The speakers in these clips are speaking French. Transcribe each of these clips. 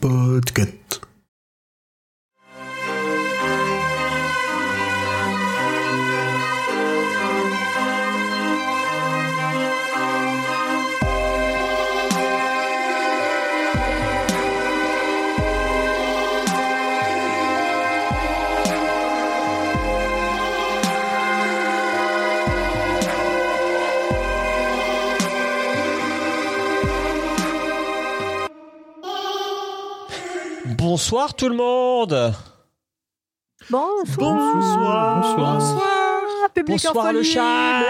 Podcast. Bonsoir tout le monde Bonsoir. Bonsoir. Bonsoir. Public en Bonsoir le chat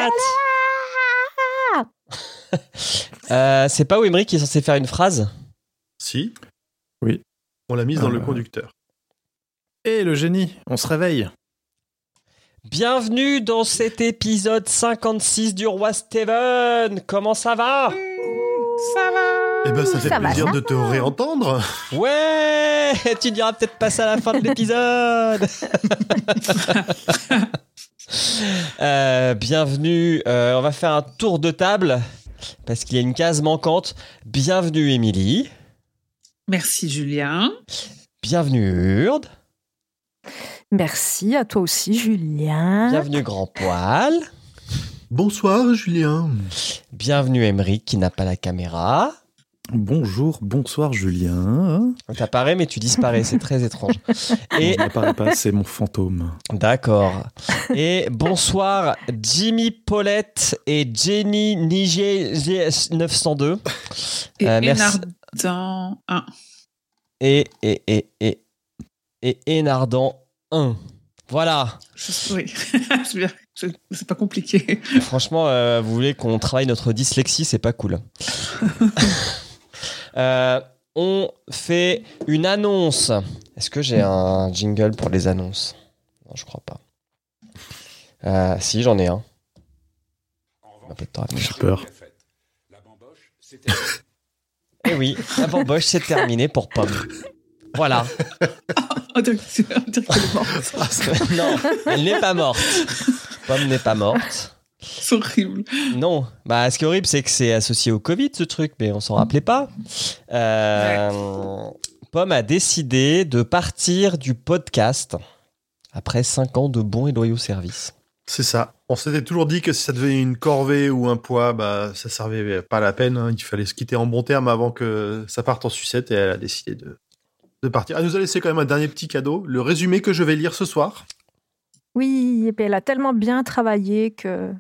Euh, C'est pas Wimry qui est censé faire une phrase Si. Oui. On l'a mise dans Euh. le conducteur. Et le génie, on se réveille. Bienvenue dans cet épisode 56 du Roi Steven Comment ça va? Ça va Eh ben, ça fait Ça va, plaisir ça de te réentendre. Ouais Tu diras peut-être pas ça à la fin de l'épisode Euh, Bienvenue, euh, on va faire un tour de table parce qu'il y a une case manquante. Bienvenue Émilie, Merci Julien. bienvenue Urde, Merci à toi aussi, Julien. bienvenue Grand Poil, Bonsoir, Julien. bienvenue Emeric qui n'a pas la caméra. Bonjour, bonsoir Julien. T'apparais mais tu disparais, c'est très étrange. Et Et n'apparaît pas, c'est mon fantôme. d'accord. Et bonsoir Jimmy Paulette et Jenny Niger 902. Et Euh, merci. Enardan 1. Et et et et et Enardan 1. Voilà. Je- Oui, c'est bien. Je- C'est pas compliqué. Franchement, euh, vous voulez qu'on travaille notre dyslexie, c'est pas cool. Euh, on fait une annonce. Est-ce que j'ai un jingle pour les annonces? Non, je crois pas. Euh, si, j'en ai un. Un peu de temps J'ai peur. Eh oui, la bamboche, c'est terminé pour Pomme. Voilà. On dirait on dirait qu'elle est morte. non, elle n'est pas morte. Pomme n'est pas morte. C'est horrible. Non, bah ce qui est horrible, c'est que c'est associé au Covid ce truc, mais on s'en rappelait pas. Euh, Pomme a décidé de partir du podcast après 5 ans de bons et loyaux services. C'est ça. On s'était toujours dit que si ça devenait une corvée ou un poids, bah, ça servait pas à la peine. hein. Il fallait se quitter en bon terme avant que ça parte en sucette et elle a décidé de, de partir. Elle nous a laissé quand même un dernier petit cadeau, le résumé que je vais lire ce soir. Oui, et puis elle a tellement bien travaillé que,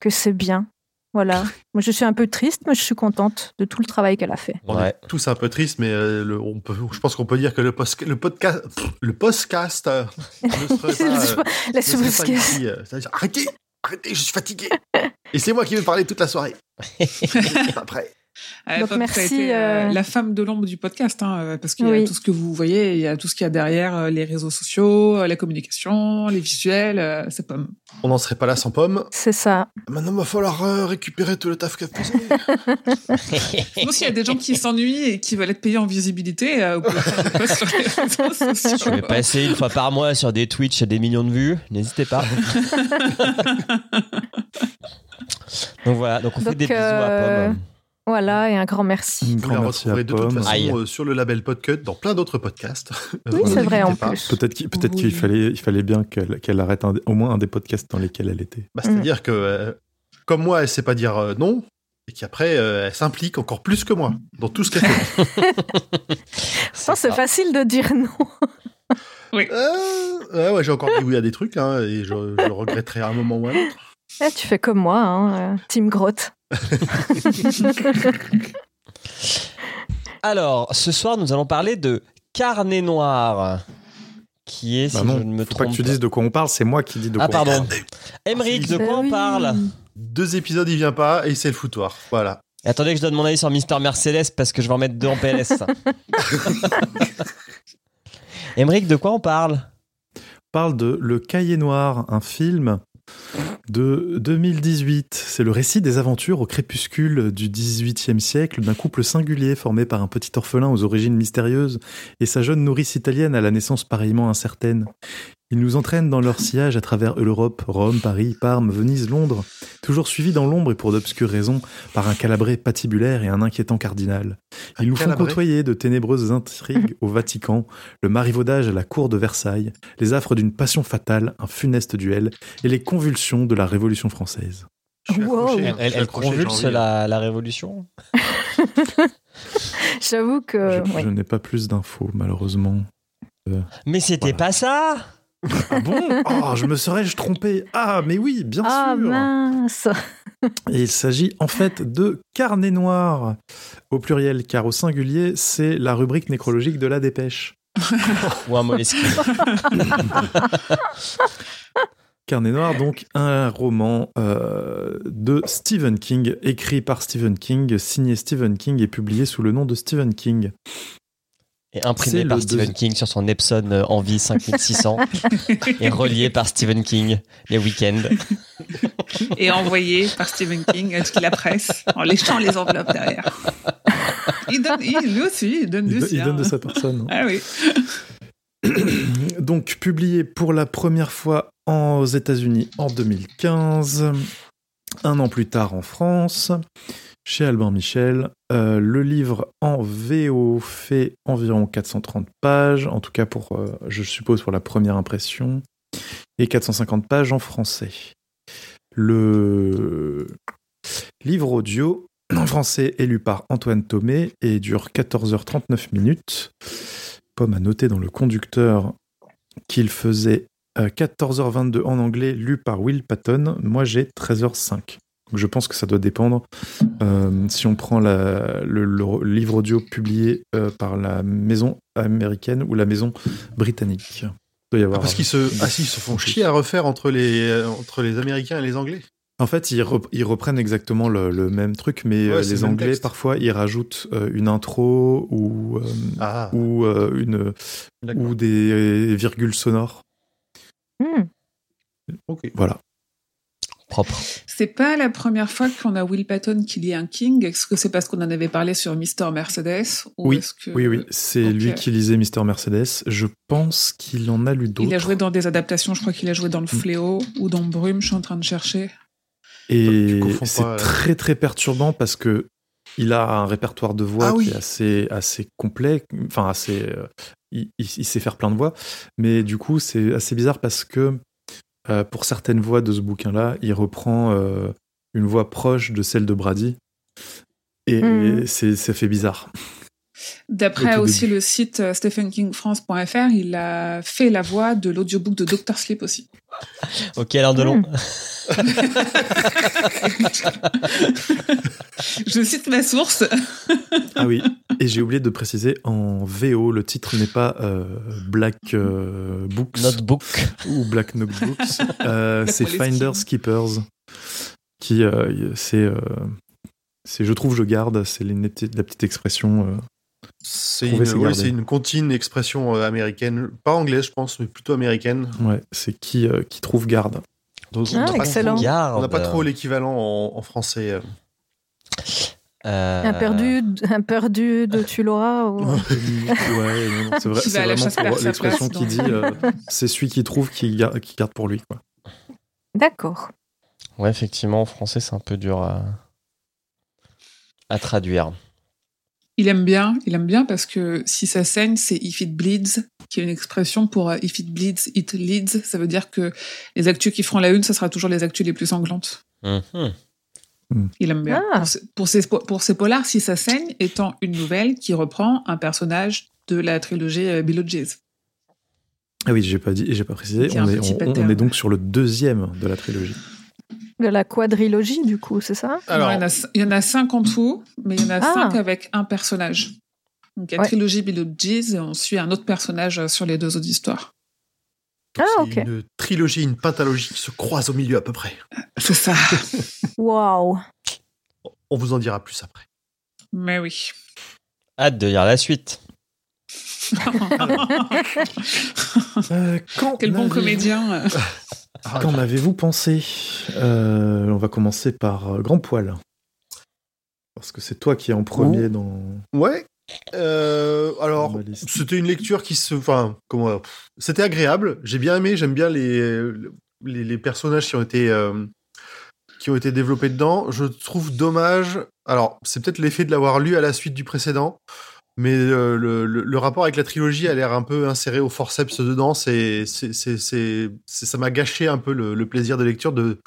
que c'est bien. Voilà. Moi, je suis un peu triste, mais je suis contente de tout le travail qu'elle a fait. On Ouais. est tous un peu tristes, mais euh, le- on peut, je pense qu'on peut dire que le, post, le podcast, pff, le podcast euh, ne serait pas, euh, ne serait euh, arrêtez, arrêtez, je suis fatigué. Et c'est moi qui vais parler toute la soirée. Après. Euh, Donc, merci, été euh, euh, la femme de l'ombre du podcast, hein, euh, parce qu'il y a tout ce que vous voyez, il y a tout ce qu'il y a derrière, les réseaux sociaux, la communication, les visuels, euh, c'est Pomme. On n'en serait pas là sans pomme. C'est ça. Maintenant, il va falloir récupérer tout le taf qu'elle faisait. Sinon, s'il y a des gens qui s'ennuient et qui veulent être payés en visibilité, euh, vous pouvez faire des posts sur les réseaux sociaux. Je vais passer une fois par mois sur des Twitch à des millions de vues. N'hésitez pas. donc voilà, donc on fait des bisous à Pomme. Voilà, et un grand merci. Un Vous la grand merci à retrouverez de toute façon Aïe. euh, sur le label Podcut dans plein d'autres podcasts. Oui, c'est vrai en pas. plus. Peut-être qu'il peut-être Oui. qu'il fallait, il fallait bien qu'elle qu'elle arrête un- au moins un des podcasts dans lesquels elle était. Bah, C'est-à-dire que, euh, comme moi, elle sait pas dire euh, non, et qu'après, euh, elle s'implique encore plus que moi dans tout ce qu'elle fait. Ça, c'est facile de dire non. Euh, ouais, ouais, j'ai encore dit oui à des trucs, hein, et je, je le regretterai à un moment ou à un autre. Eh, tu fais comme moi, hein, euh, Team Grotte. Alors, ce soir, nous allons parler de Carnet Noir, qui est, si Bah je non, ne me faut trompe pas que tu dises de quoi on parle, c'est moi qui dis de Ah, quoi on pardon. parle. Emeric, de Bah quoi on oui. parle? Deux épisodes, il vient pas, et c'est le foutoir. Voilà. Et Attendez que je donne mon avis sur Mister Mercedes parce que je vais en mettre deux en PLS. Emeric, de quoi on parle? On parle de Le Cahier Noir, un film de 2018. C'est le récit des aventures au crépuscule du XVIIIe siècle d'un couple singulier formé par un petit orphelin aux origines mystérieuses et sa jeune nourrice italienne à la naissance pareillement incertaine. Ils nous entraînent dans leur sillage à travers l'Europe, Rome, Paris, Parme, Venise, Londres, toujours suivis dans l'ombre et pour d'obscures raisons par un calabré patibulaire et un inquiétant cardinal. Ils Un nous font côtoyer de ténébreuses intrigues au Vatican, le marivaudage à la cour de Versailles, les affres d'une passion fatale, un funeste duel et les convulsions de la Révolution française. Wow. Elle, hein. Elle, convulse envie. la, la révolution? J'avoue que. je, ouais. je n'ai pas plus d'infos, malheureusement. Mais c'était Voilà. pas ça Ah bon? Oh, je me serais-je trompé? Ah, mais oui, bien Ah sûr mince Et il s'agit en fait de carnet noir au pluriel, car au singulier, c'est la rubrique nécrologique de la dépêche. Ou un moleskine. Carnet noir, donc un roman euh, de Stephen King, écrit par Stephen King, signé Stephen King et publié sous le nom de Stephen King. Et imprimé par deux- Stephen King sur son Epson euh, Envie 5600 et relié par Stephen King les week-ends. Et envoyé par Stephen King à toute la presse en léchant les enveloppes derrière. Il donne, il, lui aussi, il donne Il, do- il sien. donne de sa personne. hein. Ah oui. donc publié pour la première fois aux États-Unis en 2015, un an plus tard en France, chez Albin Michel. Euh, le livre en VO fait environ 430 pages, en tout cas pour, euh, je suppose, pour la première impression, et 450 pages en français. Le livre audio en français est lu par Antoine Thomé et dure 14h39 minutes. Pomme a noté dans le conducteur qu'il faisait euh, 14h22 en anglais, lu par Will Patton. Moi, j'ai 13h05. Donc, je pense que ça doit dépendre. euh, si on prend la- le, le livre audio publié euh, par la maison américaine ou la maison britannique. Il doit y Ah, parce qu'ils se, ah, si, ils se font chier à refaire entre les, euh, entre les Américains et les Anglais. En fait, ils, rep- ils reprennent exactement le, le même truc, mais Ouais, les Anglais, texte. parfois, ils rajoutent euh, une intro ou, euh, Ah, ou, euh, une, ou des virgules sonores. Hmm. Ok. Voilà. Propre. C'est pas la première fois qu'on a Will Patton qui lit un King. Est-ce que c'est parce qu'on en avait parlé sur Mister Mercedes ou Oui, que Oui, oui, c'est lui qui lisait Mister Mercedes. Je pense qu'il en a lu d'autres. Il a joué dans des adaptations. Je crois qu'il a joué dans Le Fléau ou dans Brume. Je suis en train de chercher. Et c'est pas, euh. très très perturbant parce que il a un répertoire de voix Ah oui. qui est assez assez complet, enfin assez, euh, il, il- il sait faire plein de voix, mais du coup c'est assez bizarre parce que euh, pour certaines voix de ce bouquin-là, il reprend euh, une voix proche de celle de Brady et, Mhm. et c'est ça fait bizarre. D'après aussi début. le site euh, stephenkingfrance.fr, il a fait la voix de l'audiobook de Dr. Sleep aussi. Ok, alors de long. Je cite ma source. Ah oui, et j'ai oublié de préciser en VO, le titre n'est pas euh, Black euh, Books. Notebook. ou Black Notebooks, euh, c'est. Finders Keepers, qui euh, c'est, euh, c'est je trouve je garde, c'est la petite expression. C'est une, c'est contine expression euh, américaine, pas anglaise, je pense, mais plutôt américaine. ouais, c'est qui euh, qui trouve garde. Donc, Ah, on n'a pas excellent. trop- Garde. On n'a pas trop l'équivalent en, en français. euh. Euh, Un perdu, un perdu de tu l'auras. ou- ouais, non, non, c'est vrai, c'est vraiment l'expression qui dit euh, c'est celui qui trouve qui garde, qui garde pour lui. Quoi. D'accord. Ouais, effectivement, en français, c'est un peu dur à, à traduire. Il aime bien, il aime bien parce que si ça saigne, c'est if it bleeds, qui est une expression pour euh, if it bleeds, it leads. Ça veut dire que les actus qui feront la une, ça sera toujours les actus les plus sanglantes. Mhm. Il aime bien. Ah. Pour, ces- pour, polars, si ça saigne, étant une nouvelle qui reprend un personnage de la trilogie euh, Bill Hodges. Ah oui, j'ai pas dit, j'ai pas précisé. Est, on est donc sur le deuxième de la trilogie. De la quadrilogie, du coup, c'est ça? Alors, Non, il, y en a, il y en a cinq en tout, mais il y en a Ah. cinq avec un personnage. Donc il y a Ouais. trilogie Bill Hodges et on suit un autre personnage euh, sur les deux autres histoires. Ah, ok. une trilogie, une pentalogie qui se croisent au milieu à peu près. C'est ça. Waouh On vous en dira plus après. mais oui. Hâte de lire la suite. Euh, quand Quel bon comédien. Ah, Qu'en avez-vous pensé? Euh, On va commencer par euh, Grand Poil. Parce que c'est toi qui es en premier dans. Ouais. Euh, alors, c'était une lecture qui se, enfin, comment, c'était agréable. J'ai bien aimé. J'aime bien les, les, les personnages qui ont été euh, qui ont été développés dedans. Je trouve dommage. Alors, c'est peut-être l'effet de l'avoir lu à la suite du précédent, mais euh, le, le, rapport avec la trilogie a l'air un peu inséré au forceps dedans. C'est, c'est, c'est, ça m'a gâché un peu le, plaisir de lecture de.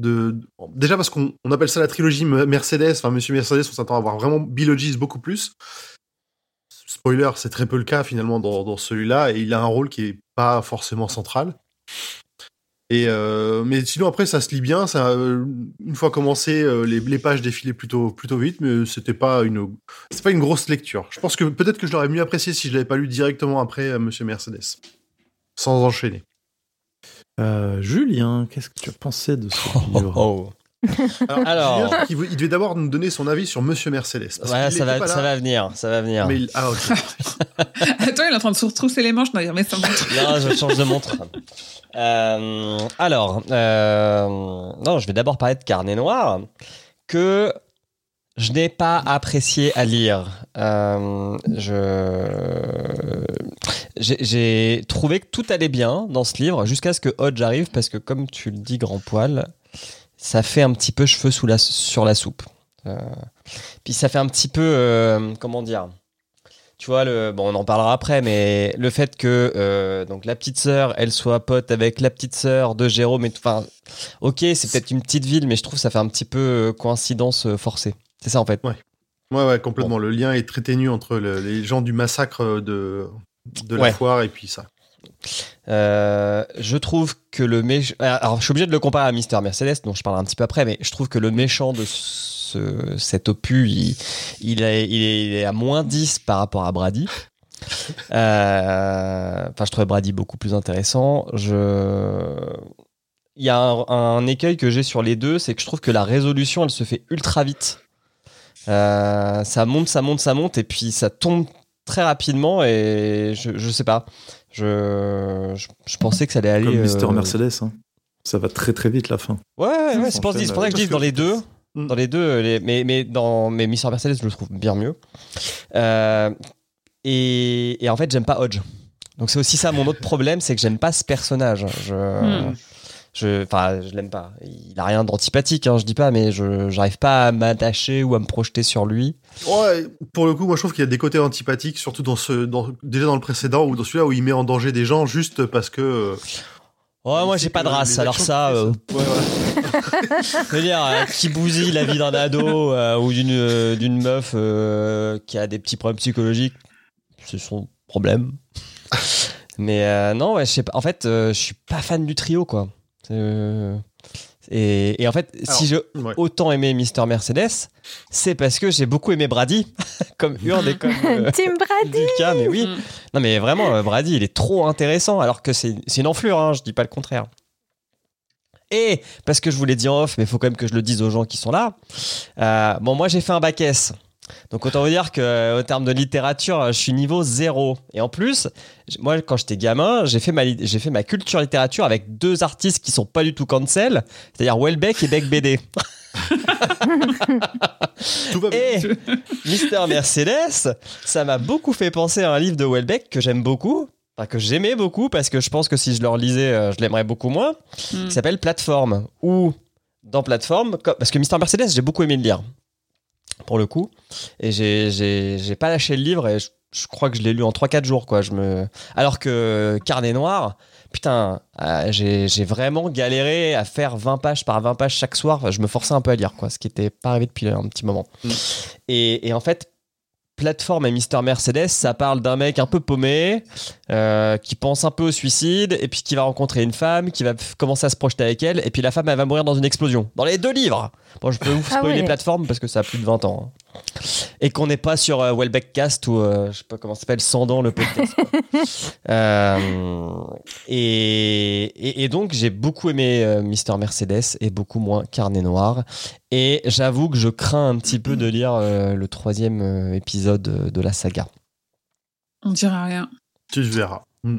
De, déjà parce qu'on on appelle ça la trilogie Mercedes, enfin Monsieur Mercedes, on s'attend à voir vraiment Bill Hodges beaucoup plus. Spoiler, c'est très peu le cas finalement dans, dans celui-là, et il a un rôle qui est pas forcément central. Et euh, mais sinon après ça se lit bien, ça, euh, une fois commencé, euh, les, les pages défilaient plutôt plutôt vite, mais c'était pas une c'est pas une grosse lecture. Je pense que peut-être que je l'aurais mieux apprécié si je l'avais pas lu directement après Monsieur Mercedes, sans enchaîner. Euh, Julien, qu'est-ce que tu as pensé de ce livre? Oh. Alors, Alors. Julien, il devait d'abord nous donner son avis sur Monsieur Mercedes. parce Ouais, qu'il ça va, ça va venir, ça va venir. Mais il- ah ok. Attends, il est en train de se retrousser les manches. Non, il remet sa montre. Non, je change de montre. Euh, alors, euh, non, je vais d'abord parler de Carnet Noir, que je n'ai pas apprécié à lire. Euh, je, j'ai, trouvé que tout allait bien dans ce livre jusqu'à ce que Hodge arrive, parce que comme tu le dis, grand poil, ça fait un petit peu cheveux sous la, sur la soupe. Euh, puis ça fait un petit peu, euh, comment dire tu vois, le, bon, on en parlera après, mais le fait que euh, donc la petite sœur, elle soit pote avec la petite sœur de Jérôme, enfin, ok, c'est peut-être une petite ville, mais je trouve que ça fait un petit peu euh, coïncidence euh, forcée. C'est ça en fait. Ouais, ouais, complètement. Le lien est très ténu entre le- les gens du massacre de, de la Ouais. foire et puis ça. Euh, je trouve que le méchant. Alors, je suis obligé de le comparer à Mister Mercedes, dont je parlerai un petit peu après, mais je trouve que le méchant de ce, cet opus, il, il, est, il est- il est à moins 10 par rapport à Brady. Euh, Enfin, je trouvais Brady beaucoup plus intéressant. Je. Il y a un, un écueil que j'ai sur les deux, c'est que je trouve que la résolution, elle se fait ultra vite. Euh, ça monte, ça monte, ça monte, et puis ça tombe très rapidement, et je, je sais pas. Je, je, je pensais que ça allait aller. Comme Mister euh, Mercedes. hein. Ça va très très vite la fin. Ouais, ouais, c'est pour, ça que je dis dans les deux. Mm. Dans les deux, les- mais, mais dans mais Mister Mercedes, je le trouve bien mieux. Euh, et, et en fait, j'aime pas Hodge. Donc c'est aussi ça mon autre problème, c'est que j'aime pas ce personnage. Je, Hmm. je, enfin, je l'aime pas. Il a rien d'antipathique, hein, je dis pas, mais je j'arrive pas à m'attacher ou à me projeter sur lui. Ouais, pour le coup, moi je trouve qu'il y a des côtés antipathiques, surtout dans ce, dans, déjà dans le précédent ou dans celui-là où il met en danger des gens juste parce que. Ouais, moi j'ai pas de race, alors ça. euh, Ouais, ouais. Je veux dire, euh, qui bousille la vie d'un ado euh, ou d'une euh, d'une meuf euh, qui a des petits problèmes psychologiques, c'est son problème. Mais non, ouais, je sais pas. En fait, je suis pas fan du trio, quoi. Euh, et, et en fait, si j'ai Ouais. autant aimé Mister Mercedes, c'est parce que j'ai beaucoup aimé Brady, comme Hurd et comme euh, Tim Brady Lucas, mais oui. Mm. Non, mais vraiment, euh, Brady, il est trop intéressant, alors que c'est c'est une enflure, hein, je dis pas le contraire. Et parce que je vous l'ai dit en off, mais il faut quand même que je le dise aux gens qui sont là. euh, bon, moi j'ai fait un bac S. Donc autant vous dire que euh, au terme de littérature, je suis niveau zéro. Et en plus, moi quand j'étais gamin, j'ai fait ma li- j'ai fait ma culture littérature avec deux artistes qui sont pas du tout cancel, c'est-à-dire Welbeck et Beck BD. Tout va bien. Et Mister Mercedes, ça m'a beaucoup fait penser à un livre de Welbeck que j'aime beaucoup, enfin, que j'aimais beaucoup parce que je pense que si je le relisais, euh, je l'aimerais beaucoup moins, Mm. qui s'appelle Plateforme. Ou dans Plateforme, parce que Mister Mercedes, j'ai beaucoup aimé le lire, pour le coup, et j'ai- pas lâché le livre et je, je crois que je l'ai lu en 3-4 jours, quoi. Je me... Alors que Carnet Noir, putain, euh, j'ai vraiment galéré à faire 20 pages par 20 pages chaque soir. Enfin, je me forçais un peu à lire, quoi, ce qui était pas arrivé depuis un petit moment. Mm. Et, et en fait, Plateforme et Mister Mercedes, ça parle d'un mec un peu paumé, euh, qui pense un peu au suicide, et puis qui va rencontrer une femme, qui va commencer à se projeter avec elle, et puis la femme, elle va mourir dans une explosion. Dans les deux livres Bon, je peux vous Ah spoiler ouais. Plateforme parce que ça a plus de 20 ans. hein. Et qu'on n'est pas sur euh, Welbeck Cast ou, euh, je sais pas comment ça s'appelle, Sandon, le podcast. Euh, et, et, et donc, j'ai beaucoup aimé euh, Mister Mercedes et beaucoup moins Carnet Noir. Et j'avoue que je crains un petit peu de lire euh, le troisième euh, épisode de la saga. On dira rien. Tu verras. Mm.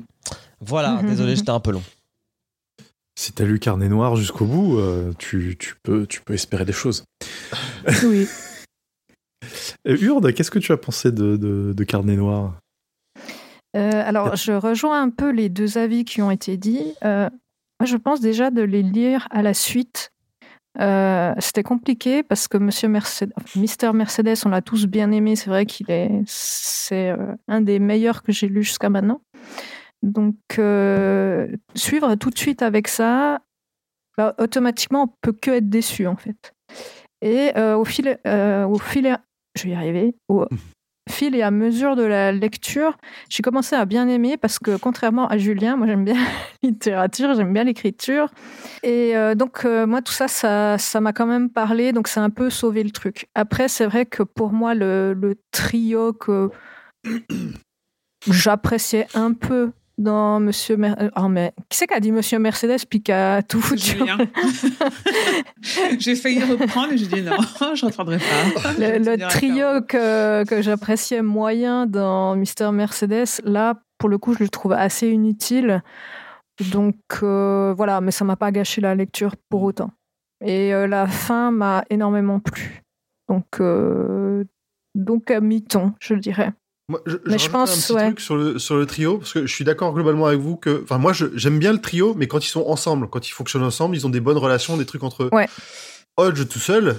Voilà, désolé, j'étais un peu long. Si t'as lu Carnet Noir jusqu'au bout, euh, tu, tu peux, tu peux espérer des choses. Oui. Urde, qu'est-ce que tu as pensé de, de, de Carnet Noir? Euh, alors, je rejoins un peu les deux avis qui ont été dits. Euh, moi, je pense déjà de les lire à la suite. C'était compliqué parce que Monsieur Mercedes, Mister Mercedes, on l'a tous bien aimé. C'est vrai qu'il est, c'est un des meilleurs que j'ai lu jusqu'à maintenant. Donc, euh, suivre tout de suite avec ça, bah, automatiquement, on peut que être déçu en fait. Et euh, au fil, euh, au fil, je vais y arriver. Au fil et à mesure de la lecture, j'ai commencé à bien aimer parce que contrairement à Julien, moi j'aime bien la littérature, j'aime bien l'écriture. Et donc moi tout ça, ça ça m'a quand même parlé, donc c'est un peu sauvé le truc. Après c'est vrai que pour moi le, le trio que j'appréciais un peu dans Monsieur Mer... oh, mais qui c'est qui a dit Monsieur Mercedes puis qui a tout foutu j'ai failli reprendre et j'ai dit non, je reprendrai pas. Le, trio que, que j'appréciais moyen dans Mister Mercedes, là, pour le coup, je le trouve assez inutile. Donc euh, voilà, mais ça m'a pas gâché la lecture pour autant. Et euh, la fin m'a énormément plu. Donc, euh, donc à mi-ton, je dirais. Moi, je, Mais je pense, un petit ouais. truc sur le, sur le trio, parce que je suis d'accord globalement avec vous que, enfin, moi, j'aime bien le trio, mais quand ils sont ensemble, quand ils fonctionnent ensemble, ils ont des bonnes relations, des trucs entre eux. Ouais. Hodge tout seul,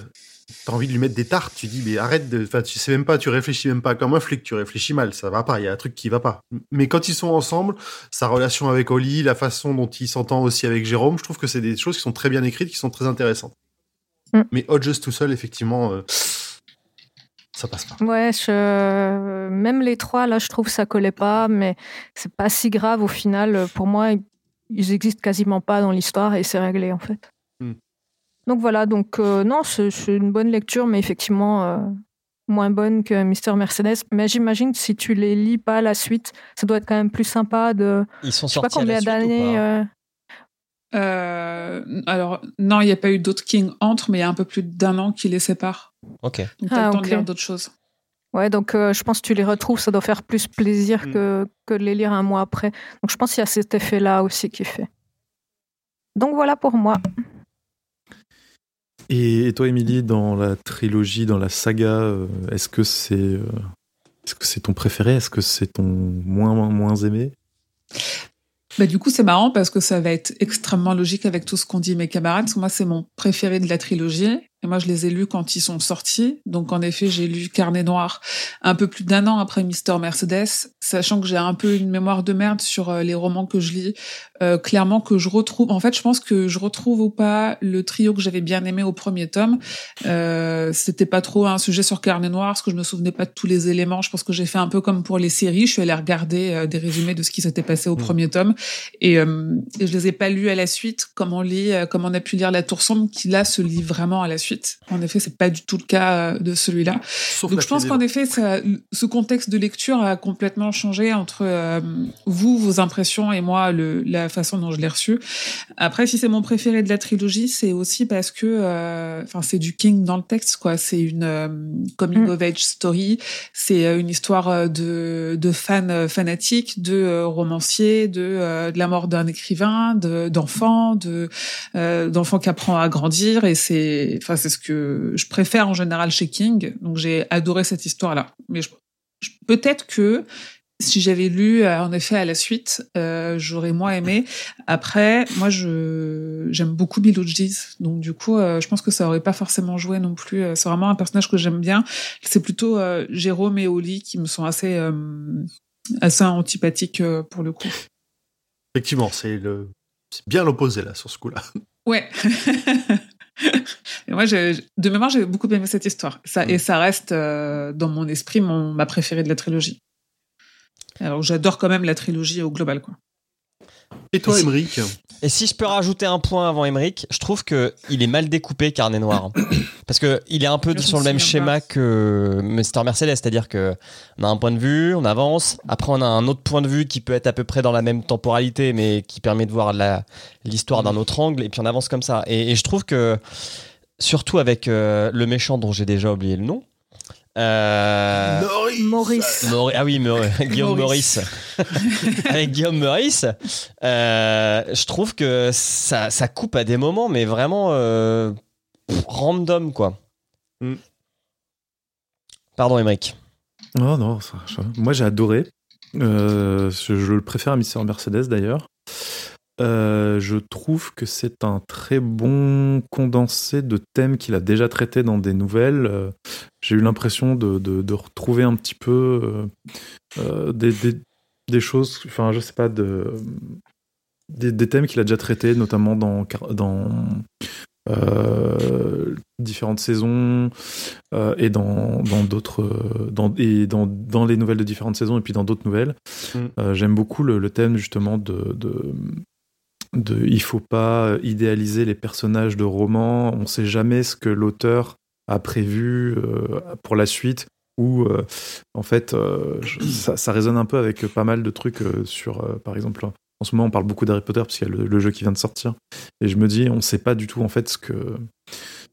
t'as envie de lui mettre des tartes, tu dis, mais arrête de, enfin, tu sais même pas, tu réfléchis même pas comme un flic, tu réfléchis mal, ça va pas, il y a un truc qui va pas. Mais quand ils sont ensemble, sa relation avec Oli, la façon dont il s'entend aussi avec Jérôme, je trouve que c'est des choses qui sont très bien écrites, qui sont très intéressantes. Mm. Mais Hodges tout seul, effectivement, euh, ça passe pas. Ouais, je... même les trois, là, je trouve que ça collait pas, mais c'est pas si grave au final. Pour moi, ils- existent quasiment pas dans l'histoire et c'est réglé en fait. Hmm. Donc voilà, donc euh, non, c'est une bonne lecture, mais effectivement euh, moins bonne que Mister Mercedes. Mais j'imagine que si tu les lis pas à la suite, ça doit être quand même plus sympa de. Ils sont Je sais pas sortis combien suite ou d'années. pas? Euh, Euh, alors, non, il n'y a pas eu d'autres King entre, mais il y a un peu plus d'un an qui les séparent. Ok. Donc, t'as Ah, le temps ok. de lire d'autres choses. Ouais, donc euh, je pense que tu les retrouves, ça doit faire plus plaisir Hmm. que, que de les lire un mois après. Donc je pense qu'il y a cet effet-là aussi qui est fait. Donc voilà pour moi. Et, et toi, Émilie, dans la trilogie, dans la saga, euh, est-ce que c'est euh, est-ce que c'est ton préféré? Est-ce que c'est ton moins moins aimé? Bah, du coup, c'est marrant parce que ça va être extrêmement logique avec tout ce qu'ont dit mes camarades. Parce que moi, c'est mon préféré de la trilogie. Et moi, je les ai lus quand ils sont sortis. Donc, en effet, j'ai lu Carnet Noir un peu plus d'un an après Mister Mercedes, sachant que j'ai un peu une mémoire de merde sur euh, les romans que je lis. Euh, clairement, que je retrouve. En fait, je pense que je retrouve ou pas le trio que j'avais bien aimé au premier tome. Euh, C'était pas trop un sujet sur Carnet Noir, parce que je me souvenais pas de tous les éléments. Je pense que j'ai fait un peu comme pour les séries. Je suis allée regarder euh, des résumés de ce qui s'était passé au Mm. premier tome. Et, euh, et je les ai pas lus à la suite, comme on lit, comme on a pu lire La Tour sombre, qui là se lit vraiment à la suite. En effet, c'est pas du tout le cas euh, de celui-là. Donc je pense qu'en des- effet, ça, ce contexte de lecture a complètement changé entre euh, vous, vos impressions et moi, le, la façon dont je l'ai reçu. Après, si c'est mon préféré de la trilogie, c'est aussi parce que, euh, enfin, c'est du King dans le texte, quoi. C'est une euh, coming Mm. of age story. C'est euh, une histoire de, de fans fanatiques, de euh, romanciers, de, euh, de la mort d'un écrivain, de- d'enfants, de euh, d'enfants qui apprend à grandir. Et c'est, enfin, c'est ce que je préfère en général chez King. Donc j'ai adoré cette histoire-là. Mais je, je- peut-être que si j'avais lu euh, en effet à la suite, euh, j'aurais moins aimé. Après, moi, je j'aime beaucoup Bill Hodges, donc du coup, euh, je pense que ça aurait pas forcément joué non plus. C'est vraiment un personnage que j'aime bien. C'est plutôt euh, Jérôme et Oli qui me sont assez assez antipathiques pour le coup. Effectivement, c'est le, c'est bien l'opposé là sur ce coup-là. Ouais. Et moi, de mémoire, j'ai beaucoup aimé cette histoire. Ça, Et ça reste euh, dans mon esprit mon, ma préférée de la trilogie. Alors, j'adore quand même la trilogie au global, quoi. Et toi, Et si- Emmerich Et si je peux rajouter un point avant Emmerich, je trouve que il est mal découpé Carnet Noir. Parce que il est un peu sur le même schéma pas. que Mr. Mercedes, c'est-à-dire que on a un point de vue, on avance, après on a un autre point de vue qui peut être à peu près dans la même temporalité, mais qui permet de voir l'histoire d'un autre angle, et puis on avance comme ça. Et, et je trouve que, surtout avec euh, le méchant dont j'ai déjà oublié le nom, euh, Maurice. Ah oui, Guillaume Maurice. Maurice. Avec Guillaume Maurice, euh, je trouve que ça, ça coupe à des moments, mais vraiment euh, pff, random, quoi. Pardon, Emmerich. Non, non, ça- ça- moi j'ai adoré. Euh, je, je le préfère à Mister Mercedes d'ailleurs. Euh, je trouve que c'est un très bon condensé de thèmes qu'il a déjà traités dans des nouvelles. Euh, J'ai eu l'impression de, de- de retrouver un petit peu euh, des, des- des choses, enfin je sais pas, de, des, des thèmes qu'il a déjà traités, notamment dans, différentes saisons et dans d'autres dans et dans, dans les nouvelles de différentes saisons et puis dans d'autres nouvelles. Mm. J'aime beaucoup le, le thème justement de, de de il faut pas idéaliser les personnages de romans. On sait jamais ce que l'auteur a prévu euh, pour la suite. Ou euh, en fait, euh, ça, résonne un peu avec pas mal de trucs sur, par exemple, en ce moment, on parle beaucoup d'Harry Potter parce qu'il y a le, jeu qui vient de sortir. Et je me dis, on sait pas du tout en fait ce que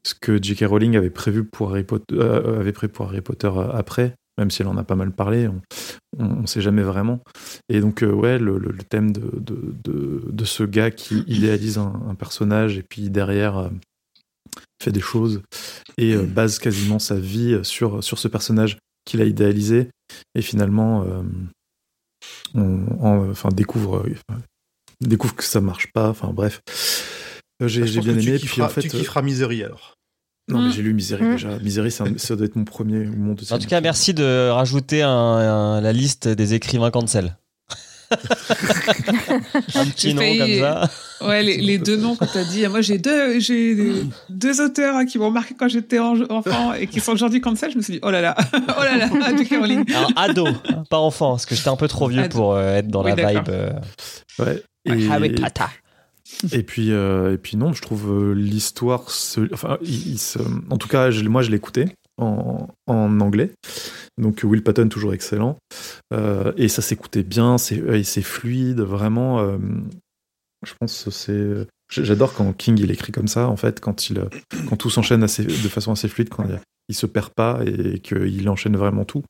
ce que J.K. Rowling avait prévu pour Harry Potter, après, même si elle en a pas mal parlé, on, on sait jamais vraiment. Et donc euh, ouais, le, le- le thème de, de, de, de ce gars qui idéalise un, un personnage et puis derrière euh, fait des choses et euh, base quasiment sa vie sur sur ce personnage qu'il a idéalisé et finalement on, on- enfin découvre découvre que ça marche pas. Enfin bref. J'ai Ah, pense bien que tu aimé. kifferas- Puis en fait, tu kifferas Misery alors. Non, mais Mm. j'ai lu Misery Mm. déjà. Misery, ça doit être mon premier ou mon deuxième. En tout cas, merci de rajouter un- un- la liste des écrivains cancel. un petit nom failli- comme ça. Ouais, les, les deux noms que tu as dit. Moi, j'ai deux, j'ai deux- auteurs hein, qui m'ont marqué quand j'étais en- enfant et qui sont aujourd'hui ça. Je me suis dit, oh là là, oh là là, J.K. Rowling. Alors, ado, hein, pas enfant, parce que j'étais un peu trop vieux Ado. pour euh, être dans Oui, la vibe. euh, Ouais. Et, Harry Potter. Et puis euh, et puis non, je trouve euh, l'histoire. Enfin, en tout cas, moi, je l'écoutais en, en anglais. Donc Will Patton toujours excellent. Euh, et ça s'écoutait bien, c'est fluide, vraiment. je pense que c'est. J'adore quand King il écrit comme ça, en fait, quand il quand tout s'enchaîne de façon assez fluide, quand il, il se perd pas et qu'il enchaîne vraiment tout.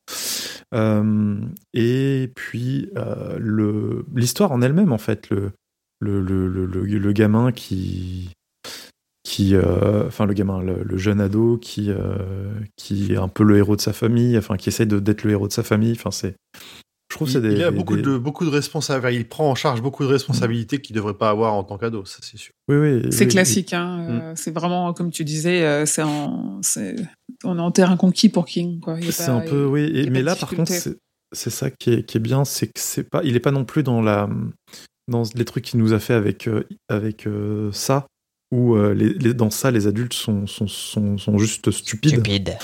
Et puis l'histoire en elle-même, en fait, le le, le, le, le- le gamin qui qui euh, enfin le gamin le, le jeune ado qui euh, qui est un peu le héros de sa famille enfin qui essaie de- d'être le héros de sa famille enfin c'est je trouve que Il, c'est des il a beaucoup des- de beaucoup de responsabilités. Il prend en charge beaucoup de responsabilités qu'il devrait pas avoir en tant qu'ado, ça c'est sûr. oui oui C'est oui, classique, hein. euh, C'est vraiment, comme tu disais, euh, c'est en, c'est, on est en terrain conquis pour King, quoi. Il C'est pas- un peu, oui. y Et, mais là, par contre, difficulté. c'est c'est ça qui est, qui est bien, c'est que c'est pas, il est pas non plus dans la, dans les trucs qu'il nous a fait avec, euh, avec euh, ça, où euh, les, les- dans ça, les adultes sont, sont, sont, sont juste stupides Stupide.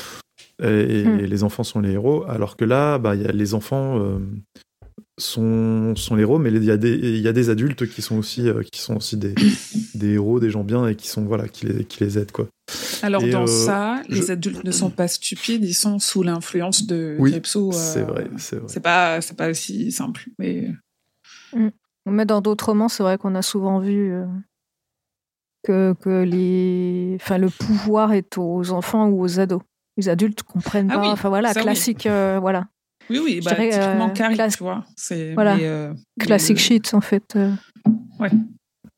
et, Hmm. et les enfants sont les héros, alors que là, bah, il y a les enfants euh, sont, sont les héros, mais il y a des, il y a des adultes qui sont aussi, euh, qui sont aussi des, des héros, des gens bien et qui sont, voilà, qui les, qui les aident, quoi. Alors, Et, dans euh, ça, je- les adultes ne sont pas stupides, ils sont sous l'influence de Oui, euh, C'est vrai, c'est vrai. C'est pas, c'est pas aussi simple, mais Mais dans d'autres romans, c'est vrai qu'on a souvent vu euh, que, que les... enfin, le pouvoir est aux enfants ou aux ados. Les adultes comprennent Ah pas. oui, enfin voilà, ça oui. classique, euh, voilà, oui, oui, bah, dirais, typiquement euh, Carrie, classe- tu vois. C'est, Voilà. mais, euh, classique shit en fait. euh.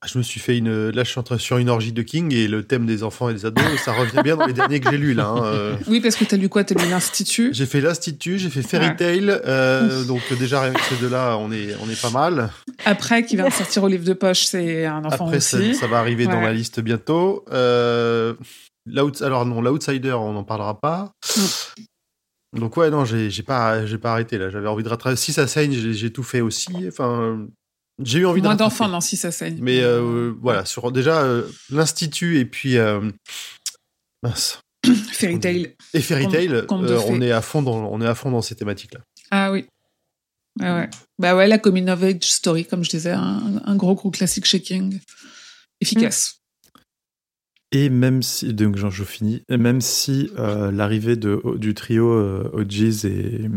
Je me suis fait une. Là, je suis en train- sur une orgie de King et le thème des enfants et des ados, ça revient bien dans les derniers que j'ai lus là. hein, euh. Oui, parce que t'as lu quoi? T'as lu l'Institut? J'ai fait l'Institut, j'ai fait Fairy Ouais. Tail, euh, donc déjà avec ces deux-là, on est, on est pas mal. Après, qui vient de sortir au livre de poche, c'est un enfant Après, ça, aussi. ça va arriver dans la liste bientôt. Euh, alors non, l'Outsider, on n'en parlera pas. Donc ouais, non, j'ai pas, j'ai pas arrêté là. J'avais envie de rattraper. Si ça saigne, j'ai j'ai tout fait aussi. Enfin, j'ai eu envie de Moins d'enfants, non, si ça saigne. Mais euh, voilà, sur déjà euh, l'institut et puis euh, mince. Fairy Tail. et Fairy Tail, euh, on est à fond dans, on est à fond dans ces thématiques là. Ah oui. Ouais, ouais. Bah ouais, la coming of age story, comme je disais, un, un gros gros classique shaking. Efficace. Et même si, donc même si euh, l'arrivée du trio euh, OGs et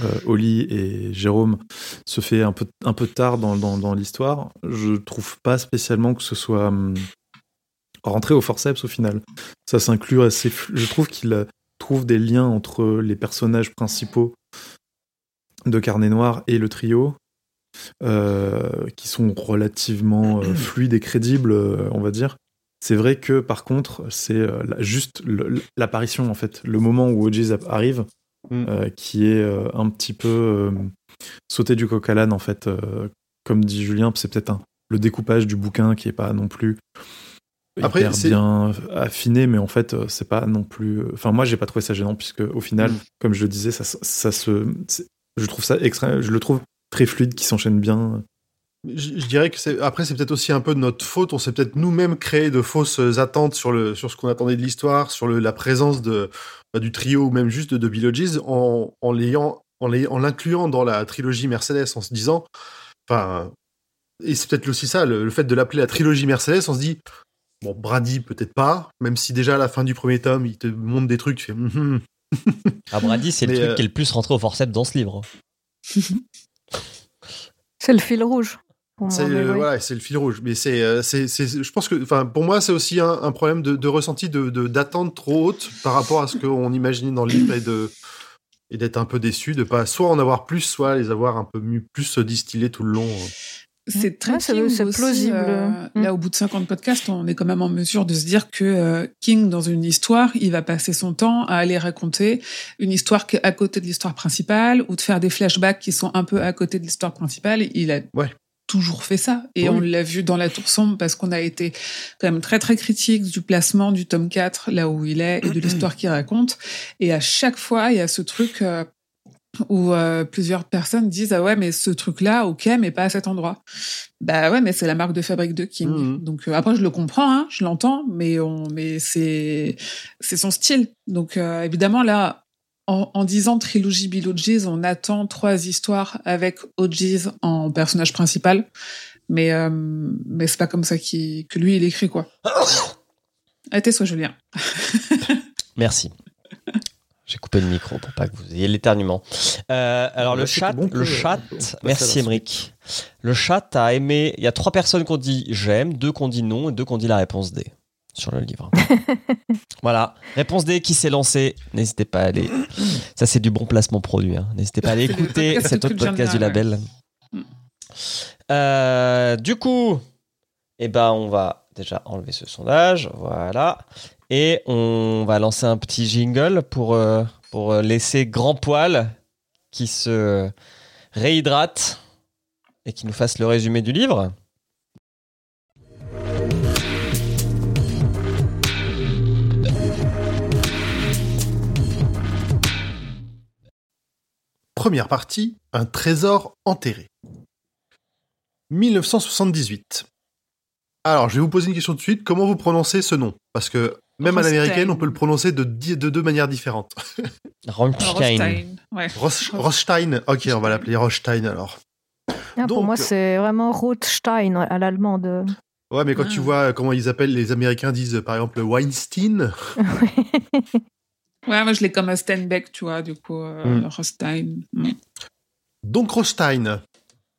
euh, Oli et Jérôme se fait un peu, un peu tard dans, dans, l'histoire, je trouve pas spécialement que ce soit hum, rentré au forceps au final. Ça s'inclut assez. Je trouve qu'il euh, trouve des liens entre les personnages principaux de Carnet Noir et le trio. euh, qui sont relativement fluides et crédibles, on va dire. C'est vrai que par contre, c'est euh, juste l'apparition en fait, le moment où OGs arrive, Mm. euh, qui est euh, un petit peu euh, sauté du coq à l'âne, en fait. comme dit Julien, c'est peut-être le découpage du bouquin qui est pas non plus Après, hyper c'est- bien affiné, mais en fait, c'est pas non plus. Enfin, moi, j'ai pas trouvé ça gênant, puisque au final, Mm. comme je le disais, ça, ça se. Je trouve ça extra... Je le trouve très fluide, qui s'enchaîne bien. Je, je dirais que c'est après c'est peut-être aussi un peu de notre faute. On s'est peut-être nous-mêmes créé de fausses attentes sur le sur ce qu'on attendait de l'histoire, sur le, la présence de bah, du trio ou même juste de, de Bill Hodges en en l'ayant en l'ay- en l'incluant dans la trilogie Mercedes en se disant enfin et c'est peut-être aussi ça le, le fait de l'appeler la trilogie Mercedes. On se dit bon Brady peut-être pas, même si déjà à la fin du premier tome il te montre des trucs, tu fais Mhm. Ah, Brady, c'est le truc euh, qui est le plus rentré au forceps dans ce livre. C'est le fil rouge. C'est euh, oui. voilà, c'est le fil rouge. Mais c'est, euh, c'est, c'est- je pense que, enfin, pour moi, c'est aussi un, un problème de, de ressenti, de, d'attente trop haute par rapport à ce qu'on imaginait dans le livre et de et d'être un peu déçu de pas soit en avoir plus, soit les avoir un peu mieux, plus distillés tout le long. C'est très Ouais, c'est- plausible. euh, Mm. Là, au bout de 50 podcasts, on est quand même en mesure de se dire que euh, King, dans une histoire, il va passer son temps à aller raconter une histoire qui est à côté de l'histoire principale ou de faire des flashbacks qui sont un peu à côté de l'histoire principale. Il a Ouais. Toujours fait ça. Et Oui. on l'a vu dans La Tour Sombre parce qu'on a été quand même très très critique du placement du tome 4, là où il est, et de l'histoire qu'il raconte. Et à chaque fois, il y a ce truc... euh, où euh, plusieurs personnes disent ah ouais mais ce truc là ok mais pas à cet endroit bah ouais mais c'est la marque de fabrique de King Mhm. donc euh, après je le comprends hein, je l'entends mais on mais c'est c'est son style donc euh, évidemment là en, en disant trilogie Bill Hodges on attend trois histoires avec Hodges en personnage principal mais euh, mais c'est pas comme ça qu'il que lui il écrit quoi Arrêtez soit Julien Merci. J'ai coupé le micro pour pas que vous ayez l'éternuement. Euh, alors le chat, bon le le- chat, passer à merci Emric. Le chat a aimé. Il y a trois personnes qui ont dit j'aime, deux qui ont dit non et deux qui ont dit la réponse D sur le livre. voilà, réponse D qui s'est lancée. N'hésitez pas à aller. Ça c'est du bon placement produit. hein. N'hésitez pas à aller écouter podcast cet autre podcast du label. Euh, du coup, eh ben on va déjà enlever ce sondage, voilà, et on va lancer un petit jingle pour euh, pour laisser Grand Poil qui se réhydrate et qui nous fasse le résumé du livre. Première partie, un trésor enterré. 1978. Alors, je vais vous poser une question tout de suite. Comment vous prononcez ce nom? Parce que même à Rothstein. l'américaine, on peut le prononcer de, deux manières différentes. Rammstein. Rothstein, ouais. Ross- Rothstein. Ok, on va l'appeler Rothstein alors. Ah, pour moi, c'est vraiment Rothstein à l'allemande. Ouais, mais quand Ah. tu vois comment ils appellent, les Américains disent par exemple Weinstein. Ouais, moi je l'ai comme Steinbeck, tu vois, du coup, euh, Mm. Rothstein. Mm. Donc Rothstein,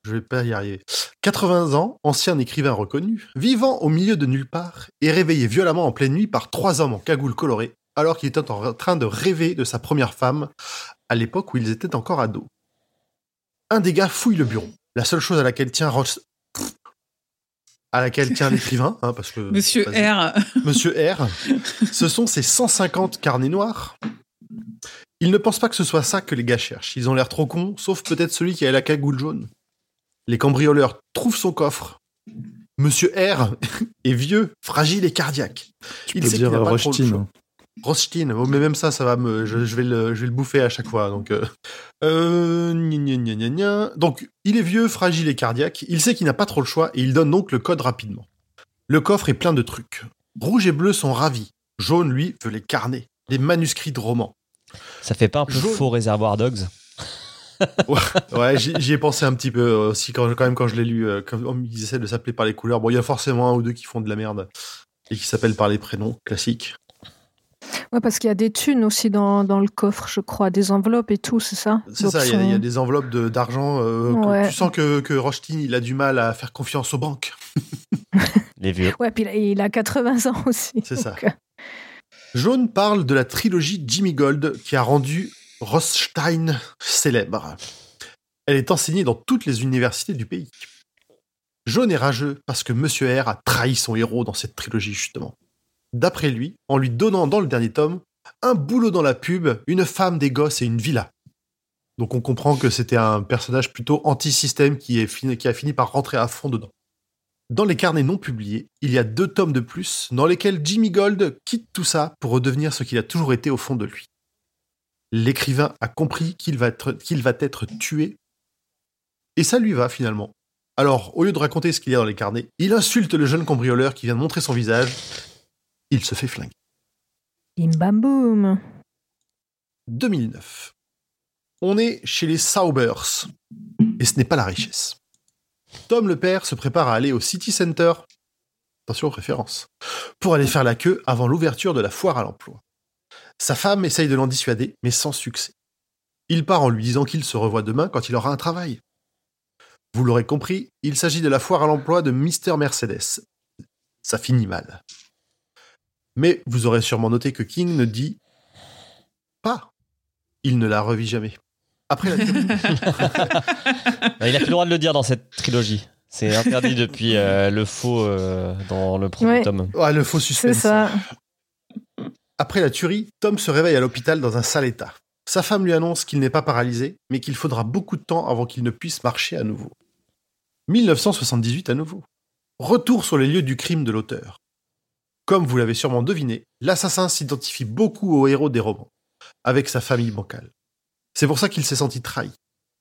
je vais pas y arriver. 80 ans, ancien écrivain reconnu, vivant au milieu de nulle part et réveillé violemment en pleine nuit par trois hommes en cagoule colorée, alors qu'il était en train de rêver de sa première femme, à l'époque où ils étaient encore ados. Un des gars fouille le bureau. La seule chose à laquelle tient. À laquelle tient l'écrivain, hein, parce que Monsieur. R. Monsieur R, ce sont ces 150 carnets noirs. Ils ne pensent pas que ce soit ça que les gars cherchent. Ils ont l'air trop cons, sauf peut-être celui qui a la cagoule jaune. Les cambrioleurs trouvent son coffre. Monsieur R est vieux, fragile et cardiaque. Tu Il peux sait dire qu'il n'a pas trop le Hein. Rothstein, oh, mais même ça, ça va me, je, je vais le, je vais le bouffer à chaque fois. Donc, euh, euh, gna, gna, gna, donc, il est vieux, fragile et cardiaque. Il sait qu'il n'a pas trop le choix et il donne donc le code rapidement. Le coffre est plein de trucs. Rouge et bleu sont ravis. Jaune, lui, veut les carnets, les manuscrits de romans. Ça fait pas un peu Jaune. faux réservoir dogs? Ouais, j'y j'y ai pensé un petit peu aussi quand, quand même quand je l'ai lu. euh, quand ils essaient de s'appeler par les couleurs. Bon, il y a forcément un ou deux qui font de la merde et qui s'appellent par les prénoms classiques. Ouais, parce qu'il y a des thunes aussi dans, dans le coffre, je crois, des enveloppes et tout, c'est ça? C'est ça, il y, a- y des enveloppes de- d'argent. euh, que- Ouais. Tu sens que, que Rothstein, il a du mal à faire confiance aux banques. Les vieux. Ouais, puis il a- il a 80 ans aussi. C'est ça. euh, Jaune parle de la trilogie Jimmy Gold qui a rendu Rothstein célèbre. Elle est enseignée dans toutes les universités du pays. Jaune est rageux parce que Monsieur R a trahi son héros dans cette trilogie, justement. D'après lui, en lui donnant dans le dernier tome un boulot dans la pub, une femme, des gosses et une villa. Donc on comprend que c'était un personnage plutôt anti-système qui, a fini par rentrer à fond dedans. Dans les carnets non publiés, il y a deux tomes de plus dans lesquels Jimmy Gold quitte tout ça pour redevenir ce qu'il a toujours été au fond de lui. L'écrivain a compris qu'il va être tué et ça lui va finalement. Alors, au lieu de raconter ce qu'il y a dans les carnets, il insulte le jeune cambrioleur qui vient de montrer son visage. Il se fait flinguer. Bim bam boum. 2009. On est chez les Saubers. Et ce n'est pas la richesse. Tom le père se prépare à aller au City Center. Attention aux références. Pour aller faire la queue avant l'ouverture de la foire à l'emploi. Sa femme essaye de l'en dissuader, mais sans succès. Il part en lui disant qu'il se revoit demain quand il aura un travail. Vous l'aurez compris, il s'agit de la foire à l'emploi de Mr. Mercedes. Ça finit mal. Mais vous aurez sûrement noté que King ne dit pas. Il ne la revit jamais. Après la tuerie, Bah, il a plus le droit de le dire dans cette trilogie. C'est interdit depuis euh, le faux euh, dans le premier Ouais. tome. Le faux C'est suspense. ça. Après la tuerie, Tom se réveille à l'hôpital dans un sale état. Sa femme lui annonce qu'il n'est pas paralysé, mais qu'il faudra beaucoup de temps avant qu'il ne puisse marcher à nouveau. 1978 à nouveau. Retour sur les lieux du crime de l'auteur. Comme vous l'avez sûrement deviné, l'assassin s'identifie beaucoup au héros des romans, avec sa famille bancale. C'est pour ça qu'il s'est senti trahi.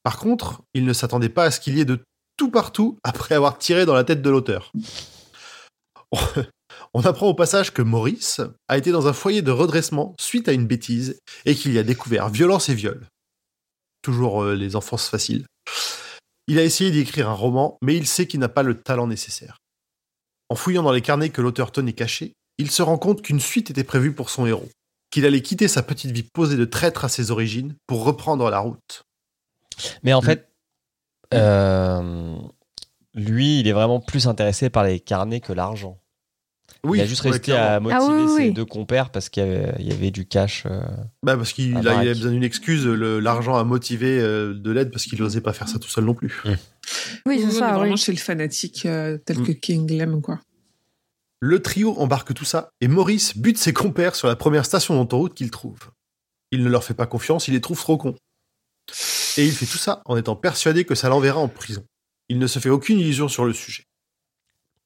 Par contre, il ne s'attendait pas à ce qu'il y ait de tout partout après avoir tiré dans la tête de l'auteur. On apprend au passage que Maurice a été dans un foyer de redressement suite à une bêtise et qu'il y a découvert violence et viol. Toujours euh, les enfances faciles. Il a essayé d'écrire un roman, mais il sait qu'il n'a pas le talent nécessaire. En fouillant dans les carnets que l'auteur tenait cachés, il se rend compte qu'une suite était prévue pour son héros, qu'il allait quitter sa petite vie posée de traître à ses origines pour reprendre la route. Mais en Mm. fait, euh, lui, il est vraiment plus intéressé par les carnets que l'argent. Oui, il a juste resté clairement. à motiver Ah oui, oui, ses oui. deux compères parce qu'il y avait, y avait du cash. euh. Bah parce qu'il il a besoin d'une excuse. L'argent a motivé euh, de l'aide parce qu'il n'osait pas faire ça tout seul non plus. Oui, on c'est est ça, vraiment oui. chez le fanatique euh, tel Mm. que King l'aime, quoi. Le trio embarque tout ça et Maurice bute ses compères sur la première station d'autoroute qu'il trouve. Il ne leur fait pas confiance, il les trouve trop cons. Et il fait tout ça en étant persuadé que ça l'enverra en prison. Il ne se fait aucune illusion sur le sujet.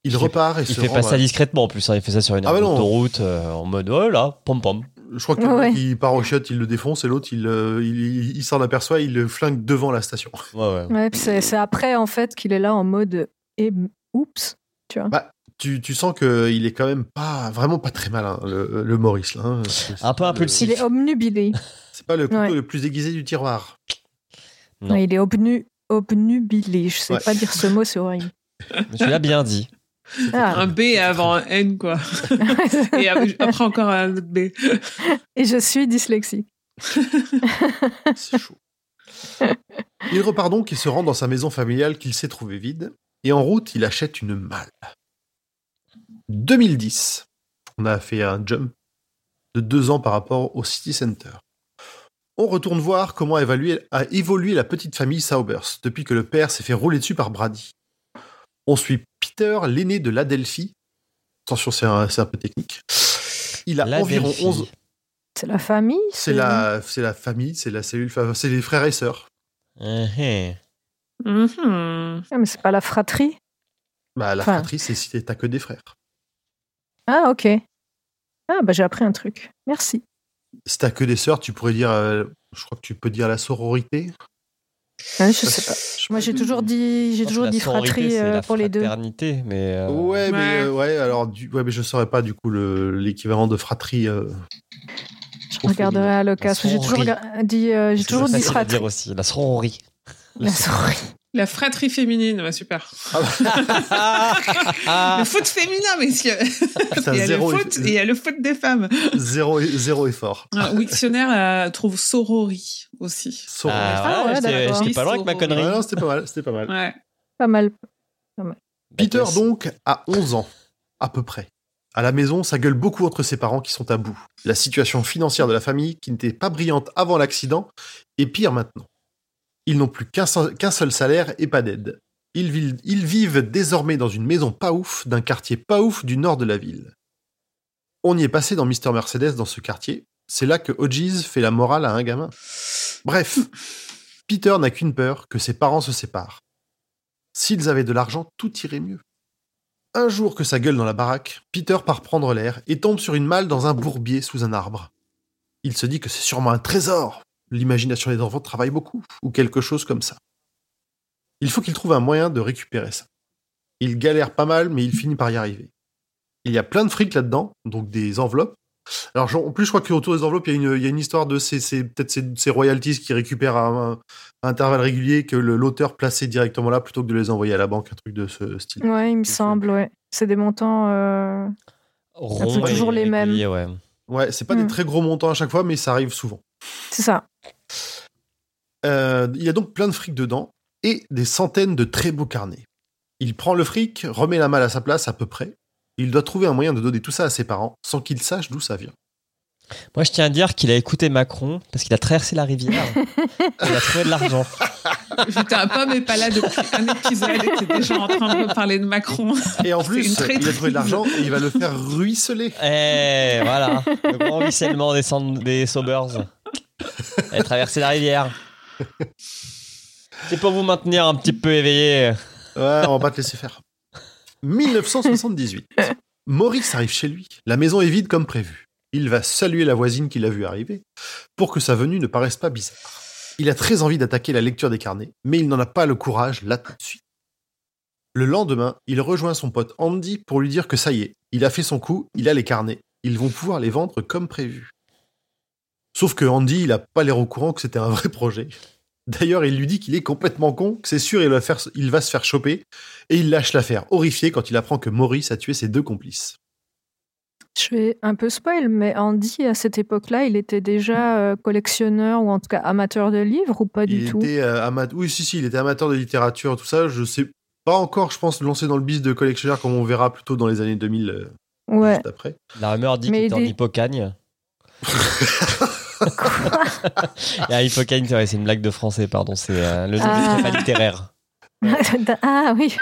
Il, Il fait- repart et Il se fait rend pas à- ça discrètement en plus. hein. Il fait ça sur une Ah bah autoroute euh, en mode oh là, pom pom. Je crois que le Ouais. part au shot, il le défonce et l'autre, il, euh, il, il- il s'en aperçoit, il le flingue devant la station. Ouais, ouais. C'est après, en fait, qu'il est là en mode eh, oups. Tu vois. Tu, tu sens qu'il est quand même pas vraiment pas très malin, le, le Maurice. Là, hein. Un peu c'est- impulsif. Il est obnubilé. C'est pas le couteau Ouais. le plus aiguisé du tiroir. Non. Ouais, il est obnu, obnubilé. Je sais Ouais. pas dire ce mot, c'est horrible. Mais tu l'as bien dit. Ah. Un B avant un N, quoi. Et après encore un autre B. Et je suis dyslexique. C'est chaud. Il repart donc et se rend dans sa maison familiale qu'il s'est trouvée vide, et en route, il achète une malle. 2010. On a fait un jump de deux ans par rapport au City Center. On retourne voir comment évaluer- a évolué la petite famille Saubers depuis que le père s'est fait rouler dessus par Brady. On suit Peter, l'aîné de l'Adelphi. Attention, c'est un, peu technique. Il a La environ Delphi. 11, C'est la famille c'est la, c'est la famille, c'est la cellule, c'est les frères et sœurs. Mhm. Mhm. Ah, mais c'est pas la fratrie? Bah, la Enfin. fratrie, c'est si t'as que des frères. Ah, ok. Ah, bah j'ai appris un truc. Merci. Si t'as que des sœurs, tu pourrais dire, euh, je crois que tu peux dire la sororité. Ah, je sais pas. Moi, j'ai toujours dit, j'ai toujours dit sororité, fratrie euh, pour les deux. fraternité, mais euh, Ouais, mais Ouais. euh, ouais, alors du, ouais, mais je saurais pas du coup le- l'équivalent de fratrie. euh, Je regarderai à l'occasion. J'ai toujours, dit, euh, j'ai c'est toujours dit facile à fratrie. dire aussi. La sororie. La sororité. La fratrie féminine, ouais, super. Ah, Le foot féminin, messieurs. Putain, il y a le foot et il y a le foot des femmes. zéro, zéro effort. Un Wiktionnaire euh, trouve sorori aussi. Sororité. Ah, Ah ouais, j'étais pas loin avec ma connerie. non, c'était pas mal, c'était pas mal. Ouais. Pas mal. Peter Badass. donc a 11 ans, à peu près. À la maison, ça gueule beaucoup entre ses parents qui sont à bout. La situation financière de la famille, qui n'était pas brillante avant l'accident, est pire maintenant. Ils n'ont plus qu'un seul salaire et pas d'aide. Ils, vivent- ils vivent désormais dans une maison pas ouf d'un quartier pas ouf du nord de la ville. On y est passé dans Mister Mercedes dans ce quartier, C'est là que Hodges fait la morale à un gamin. Bref, Peter n'a qu'une peur, que ses parents se séparent. S'ils avaient de l'argent, tout irait mieux. Un jour que ça gueule dans la baraque, Peter part prendre l'air et tombe sur une malle dans un bourbier sous un arbre. Il se dit que c'est sûrement un trésor. L'imagination des enfants travaille beaucoup, ou quelque chose comme ça. Il faut qu'il trouve un moyen de récupérer ça. Il galère pas mal, mais il finit par y arriver. Il y a plein de fric là-dedans, donc des enveloppes. Alors, en plus, je crois qu'autour des enveloppes, il y, a une, il y a une histoire de ces, ces- peut-être ces, ces royalties qui récupèrent à un, à intervalles réguliers que le- l'auteur plaçait directement là plutôt que de les envoyer à la banque, un truc de ce style. Ouais, il me semble, ouais. C'est des montants. euh, Rond c'est toujours les mêmes. ouais. Ouais, c'est pas Hmm. des très gros montants à chaque fois, mais ça arrive souvent. C'est ça. Euh, il y a donc plein de fric dedans et des centaines de très beaux carnets. Il prend le fric, remet la malle à sa place à peu près. Il doit trouver un moyen de donner tout ça à ses parents sans qu'ils sachent d'où ça vient. Moi, je tiens à dire qu'il a écouté Macron parce qu'il a traversé la rivière. il a trouvé de l'argent. Putain, Pomme est pas là depuis un épisode et t'es déjà en train de reparler de Macron. Et en plus, il a trouvé de l'argent et il va le faire ruisseler. Eh, voilà. Le grand ruissellement des, des Sobers. Elle a traversé la rivière. C'est pour vous maintenir un petit peu éveillé. Ouais, on va pas te laisser faire. 1978. Maurice arrive chez lui. La maison est vide comme prévu. Il va saluer la voisine qui l'a vu arriver pour que sa venue ne paraisse pas bizarre. Il a très envie d'attaquer la lecture des carnets, mais il n'en a pas le courage là tout de suite. Le lendemain, il rejoint son pote Andy pour lui dire que ça y est, il a fait son coup, il a les carnets, ils vont pouvoir les vendre comme prévu. Sauf que Andy, il a pas l'air au courant que c'était un vrai projet. D'ailleurs, il lui dit qu'il est complètement con, que c'est sûr il va, faire, il va se faire choper, et il lâche l'affaire, horrifié quand il apprend que Maurice a tué ses deux complices. Je vais un peu spoil, mais Andy, à cette époque-là, il était déjà euh, collectionneur ou en tout cas amateur de livres ou pas du il tout? était euh, ama- Oui, si, si, il était amateur de littérature, tout ça. Je sais pas encore, je pense, lancé dans le bis de collectionneur, comme on verra plutôt dans les années 2000, euh, Ouais. juste après. La rumeur dit Mais qu'il était en hippocagne. Et un hippocagne, c'est c'est une blague de français, pardon. C'est euh, le nom Ah. du pas littéraire. ah oui.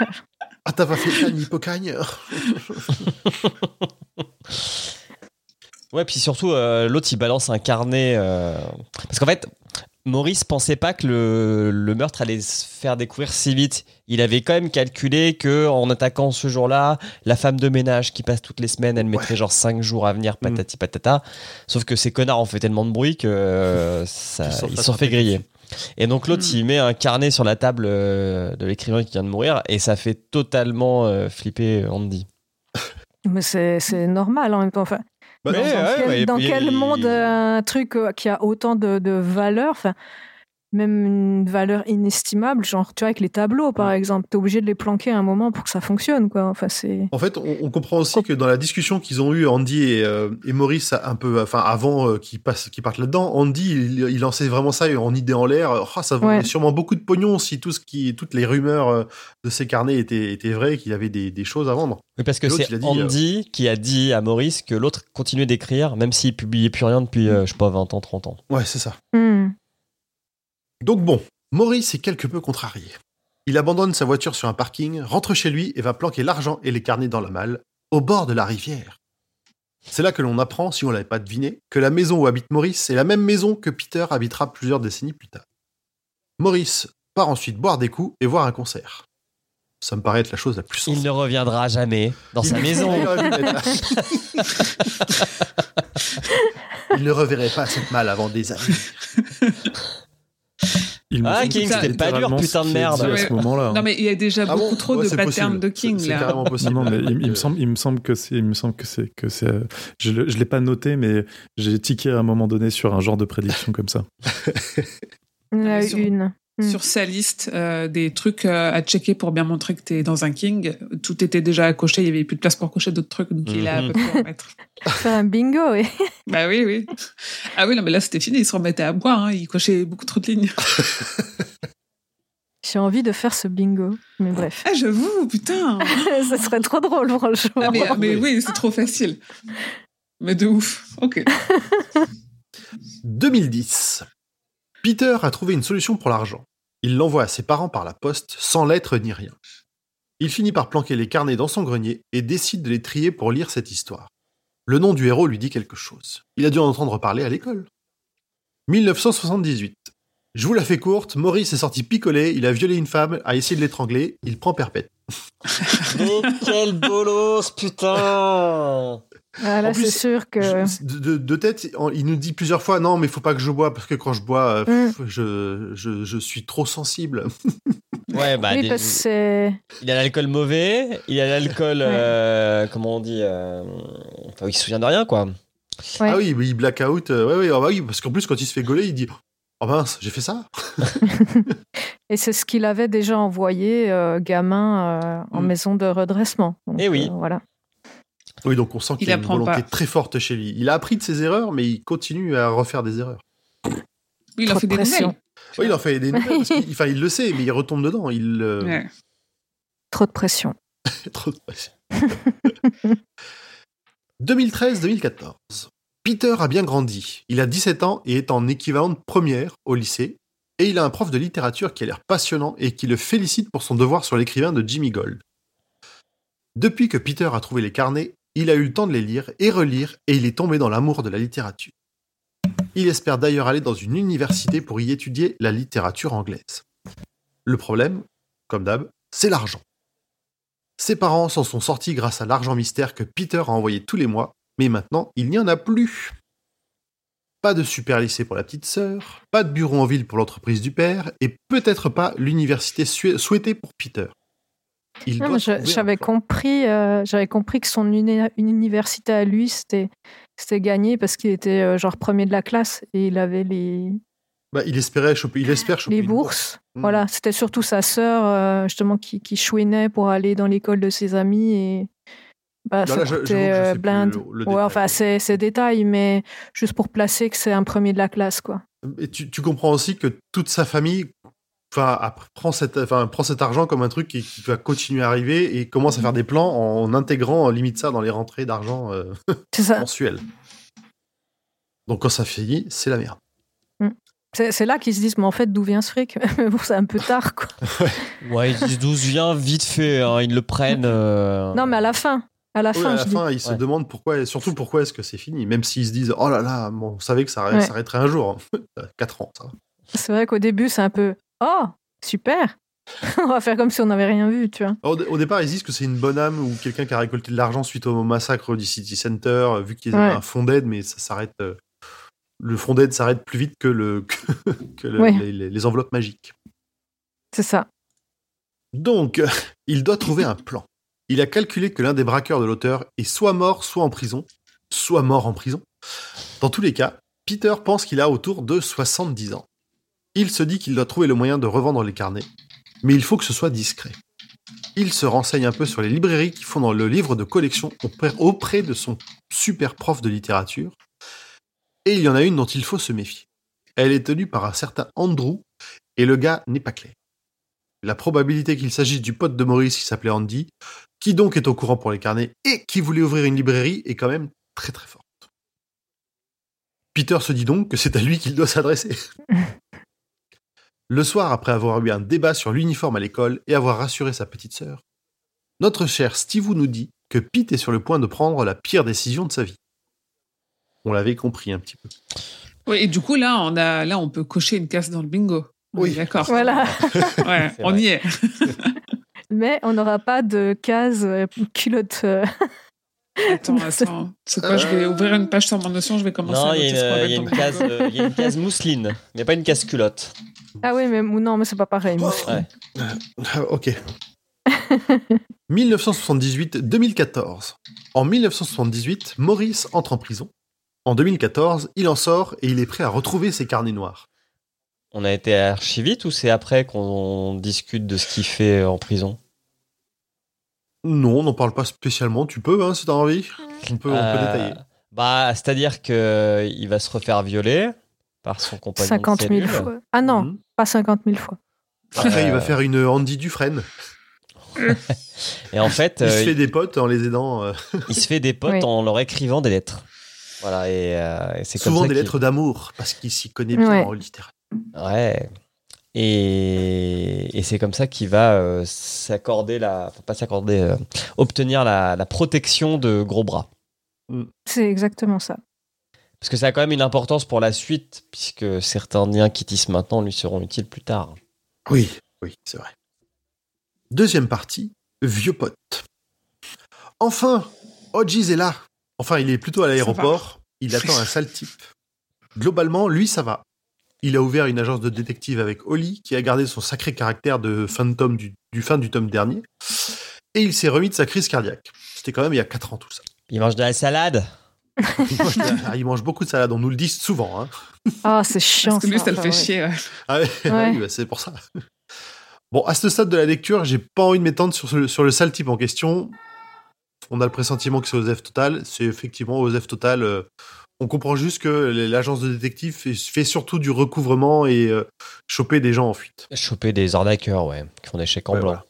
Ah, t'as pas fait hippocagne Ouais, puis surtout, euh, l'autre, il balance un carnet. euh, Parce qu'en fait, Maurice pensait pas que le, le meurtre allait se faire découvrir si vite. Il avait quand même calculé que en attaquant ce jour-là, la femme de ménage qui passe toutes les semaines, elle mettrait genre 5 jours à venir, patati patata. Sauf que ces connards ont fait tellement de bruit que euh, ça- Ils se sont ils fait griller. Et donc l'autre, Hmm. il met un carnet sur la table euh, de l'écrivain qui vient de mourir et ça fait totalement euh, flipper Andy. Mais c'est c'est normal en même temps. Enfin, Bah dans Ouais, quel, ouais, dans monde euh, un truc euh, qui a autant de, de valeur, enfin, même une valeur inestimable, genre tu vois avec les tableaux par exemple, t'es obligé de les planquer à un moment pour que ça fonctionne quoi. Enfin c'est En fait, on, on comprend aussi que dans la discussion qu'ils ont eue, Andy et, euh, et Maurice, un peu, enfin, avant euh, qu'ils passent, qu'ils partent là-dedans, Andy, il, il lançait vraiment ça en idée en l'air. Oh, ça vaut Ouais. sûrement beaucoup de pognon si tout ce qui, toutes les rumeurs euh, de ces carnets étaient, étaient vraies et qu'il y avait des, des choses à vendre. Oui, parce que c'est euh, Andy qui a dit à Maurice que l'autre continuait d'écrire, même s'il publiait plus rien depuis, euh, je sais pas, 20 ans, 30 ans. Ouais, c'est ça. Hmm. Donc bon, Maurice est quelque peu contrarié. Il abandonne sa voiture sur un parking, rentre chez lui et va planquer l'argent et les carnets dans la malle, au bord de la rivière. C'est là que l'on apprend, si on l'avait pas deviné, que la maison où habite Maurice est la même maison que Peter habitera plusieurs décennies plus tard. Maurice part ensuite boire des coups et voir un concert. Ça me paraît être la chose la plus Il sensée. ne reviendra jamais dans sa Il- maison. Il Il ne reverrait pas cette malle avant des années. Ah, King, que c'est c'était pas dur, putain de merde. À ce moment-là. Non, mais il y a déjà Ah beaucoup bon trop Ouais, de c'est patterns possible. de King, C'est là. carrément Non, possible. non, mais il, il me semble, il me semble que c'est, il me semble que c'est, que c'est. Je, le- je l'ai pas noté, mais j'ai tiqué à un moment donné sur un genre de prédiction comme ça. Il y en a une. Hmm. Sur sa liste euh, des trucs euh, à checker pour bien montrer que t'es dans un King, tout était déjà à cocher, il y avait plus de place pour cocher d'autres trucs, donc il a Mhm. un peu de quoi en mettre. Faire un bingo, oui. Bah oui, oui. Ah oui, non, mais là c'était fini, il se remettait à boire, hein, il cochait beaucoup trop de lignes. J'ai envie de faire ce bingo. Mais bref. Ah j'avoue, putain ça serait trop drôle, franchement. Ah, mais, mais oui, c'est trop facile. Mais de ouf. Ok. 2010. Peter a trouvé une solution pour l'argent. Il l'envoie à ses parents par la poste, sans lettre ni rien. Il finit par planquer les carnets dans son grenier et décide de les trier pour lire cette histoire. Le nom du héros lui dit quelque chose. Il a dû en entendre parler à l'école. 1978. Je vous la fais courte, Maurice est sorti picoler, il a violé une femme, a essayé de l'étrangler, il prend perpète. Mais quel bolos, putain Ah, là, En plus, c'est sûr que. Je- de, tête, il nous dit plusieurs fois non, mais il faut pas que je bois parce que quand je bois, euh, Mm. pff, je, je, je suis trop sensible. Ouais, bah, oui, des- parce que c'est. il a l'alcool mauvais, il a l'alcool, Ouais. euh, comment on dit, euh, enfin, il se souvient de rien, quoi. Ouais. Ah oui, il blackout. euh, ouais, ouais, ah bah oui, parce qu'en plus, quand il se fait gauler, il dit Oh mince, j'ai fait ça Et c'est ce qu'il avait déjà envoyé, euh, gamin, euh, en Mm. maison de redressement. Donc, Eh oui. euh, voilà. Oui, donc on sent qu'il Il y a une apprend volonté pas. très forte chez lui. Il a appris de ses erreurs, mais il continue à refaire des erreurs. Oui, il en Trop fait de des pression. nouvelles. Oui, il en fait des nouvelles. enfin, il le sait, mais il retombe dedans. Il, euh, Ouais. Trop de pression. Trop de pression. 2013-2014. Peter a bien grandi. Il a 17 ans et est en équivalent de première au lycée. Et il a un prof de littérature qui a l'air passionnant et qui le félicite pour son devoir sur l'écrivain de Jimmy Gold. Depuis que Peter a trouvé les carnets, il a eu le temps de les lire et relire et il est tombé dans l'amour de la littérature. Il espère d'ailleurs aller dans une université pour y étudier la littérature anglaise. Le problème, comme d'hab, c'est l'argent. Ses parents s'en sont sortis grâce à l'argent mystère que Peter a envoyé tous les mois, mais maintenant il n'y en a plus. Pas de super lycée pour la petite sœur, pas de bureau en ville pour l'entreprise du père, et peut-être pas l'université souhaitée pour Peter. Il doit je- J'avais compris, euh, j'avais compris que son uni- une université à lui, c'était c'était gagné parce qu'il était euh, genre premier de la classe et il avait les, Bah, il espérait choper, il espère choper les bourses. Voilà, c'était surtout sa sœur euh, justement qui, qui chouinait pour aller dans l'école de ses amis et bah, Non, ça là, je blinde. le- le ouais, enfin c'est c'est détail, mais juste pour placer que c'est un premier de la classe quoi. Et tu, tu comprends aussi que toute sa famille enfin, après, prend, cet, enfin, prend cet argent comme un truc qui, qui va continuer à arriver et commence à faire des plans en intégrant euh, limite ça dans les rentrées d'argent euh, mensuelles. Donc quand ça finit, c'est la merde. C'est c'est là qu'ils se disent mais en fait d'où vient ce fric? Mais bon, c'est un peu tard quoi. Ouais, ils disent d'où vient vite fait, hein, ils le prennent. euh, Non mais à la fin, à la Oui, fin, à je la dis. fin, ils se Ouais. demandent pourquoi, et surtout pourquoi est-ce que c'est fini, même s'ils se disent oh là là, bon, on savait que ça arrêt- Ouais. s'arrêterait un jour. 4 ans, ça. C'est vrai qu'au début, c'est un peu Oh, super On va faire comme si on n'avait rien vu, tu vois. Au, au départ, ils disent que c'est une bonne âme ou quelqu'un qui a récolté de l'argent suite au massacre du City Center, euh, vu qu'ils avaient Ouais. un fonds d'aide, mais ça s'arrête. euh, le fonds d'aide s'arrête plus vite que, le, que, que le- Ouais. les, les- les enveloppes magiques. C'est ça. Donc, il doit trouver un plan. Il a calculé que l'un des braqueurs de l'auteur est soit mort, soit en prison, soit mort en prison. Dans tous les cas, Peter pense qu'il a autour de 70 ans. Il se dit qu'il doit trouver le moyen de revendre les carnets, mais il faut que ce soit discret. Il se renseigne un peu sur les librairies qui font dans le livre de collection auprès, de son super prof de littérature, et il y en a une dont il faut se méfier. Elle est tenue par un certain Andrew, et le gars n'est pas clair. La probabilité qu'il s'agisse du pote de Maurice qui s'appelait Andy, qui donc est au courant pour les carnets et qui voulait ouvrir une librairie, est quand même très très forte. Peter se dit donc que c'est à lui qu'il doit s'adresser. Le soir, après avoir eu un débat sur l'uniforme à l'école et avoir rassuré sa petite sœur, notre cher Steve nous dit que Pete est sur le point de prendre la pire décision de sa vie. On l'avait compris un petit peu. Oui, et du coup, là, on, a, là, on peut cocher une case dans le bingo. Oui. Oui, d'accord. Voilà. Ouais, on vrai. y est. Mais on n'aura pas de case euh, culotte. Euh, Attends, attends. C'est quoi Je vais ouvrir une page sur mon notion, je vais commencer Non, à il y noter ce qu'on a une, il y a mettre une dans le case, bingo. euh, il y a une case mousseline. A pas une case culotte. Ah oui, mais ou non, mais c'est pas pareil. Ouais. Ah, ok. 1978-2014. En 1978, Maurice entre en prison. En 2014, il en sort et il est prêt à retrouver ses carnets noirs. On a été archivite ou c'est après qu'on discute de ce qu'il fait en prison? Non, on n'en parle pas spécialement. Tu peux, hein, si t'as envie. On peut, on peut Euh, détailler. Bah, c'est-à-dire que il va se refaire violer par son compagnon. de 50 000 cellule. fois. Ah non, Mhm. pas 50 000 fois. Après, il Euh, va faire une Andy Dufresne. Et en fait, Il euh, se fait il, des potes en les aidant. euh, il se fait des potes Oui. en leur écrivant des lettres. Voilà, et, euh, et c'est comme souvent ça des lettres d'amour, parce qu'il s'y connaît bien Ouais. en littérature. Ouais. Et, et c'est comme ça qu'il va euh, s'accorder la, enfin, pas s'accorder, euh, obtenir la, la protection de Gros Bras. C'est exactement ça. Parce que ça a quand même une importance pour la suite, puisque certains liens qui tissent maintenant lui seront utiles plus tard. Oui, oui, c'est vrai. Deuxième partie, vieux pote. Enfin, Hodges est là. Enfin, il est plutôt à l'aéroport. Il attend un sale type. Globalement, lui, ça va. Il a ouvert une agence de détective avec Holly, qui a gardé son sacré caractère de fin de tome du, du fin du tome dernier. Et il s'est remis de sa crise cardiaque. C'était quand même il y a 4 ans tout ça. Il mange de la salade Il mange, ah, il mange beaucoup de salade, on nous le dit souvent. Hein. Ah, c'est chiant. Parce que lui, ça le enfin, fait ouais. chier. ouais. Ah ouais, Ouais. oui, bah, c'est pour ça. Bon, à ce stade de la lecture, j'ai pas envie de m'étendre sur, ce- sur le sale type en question. On a le pressentiment que c'est Osef Total. C'est effectivement Osef Total. euh, on comprend juste que l'agence de détective fait, surtout du recouvrement et euh, choper des gens en fuite. Choper des arnaqueurs, ouais, qui font des chèques en Ouais, blanc. voilà.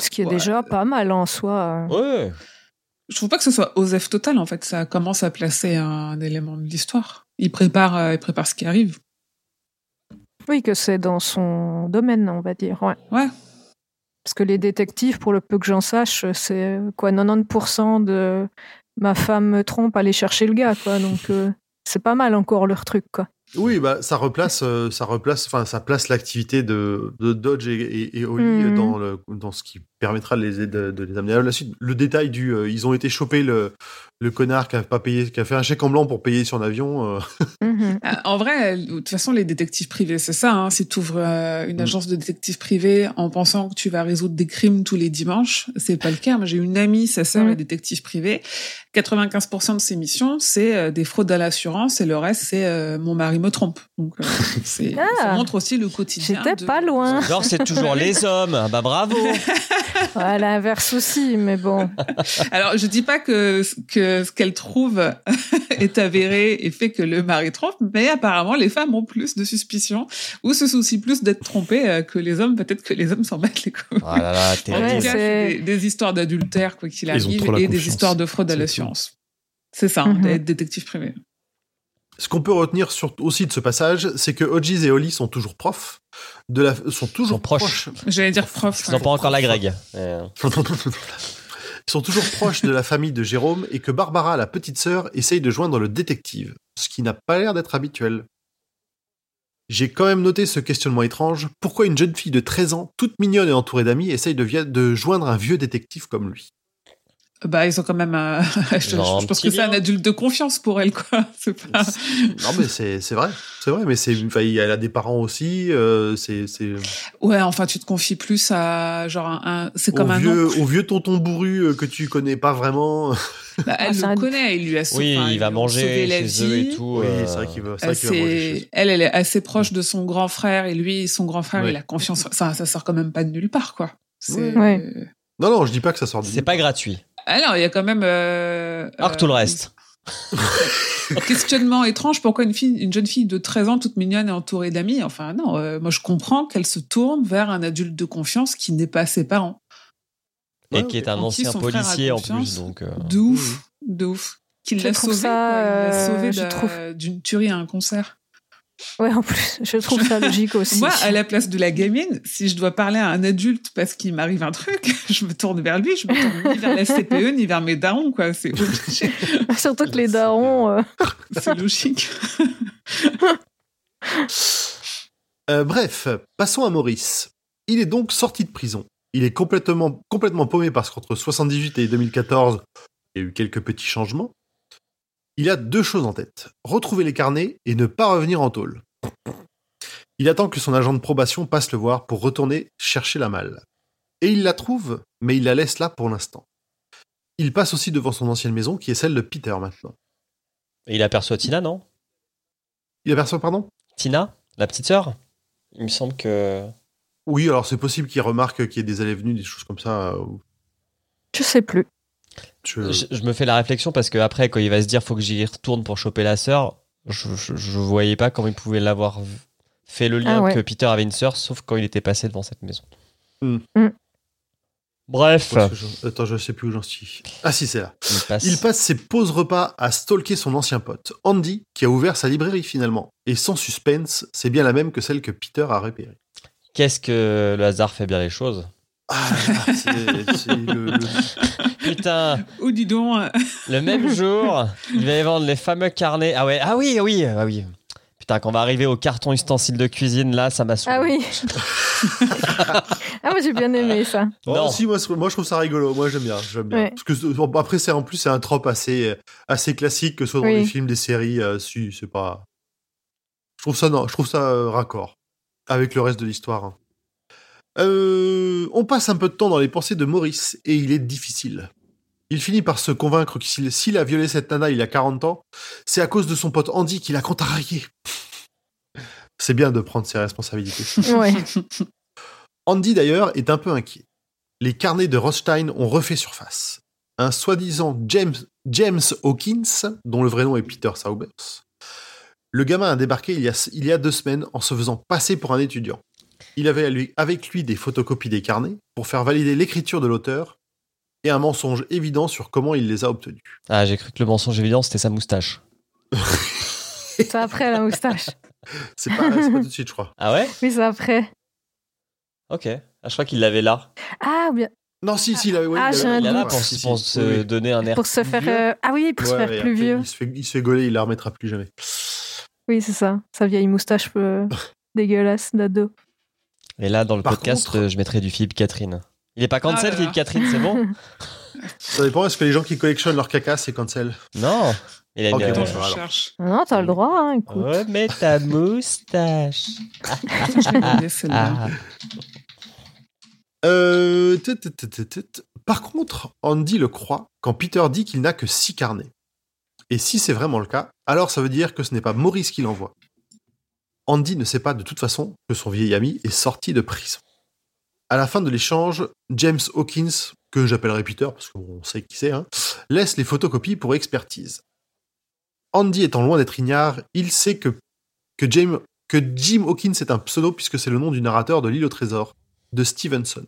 Ce qui est Ouais. déjà pas mal en soi. Ouais. Je trouve pas que ce soit Osef total, en fait. Ça commence à placer un élément de l'histoire. Il prépare, euh, il prépare ce qui arrive. Oui, que c'est dans son domaine, on va dire. Ouais. Ouais. Parce que les détectives, pour le peu que j'en sache, c'est quoi 90% de ma femme me trompe, aller chercher le gars, quoi. Donc euh, c'est pas mal encore leur truc, quoi. Oui, bah ça replace, euh, ça replace, enfin ça place l'activité de, de Dodge et, et, et Holly Mhm. dans le dans ce qui permettra de les de, de les amener à la suite. Le détail du, euh, ils ont été chopés le le connard qui a pas payé, qui a fait un chèque en blanc pour payer son avion. euh, Mhm. Euh, En vrai, de toute façon, les détectives privés, c'est ça. Hein. Si tu ouvres une Mm. agence de détectives privés en pensant que tu vas résoudre des crimes tous les dimanches, c'est pas le cas. Moi, j'ai une amie, sa sœur Mm. est détective privée. 95% de ses missions, c'est euh, des fraudes à l'assurance et le reste, c'est euh, mon mari me trompe. Donc, euh, c'est, Ah. ça montre aussi le quotidien. J'étais de- pas loin. Genre, c'est toujours les hommes. Ah Bah bravo. À l'inverse aussi, mais bon. Alors, je dis pas que, que ce qu'elle trouve est avéré et fait que le mari trompe, mais apparemment, les femmes ont plus de suspicions ou se soucient plus d'être trompées euh, que les hommes. Peut-être que les hommes s'en battent les couilles. Ah là là, En terrible. Ouais, tout cas, c'est- c'est des, des histoires d'adultère, quoi qu'il arrive, et des confiance. histoires de fraude à l'assurance. C'est ça, hein, Mhm. d'être détective privé. Ce qu'on peut retenir sur- aussi de ce passage, c'est que Hodges et Holly sont toujours profs, de la, sont toujours Sont proches. proches. J'allais dire prof. Ils n'ont ouais. pas encore la Greg. Euh, Ils sont toujours proches de la famille de Jérôme et que Barbara, la petite sœur, essaye de joindre le détective, ce qui n'a pas l'air d'être habituel. J'ai quand même noté ce questionnement étrange. Pourquoi une jeune fille de 13 ans, toute mignonne et entourée d'amis, essaye de joindre un vieux détective comme lui? Bah, ils ont quand même. un- je, pense que c'est un adulte de confiance pour elle, quoi. Pas. Non mais c'est c'est vrai, c'est vrai, mais c'est, enfin, elle a des parents aussi, euh, c'est c'est Ouais, enfin, tu te confies plus à genre un. un- c'est au comme un vieux, oncle. au vieux tonton bourru euh, que tu connais pas vraiment. Bah, elle Ah, le un- connaît, il lui a sauvé. Oui, enfin, il va manger la chez eux vie. et tout. Oui, euh, c'est vrai qu'il va, Elle, vrai qu'il va manger chez c'est- eux. elle, elle est assez proche de son grand frère et lui, son grand frère, Ouais. il a confiance. Ça, ça sort quand même pas de nulle part, quoi. Ouais. Non non, je dis pas que ça sort de C'est pas gratuit. Alors, il y a quand même. Euh, Alors que tout le euh, reste. Questionnement étrange, pourquoi une, fille, une jeune fille de 13 ans, toute mignonne et entourée d'amis Enfin, non, euh, moi je comprends qu'elle se tourne vers un adulte de confiance qui n'est pas ses parents. Et Ouais, qui est un ancien policier en plus. Donc, euh, De ouf, de ouf. Qu'il l'a sauvé, ça, quoi. Il l'a euh, sauvé je trouve- d'une tuerie à un concert. Ouais, en plus, je trouve ça logique aussi. Moi, à la place de la gamine, si je dois parler à un adulte parce qu'il m'arrive un truc, je me tourne vers lui, je me tourne ni vers la CPE, ni vers mes darons, quoi. C'est obligé. Surtout que les darons. euh, C'est logique. Euh, bref, passons à Maurice. Il est donc sorti de prison. Il est complètement, complètement paumé parce qu'entre 78 et 2014, il y a eu quelques petits changements. Il a deux choses en tête. Retrouver les carnets et ne pas revenir en tôle. Il attend que son agent de probation passe le voir pour retourner chercher la malle. Et il la trouve, mais il la laisse là pour l'instant. Il passe aussi devant son ancienne maison qui est celle de Peter maintenant. et il aperçoit Tina, non? Il aperçoit, pardon? Tina, la petite sœur? Il me semble que. Oui, alors c'est possible qu'il remarque qu'il y ait des allées-venues, des choses comme ça. euh, Je sais plus. Je- Je, je me fais la réflexion parce que après, quand il va se dire faut que j'y retourne pour choper la sœur, je, je, je voyais pas comment il pouvait l'avoir fait le lien Ah ouais. que Peter avait une sœur, sauf quand il était passé devant cette maison. Hmm. Hmm. Bref, je- Attends, je sais plus où j'en suis. Ah si, c'est là. il passe. Il passe ses pauses repas à stalker son ancien pote, Andy, qui a ouvert sa librairie finalement. Et sans suspense, c'est bien la même que celle que Peter a repérée. Qu'est-ce que le hasard fait bien les choses? Ah, c'est c'est le, le- Putain, Ou dis donc, euh, le même jour, il va y vendre les fameux carnets. Ah ouais, ah oui, oui, ah oui. Putain, quand on va arriver au carton ustensile de cuisine, là, ça m'a saoulé. Ah oui. ah, moi j'ai bien aimé ça. Oh, Non. si, moi, je- moi, je trouve ça rigolo. Moi, j'aime bien. J'aime bien. Ouais. Parce que bon, après, c'est en plus, c'est un trope assez, assez classique, que ce soit dans Oui. les films, des séries. euh, si, c'est pas. Je trouve ça, non, je trouve ça euh, raccord avec le reste de l'histoire. hein. Euh, on passe un peu de temps dans les pensées de Maurice et il est difficile. Il finit par se convaincre que s'il a violé cette nana il y a 40 ans, c'est à cause de son pote Andy qu'il a contrarié. C'est bien de prendre ses responsabilités. Ouais. Andy d'ailleurs est un peu inquiet. Les carnets de Rothstein ont refait surface. Un soi-disant James, James Hawkins, dont le vrai nom est Peter Saubers. Le gamin a débarqué il y a, il y a deux semaines en se faisant passer pour un étudiant. Il avait lui- avec lui des photocopies des carnets pour faire valider l'écriture de l'auteur et un mensonge évident sur comment il les a obtenus. Ah, j'ai cru que le mensonge évident, c'était sa moustache. C'est après la moustache. C'est pas, pas tout de suite, je crois. Ah ouais? Oui, c'est après. Ok. Ah, je crois qu'il l'avait là. Ah, bien. Non, si, si, il avait, oui, Ah, il j'ai avait- un Il a là doute. pour, Si, pour oui, se oui. donner un air. Pour se plus faire. vieux. euh, Ah oui, pour se Ouais, faire ouais, plus après, vieux. Il se, fait, il se fait gauler, il la remettra plus jamais. Oui, c'est ça. Sa vieille moustache euh, dégueulasse d'ado. Et là, dans le Par podcast, contre- je mettrai du Philippe Catherine. Il est pas cancel, Ah là. Philippe Catherine, c'est bon Ça dépend, est-ce que les gens qui collectionnent leur caca, c'est cancel Non. Il a une, Ok, euh, attends, je cherche. Non, t'as le droit, hein, écoute. Remets ta moustache. Euh. Par contre, Andy le croit quand Peter dit qu'il n'a que six carnets. Et si c'est vraiment le cas, alors ça veut dire que ce n'est pas Maurice qui l'envoie. Andy ne sait pas de toute façon que son vieil ami est sorti de prison. À la fin de l'échange, James Hawkins, que j'appellerai Peter parce qu'on sait qui c'est, hein, laisse les photocopies pour expertise. Andy étant loin d'être ignare, il sait que, Jim Hawkins est un pseudo puisque c'est le nom du narrateur de l'île au trésor de Stevenson.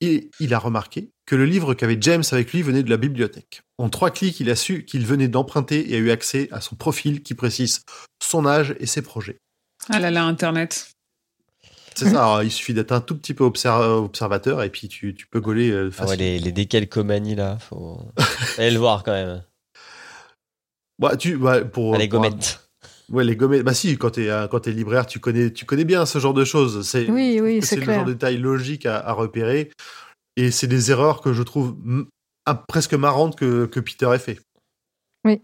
Et il a remarqué que le livre qu'avait James avec lui venait de la bibliothèque. En trois clics, il a su qu'il venait d'emprunter et a eu accès à son profil qui précise son âge et ses projets. Ah là là, Internet. C'est ça, alors, il suffit d'être un tout petit peu obser- observateur et puis tu, tu peux gauler euh, Ah ouais, facilement. les, les décalcomanies là, faut aller le voir quand même. Bah, tu, bah, pour, Ah, les pour un- gommettes. Ouais, les gommettes. Bah si, quand t'es euh, quand t'es libraire, tu connais tu connais bien ce genre de choses. C'est Oui, oui, c'est le genre de détail logique à, à repérer. Et c'est des erreurs que je trouve ah, presque marrantes que, que Peter ait fait. Oui.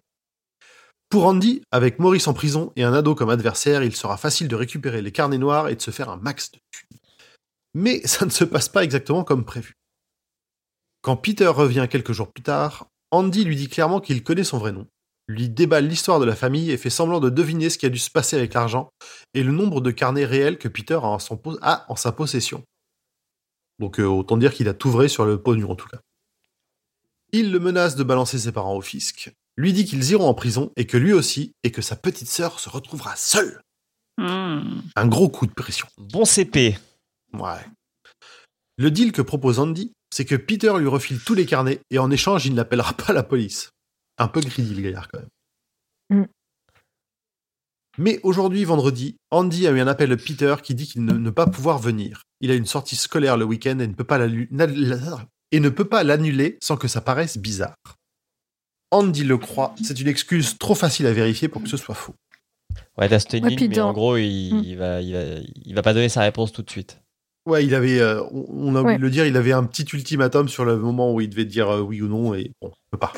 Pour Andy, avec Maurice en prison et un ado comme adversaire, il sera facile de récupérer les carnets noirs et de se faire un max de thunes. Mais ça ne se passe pas exactement comme prévu. Quand Peter revient quelques jours plus tard, Andy lui dit clairement qu'il connaît son vrai nom, lui déballe l'histoire de la famille et fait semblant de deviner ce qui a dû se passer avec l'argent et le nombre de carnets réels que Peter a en, son po- a en sa possession. Donc euh, autant dire qu'il a tout vrai sur le pognon en tout cas. Il le menace de balancer ses parents au fisc, lui dit qu'ils iront en prison et que lui aussi, et que sa petite sœur se retrouvera seule. Hmm. Un gros coup de pression. Bon CP. Ouais. Le deal que propose Andy, c'est que Peter lui refile tous les carnets et en échange, il n'appellera pas la police. Un peu greedy le gaillard quand même. Mm. Mais aujourd'hui, vendredi, Andy a eu un appel de Peter qui dit qu'il ne, ne pas pouvoir venir. Il a une sortie scolaire le week-end et ne peut pas l'allu- na- la- et ne peut pas l'annuler sans que ça paraisse bizarre. Andy le croit, c'est une excuse trop facile à vérifier pour que ce soit faux. Ouais, ligne, puis mais en gros, il, Hmm. il va, il, va, il va pas donner sa réponse tout de suite. Ouais, il avait, euh, on a oublié Ouais. de le dire, il avait un petit ultimatum sur le moment où il devait dire euh, oui ou non et bon, il peut pas.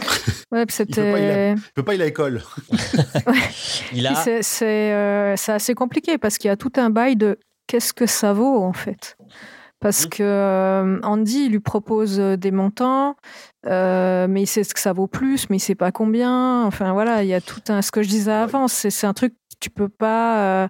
Ouais, puis peut pas, il a- c'était. Il peut pas, il est à l'école. Il a. Puis C'est c'est, euh, c'est assez compliqué parce qu'il y a tout un bail de qu'est-ce que ça vaut en fait. Parce Mhm. que euh, Andy il lui propose des montants, euh, mais il sait ce que ça vaut plus, mais il sait pas combien. Enfin voilà, il y a tout un. Ce que je disais avant, c'est c'est un truc que tu peux pas.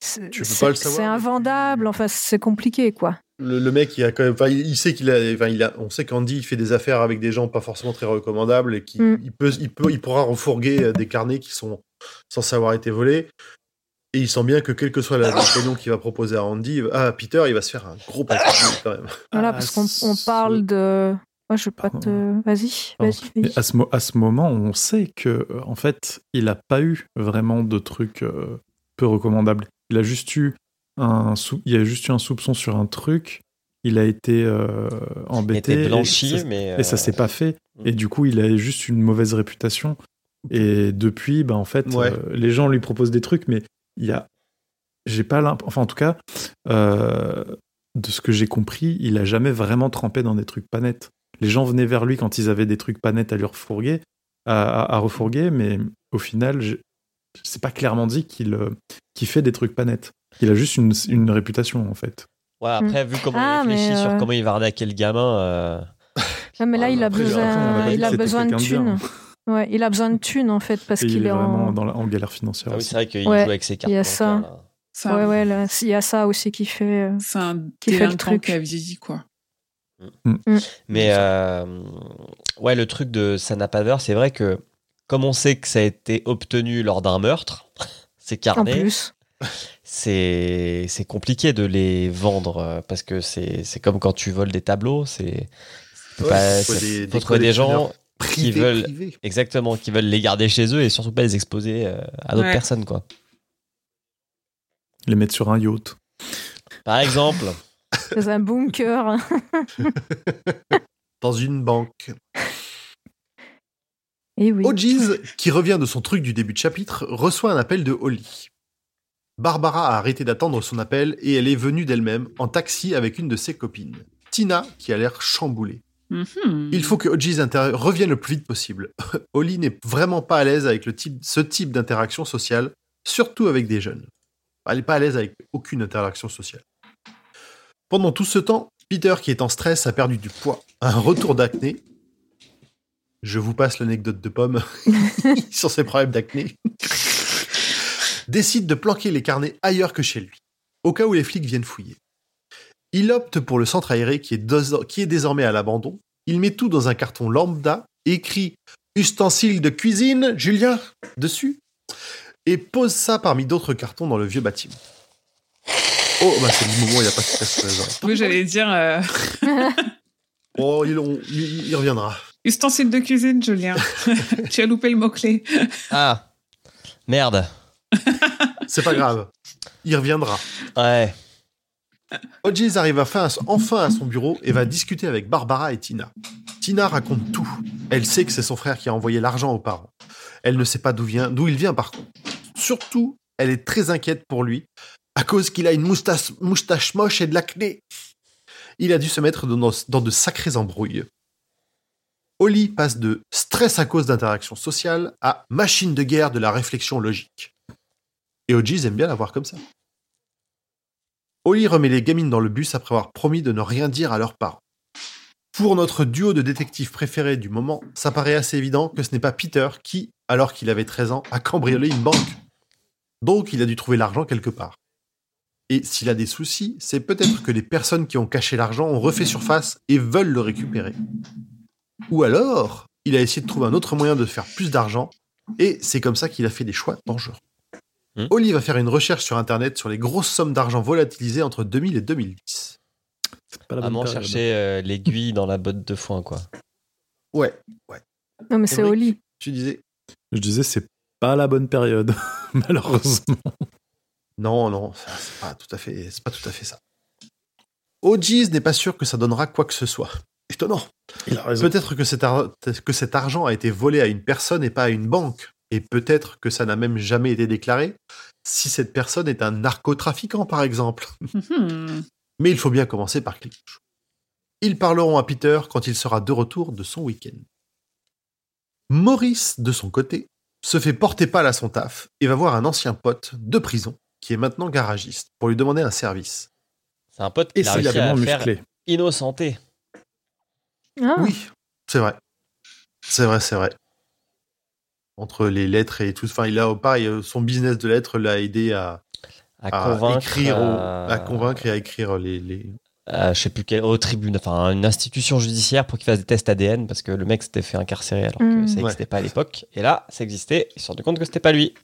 C'est- Tu peux c'est- pas le savoir, C'est mais tu- invendable. Enfin, c'est compliqué quoi. Le, le mec, il a quand même, enfin, il, sait qu'il a, enfin, il a, on sait qu'Andy il fait des affaires avec des gens pas forcément très recommandables et qu'il Mm. il peut, il peut, il pourra refourguer euh, des carnets qui sont censés avoir été volés. Et il sent bien que quel que soit la le pognon qu'il va proposer à Andy, à Peter, il va se faire un gros paquet quand même. Voilà, Ah, parce qu'on parle de. Moi, je veux pas te. Vas-y, vas-y, vas-y. à ce, à ce moment, on sait que euh, en fait, il n'a pas eu vraiment de trucs euh, peu recommandables. Il a juste eu un sou- il a juste eu un soupçon sur un truc il a été euh, Il embêté. et ça- mais. Et ça euh, s'est pas fait. Mm. Et du coup, il a juste une mauvaise réputation. Et depuis, bah, en fait, Ouais. euh, les gens lui proposent des trucs, mais il y a. J'ai pas Enfin, en tout cas, euh, de ce que j'ai compris, il a jamais vraiment trempé dans des trucs pas nets. Les gens venaient vers lui quand ils avaient des trucs pas nets à lui refourguer, à, à- à refourguer, mais au final, c'est pas clairement dit qu'il euh, qu'il fait des trucs pas nets. Il a juste une, une réputation, en fait. Ouais, après, vu comment Ah, il réfléchit mais, sur euh, comment il va arnaquer le gamin. euh, Non, mais là, Ah, il a besoin, pas il a besoin de thunes. Ouais, il a besoin de thunes en fait parce qu'il il est est vraiment en. dans la- en galère financière. Ah oui, c'est vrai qu'il Ouais, joue avec ses cartes. il y a ça. Ouais, ouais, là, il y a ça aussi qui fait. euh, c'est un Qui fait le truc. qui a vieilli, quoi. Mais euh, ouais, le truc de Sana Paver, c'est vrai que comme on sait que ça a été obtenu lors d'un meurtre, ces En carnets, plus. c'est c'est compliqué de les vendre euh, parce que c'est c'est comme quand tu voles des tableaux, c'est c'est Ouais, pas- faut c'est- des- faut des trouver des gens qui veulent exactement qui veulent les garder chez eux et surtout pas les exposer euh, à d'autres Ouais. personnes quoi. Les mettre sur un yacht. Par exemple, Dans un bunker. Dans une banque. Et oui. Hodges, qui revient de son truc du début de chapitre, reçoit un appel de Holly. Barbara a arrêté d'attendre son appel et elle est venue d'elle-même en taxi avec une de ses copines, Tina, qui a l'air chamboulée. Mhm. Il faut que inter- revienne le plus vite possible. Holly n'est vraiment pas à l'aise avec le type, ce type d'interaction sociale, surtout avec des jeunes. Elle n'est pas à l'aise avec aucune interaction sociale. Pendant tout ce temps, Peter, qui est en stress, a perdu du poids, un retour d'acné. Je vous passe l'anecdote de Pomme sur ses problèmes d'acné. Décide de planquer les carnets ailleurs que chez lui, au cas où les flics viennent fouiller. Il opte pour le centre aéré qui est, qui est désormais à l'abandon. Il met tout dans un carton lambda, écrit Ustensile de cuisine, Julien, dessus, et pose ça parmi d'autres cartons dans le vieux bâtiment. Oh, bah c'est le moment où il a pas de stress sur les oreilles. Oui, j'allais dire euh, Oh, il, on- il- il reviendra. Ustensile de cuisine, Julien. tu as loupé le mot-clé. ah merde, C'est pas grave. Il reviendra. ouais, Hodges arrive à fin- enfin à son bureau et va discuter avec Barbara et Tina. Tina raconte tout. Elle sait que c'est son frère qui a envoyé l'argent aux parents. Elle ne sait pas d'où vient, d'où il vient par contre. Surtout, elle est très inquiète pour lui à cause qu'il a une moustache, moustache moche et de l'acné. Il a dû se mettre dans, dans de sacrées embrouilles. Holly passe de stress à cause d'interactions sociales à machine de guerre de la réflexion logique. Et Hodges aime bien la voir comme ça. Holly remet les gamines dans le bus après avoir promis de ne rien dire à leurs parents. Pour notre duo de détectives préférés du moment, ça paraît assez évident que ce n'est pas Peter qui, alors qu'il avait 13 ans, a cambriolé une banque. Donc il a dû trouver l'argent quelque part. Et s'il a des soucis, c'est peut-être que les personnes qui ont caché l'argent ont refait surface et veulent le récupérer. Ou alors, il a essayé de trouver un autre moyen de faire plus d'argent, et c'est comme ça qu'il a fait des choix dangereux. Hmm. Oli va faire une recherche sur Internet sur les grosses sommes d'argent volatilisées entre 2000 et 2010. C'est pas la bonne vraiment période. chercher euh, l'aiguille dans la botte de foin quoi. Ouais, Non, mais c'est Oli. Tu disais Je disais, c'est pas la bonne période, malheureusement. Non, non, c'est pas tout à fait, c'est pas tout à fait ça. Hodges n'est pas sûr que ça donnera quoi que ce soit. Étonnant. Peut-être que, cet ar- que cet argent a été volé à une personne et pas à une banque. Et peut-être que ça n'a même jamais été déclaré si cette personne est un narcotrafiquant, par exemple. Mhm. Mais il faut bien commencer par quelque chose. Ils parleront à Peter quand il sera de retour de son week-end. Maurice, de son côté, se fait porter pâle à son taf et va voir un ancien pote de prison qui est maintenant garagiste pour lui demander un service. C'est un pote qui a réussi à faire musclé. innocenté. Ah, Oui, c'est vrai. C'est vrai, c'est vrai. Entre les lettres et tout. Enfin, il a, pareil, euh, son business de lettres l'a aidé à, à, à convaincre, écrire, au- euh, à convaincre et à écrire les, les- euh, je sais plus quel, au tribunal, enfin une institution judiciaire pour qu'il fasse des tests ADN parce que le mec s'était fait incarcérer alors que Mm. ça Ouais. n'existait pas à l'époque. Et là, ça existait. Ils se sont rendu compte que c'était pas lui.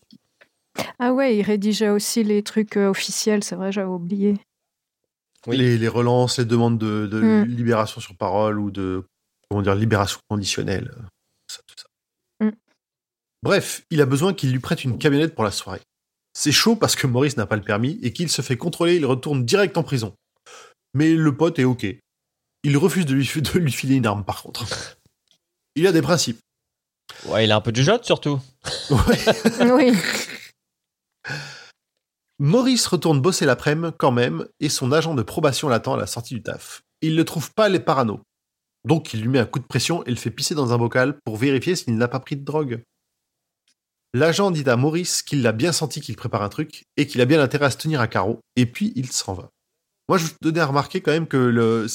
Ah ouais, il rédigeait aussi les trucs officiels, c'est vrai, j'avais oublié. Oui. les, les relances, les demandes de, de Mm. libération sur parole ou de comment dire libération conditionnelle. euh, ça, tout ça. Mm. Bref, il a besoin qu'il lui prête une camionnette pour la soirée. C'est chaud parce que Maurice n'a pas le permis et qu'il se fait contrôler, il retourne direct en prison. Mais le pote est ok. Il refuse de lui, de lui filer une arme par contre. Il a des principes. Ouais, il a un peu du jeu surtout. Ouais. Oui. Maurice retourne bosser l'après-midi quand même et son agent de probation l'attend à la sortie du taf. Il ne trouve pas les parano. Donc il lui met un coup de pression et le fait pisser dans un bocal pour vérifier s'il n'a pas pris de drogue. L'agent dit à Maurice qu'il l'a bien senti qu'il prépare un truc et qu'il a bien intérêt à se tenir à carreau et puis il s'en va. Moi je donnais à remarquer quand même que euh,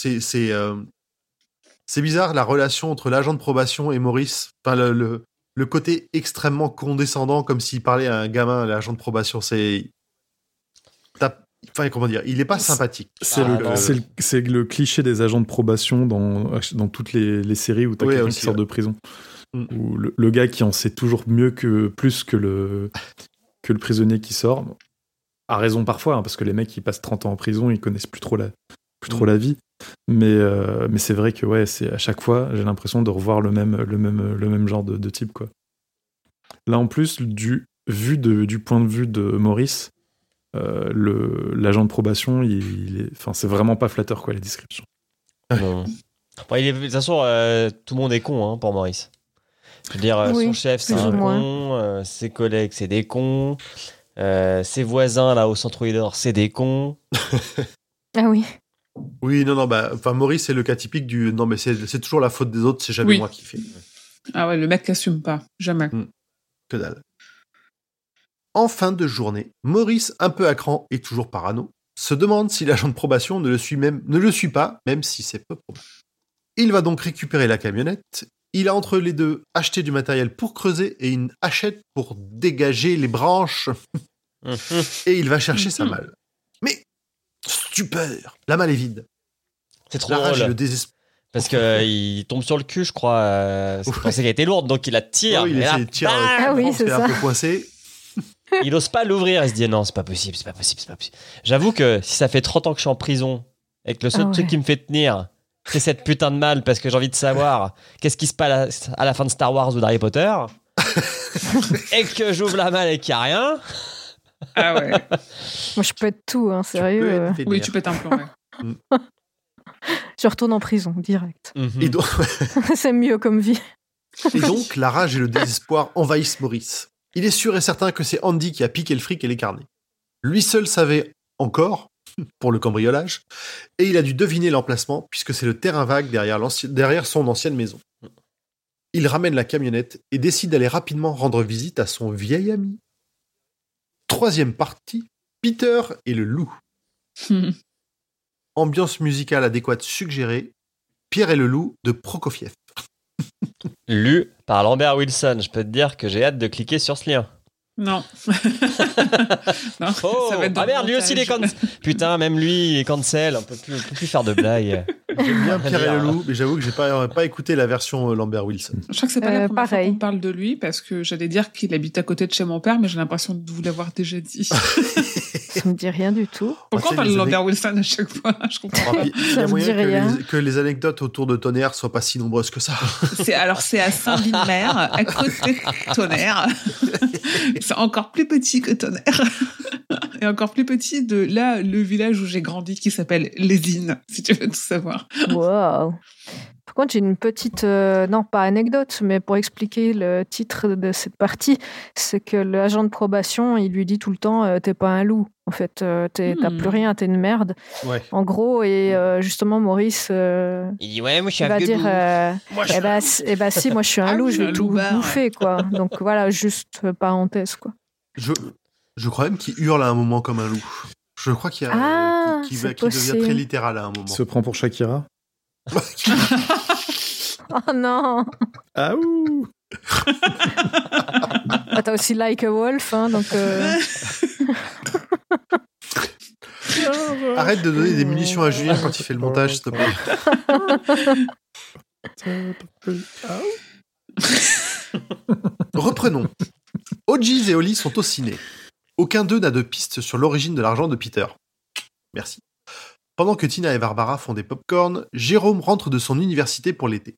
c'est bizarre la relation entre l'agent de probation et Maurice. Enfin, le côté extrêmement condescendant comme s'il parlait à un gamin, l'agent de probation. C'est. Enfin, comment dire Il est pas sympathique. C'est Ah, le, non. c'est le, cliché des agents de probation dans, dans toutes les, les séries où t'as Ouais, quelqu'un qui sort ouais. de prison. Mm. Où le, le gars qui en sait toujours mieux que plus que le, que le prisonnier qui sort. A raison parfois, hein, parce que les mecs qui passent 30 ans en prison, ils connaissent plus trop la, plus trop Mm. la vie. Mais, euh, mais c'est vrai que ouais, c'est à chaque fois, j'ai l'impression de revoir le même, le même, le même genre de, de type. Quoi. Là, en plus, du, vu de, du point de vue de Maurice, euh, le- l'agent de probation, il, enfin, c'est vraiment pas flatteur quoi les descriptions. Non. Bon, il est- de toute façon, euh, tout le monde est con hein, pour Maurice. Je veux dire, euh, Oui, son chef, c'est un con, euh, ses collègues, c'est des cons, euh, ses voisins là au centre d'or, c'est des cons. Ah oui. Oui, non, non, bah, enfin, Maurice, c'est le cas typique du. Non, mais c'est c'est toujours la faute des autres, c'est jamais Oui. moi qui fais. Ah ouais, le mec assume pas. Jamais. Que dalle. En fin de journée, Maurice, un peu à cran et toujours parano, se demande si l'agent de probation ne le suit, même, ne le suit pas, même si c'est peu probable. Il va donc récupérer la camionnette. Il a entre les deux acheté du matériel pour creuser et une hachette pour dégager les branches. Mhm. Et il va chercher sa malle. Mais, stupeur, la malle est vide. C'est trop La rage et drôle. le désespoir. Parce que euh, il tombe sur le cul, je crois. Euh, parce qu'il Ouais. pensait qu'elle était lourde, donc il la tire. il et là, Ah oui, c'est ça. un peu coincé. Il ose pas l'ouvrir. Il se dit non, c'est pas possible, c'est pas possible, c'est pas possible. J'avoue que si ça fait 30 ans que je suis en prison et que le seul Ah ouais. truc qui me fait tenir, c'est cette putain de malle parce que j'ai envie de savoir qu'est-ce qui se passe à la fin de Star Wars ou d'Harry Potter et que j'ouvre la malle et qu'il y a rien. Ah ouais. Moi, je peux être tout, hein, Tu sérieux. peux euh, oui, tu pètes un plomb. ouais. Je retourne en prison, direct. Mhm. Et donc, c'est mieux comme vie. Et donc, la rage et le désespoir envahissent Maurice. Il est sûr et certain que c'est Andy qui a piqué le fric et les carnets. Lui seul savait encore, pour le cambriolage, et il a dû deviner l'emplacement puisque c'est le terrain vague derrière, son ancienne maison. Il ramène la camionnette et décide d'aller rapidement rendre visite à son vieil ami. Troisième partie, Peter et le loup. Ambiance musicale adéquate suggérée, Pierre et le loup de Prokofiev. Lu par Lambert Wilson. Je peux te dire que j'ai hâte de cliquer sur ce lien. Non. non Oh, ça va être ah merde, lui aussi il est cancel. Putain, même lui il est cancel. On peut plus, on peut plus faire de blagues. J'aime bien Très Pierre et le loup, mais j'avoue que j'ai pas, pas écouté la version euh, Lambert Wilson. Je crois que c'est pas Euh, la première pareil. fois qu'on parle de lui parce que j'allais dire qu'il habite à côté de chez mon père, mais j'ai l'impression de vous l'avoir déjà dit. Ça me dit rien du tout. Pourquoi Ah, on parle de Lambert Wilson à chaque fois? Je comprends Ah, pas. Il y Ça a me moyen dit que rien. les, que les anecdotes autour de Tonnerre soient pas si nombreuses que ça. C'est alors c'est à Saint-Ville-Mer, à côté de Tonnerre. encore plus petit que Tonnerre. Et encore plus petit de là, le village où j'ai grandi qui s'appelle Lévines, si tu veux tout savoir. Wow. Par contre, j'ai une petite, euh, non pas anecdote, mais pour expliquer le titre de cette partie, c'est que l'agent de probation, il lui dit tout le temps, euh, t'es pas un loup. En fait, euh, t'es- t'as Hmm. plus rien, t'es une merde. Ouais. En gros, et euh, justement, Maurice, euh, Il dit ouais, moi je suis il un va vieux dire, loup. euh, Moi, je eh ben, si- eh ben, si, moi je suis un Ah loup, je vais tout loupard, bouffer, quoi. Donc voilà, juste euh, parenthèse, quoi. je, je crois même qu'il hurle à un moment comme un loup. Je crois qu'il y a, Ah, c'est va- qu'il devient possible. très littéral à un moment. Il se prend pour Shakira. Oh non Ah ouh Ah, T'as aussi Like a Wolf, hein, donc... euh, Arrête de donner des munitions à Julien quand il fait le montage, s'il te plaît. Reprenons. Ogis et Oli sont au ciné. Aucun d'eux n'a de piste sur l'origine de l'argent de Peter. Merci. Pendant que Tina et Barbara font des pop-corn, Jérôme rentre de son université pour l'été.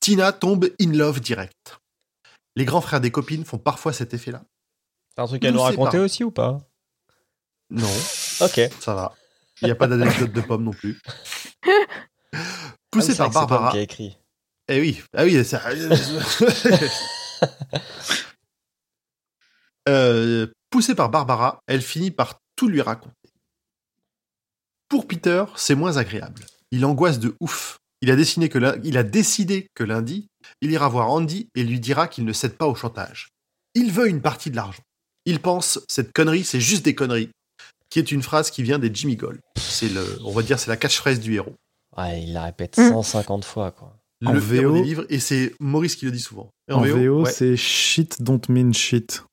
Tina tombe in love direct. Les grands frères des copines font parfois cet effet-là. T'as un truc à nous sais raconter pas. aussi ou pas? Non, Ok. ça va. Il n'y a pas d'anecdote de pomme non plus. Poussé Ah c'est par c'est Barbara. qui a écrit. Eh oui, ah oui, ça. Euh, poussée par Barbara, elle finit par tout lui raconter. Pour Peter, c'est moins agréable. Il angoisse de ouf. Il a, dessiné que lun- il a décidé que lundi, il ira voir Andy et lui dira qu'il ne cède pas au chantage. Il veut une partie de l'argent. Il pense, cette connerie, c'est juste des conneries, qui est une phrase qui vient des Jimmy Gold. C'est le, on va dire, c'est la catchphrase du héros. Ouais, il la répète Mm. 150 fois, quoi. Le VO, des livres, et c'est Maurice qui le dit souvent. Et En VO, ouais. c'est shit don't mean shit.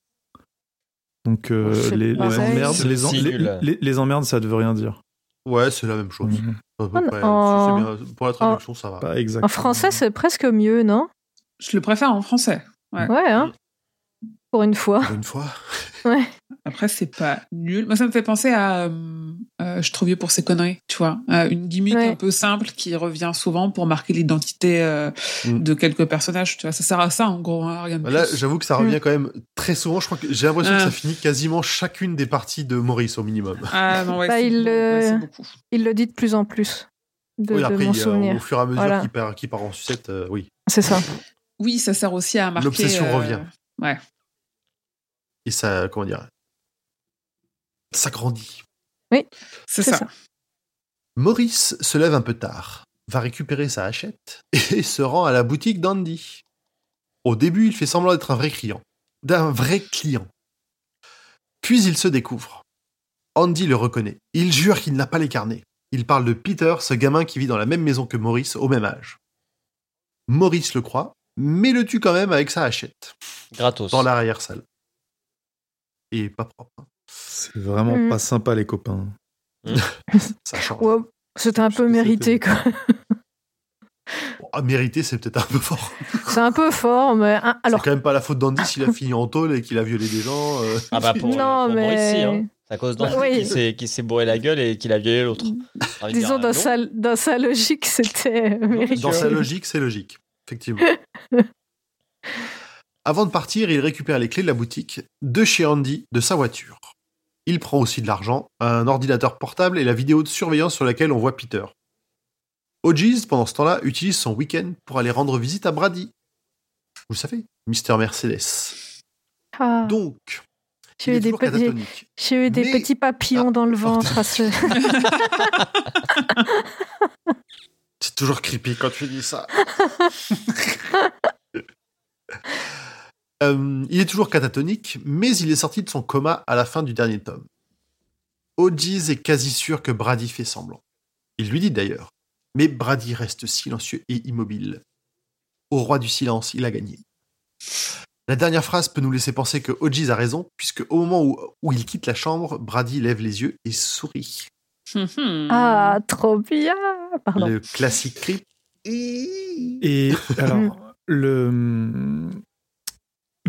Donc euh, les, emmerdes, C'est les, en- si les- nul. les- les emmerdes, ça ne veut rien dire. Ouais, c'est la même chose. Mhm. À peu En- près. en- C'est bien. Pour la traduction, ça va. Pas. En français, c'est presque mieux, non? Je le préfère en français. Ouais. Ouais, hein Pour une fois. Une fois. Après, c'est pas nul. Moi, ça me fait penser à euh, euh, Je trouve vieux pour ces conneries, tu vois. Euh, une gimmick Ouais. un peu simple qui revient souvent pour marquer l'identité euh, Mm. de quelques personnages, tu vois. Ça sert à ça, en gros, hein, rien de Là, plus. j'avoue que ça revient quand même très souvent. Je crois que j'ai l'impression que Ah. ça finit quasiment chacune des parties de Maurice au minimum. Ah non, ouais, Bah, il, ouais, euh, le dit de plus en plus. De, oui, de après, mon souvenir. au fur et à mesure Voilà. qu'il part, qu'il part en sucette, euh, oui. C'est ça. Oui, ça sert aussi à marquer... L'obsession euh, revient. Ouais. Et ça, comment dire, ça grandit. C'est C'est ça. ça. Maurice se lève un peu tard, va récupérer sa hachette et se rend à la boutique d'Andy. Au début, il fait semblant d'être un vrai client, d'un vrai client. Puis il se découvre. Andy le reconnaît. Il jure qu'il n'a pas les carnets. Il parle de Peter, ce gamin qui vit dans la même maison que Maurice au même âge. Maurice le croit, mais le tue quand même avec sa hachette, Gratos. dans l'arrière-salle. Et pas propre. hein. C'est vraiment Mhm. pas sympa, les copains. Ça change. C'était un peu mérité, quoi. Bon, à mériter, c'est peut-être un peu fort. C'est un peu fort, mais. hein, C'est alors, quand même pas la faute d'Andy s'il a fini en tôle et qu'il a violé des gens. euh. Ah bah pour, Non, pour mais- hein. C'est à cause d'Andy Bah, oui. qui s'est- qui s'est bourré la gueule et qu'il a violé l'autre. De disons, dire, dans, sa, dans sa logique, c'était mérité. Dans sa logique, c'est logique. Effectivement. Avant de partir, il récupère les clés de la boutique, de chez Andy, de sa voiture. Il prend aussi de l'argent, un ordinateur portable et la vidéo de surveillance sur laquelle on voit Peter. Hodges, pendant ce temps-là, utilise son week-end pour aller rendre visite à Brady. Vous le savez, Mister Mercedes. Ah, Donc, j'ai eu des, petits, catatonique. j'ai eu des Mais- petits papillons Ah. dans le ventre. à ce- C'est toujours creepy quand tu dis ça. Euh, il est toujours catatonique, mais il est sorti de son coma à la fin du dernier tome. Hodges est quasi sûr que Brady fait semblant. Il lui dit d'ailleurs. Mais Brady reste silencieux et immobile. Au roi du silence, il a gagné. La dernière phrase peut nous laisser penser que Hodges a raison, puisque au moment où, où il quitte la chambre, Brady lève les yeux et sourit. Ah, trop bien Pardon. Le classique cri. Et alors, le,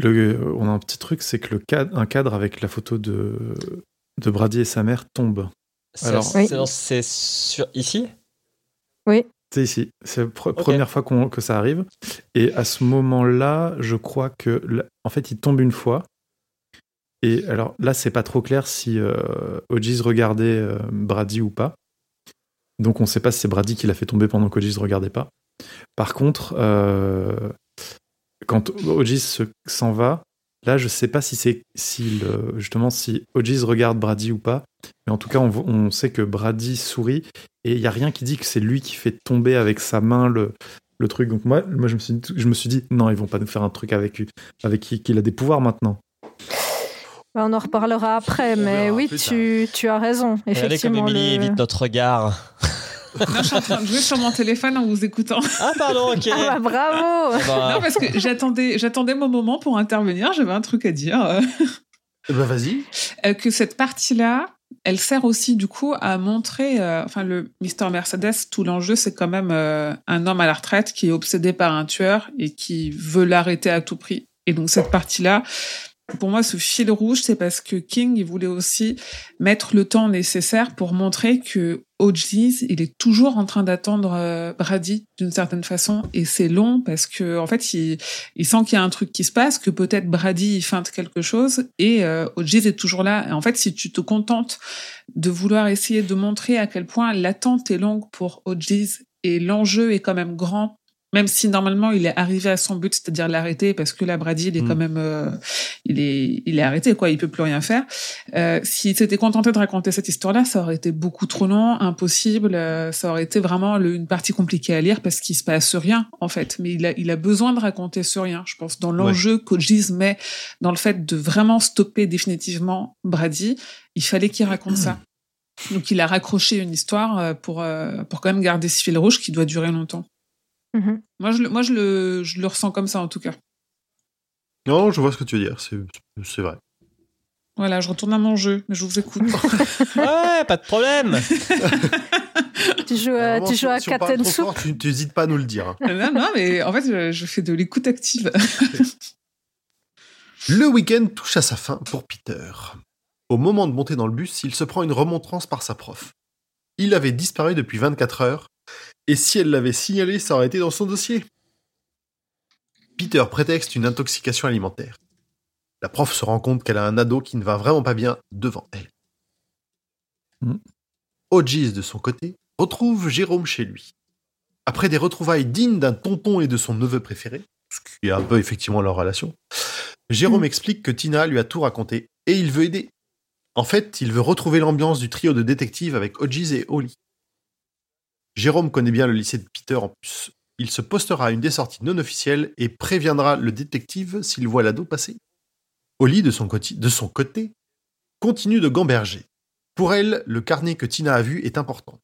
le, on a un petit truc, c'est que le cadre, un cadre avec la photo de, de Brady et sa mère tombe. Alors- c'est Oui. sur ici? C'est ici. C'est la pre- première fois que ça arrive. Et à ce moment-là, je crois que, en fait, il tombe une fois. Et alors là, c'est pas trop clair si euh, regardait euh, Brady ou pas. Donc on sait pas si c'est Brady qui l'a fait tomber pendant qu'Hodges regardait pas. Par contre, euh, quand se- s'en va, là, je sais pas si c'est si le- justement si Hodges regarde Brady ou pas. Mais en tout cas, on, on sait que Brady sourit et il y a rien qui dit que c'est lui qui fait tomber avec sa main le, le truc. Donc moi, moi je, me suis, dit- je me suis dit, non, ils vont pas nous faire un truc avec, avec qui qu'il a des pouvoirs maintenant. Bah, on en reparlera après, mais oui, tu, tu as raison. Regardez comme Effectivement, Émilie le- évite notre regard. Non, je suis en train de jouer sur mon téléphone en vous écoutant. Ah pardon, ok. Ah bah, bravo Bah, Non, parce que j'attendais, j'attendais mon moment pour intervenir. J'avais un truc à dire. ben vas-y. euh, que cette partie-là, elle sert aussi du coup à montrer, euh, enfin le Mister Mercedes, tout l'enjeu, c'est quand même euh, un homme à la retraite qui est obsédé par un tueur et qui veut l'arrêter à tout prix. Et donc cette partie-là, pour moi, ce fil rouge, c'est parce que King, il voulait aussi mettre le temps nécessaire pour montrer que OGs, il est toujours en train d'attendre euh, Brady d'une certaine façon, et c'est long parce que en fait, il, il sent qu'il y a un truc qui se passe, que peut-être Brady il feinte quelque chose, et euh, est toujours là. Et en fait, si tu te contentes de vouloir essayer de montrer à quel point l'attente est longue pour OGs et l'enjeu est quand même grand même si normalement il est arrivé à son but, c'est-à-dire l'arrêter, parce que là Brady il est quand Mm. même, euh, il est, il est arrêté quoi, il peut plus rien faire. Euh, S'il s'était contenté de raconter cette histoire-là, ça aurait été beaucoup trop long, impossible, euh, ça aurait été vraiment le- une partie compliquée à lire parce qu'il se passe rien en fait. Mais il a, il a besoin de raconter ce rien, je pense, dans l'enjeu qu'Ogis met dans le fait de vraiment stopper définitivement Brady, il fallait qu'il raconte ça. Donc il a raccroché une histoire euh, pour euh, pour quand même garder ce fil rouge qui doit durer longtemps. Mhm. Moi, je, le- moi je, le, je le ressens comme ça, en tout cas. Non, je vois ce que tu veux dire, c'est vrai. Voilà, je retourne à mon jeu, mais je vous écoute. Ouais, pas de problème. Tu joues à, Vraiment, tu si- joues à Soup fort, tu n'hésites pas à nous le dire. hein. non, non, mais en fait, je, je fais de l'écoute active. Le week-end touche à sa fin pour Peter. Au moment de monter dans le bus, il se prend une remontrance par sa prof. Il avait disparu depuis 24 heures, et si elle l'avait signalé, ça aurait été dans son dossier. Peter prétexte une intoxication alimentaire. La prof se rend compte qu'elle a un ado qui ne va vraiment pas bien devant elle. Hodges, de son côté, retrouve Jérôme chez lui. Après des retrouvailles dignes d'un tonton et de son neveu préféré, ce qui est un peu effectivement leur relation, Jérôme Mhm. explique que Tina lui a tout raconté et il veut aider. En fait, il veut retrouver l'ambiance du trio de détectives avec Hodges et Holly. Jérôme connaît bien le lycée de Peter en plus. Il se postera à une des sorties non officielles et préviendra le détective s'il voit l'ado passer. Holly, de son, côté, de son côté, continue de gamberger. Pour elle, le carnet que Tina a vu est important.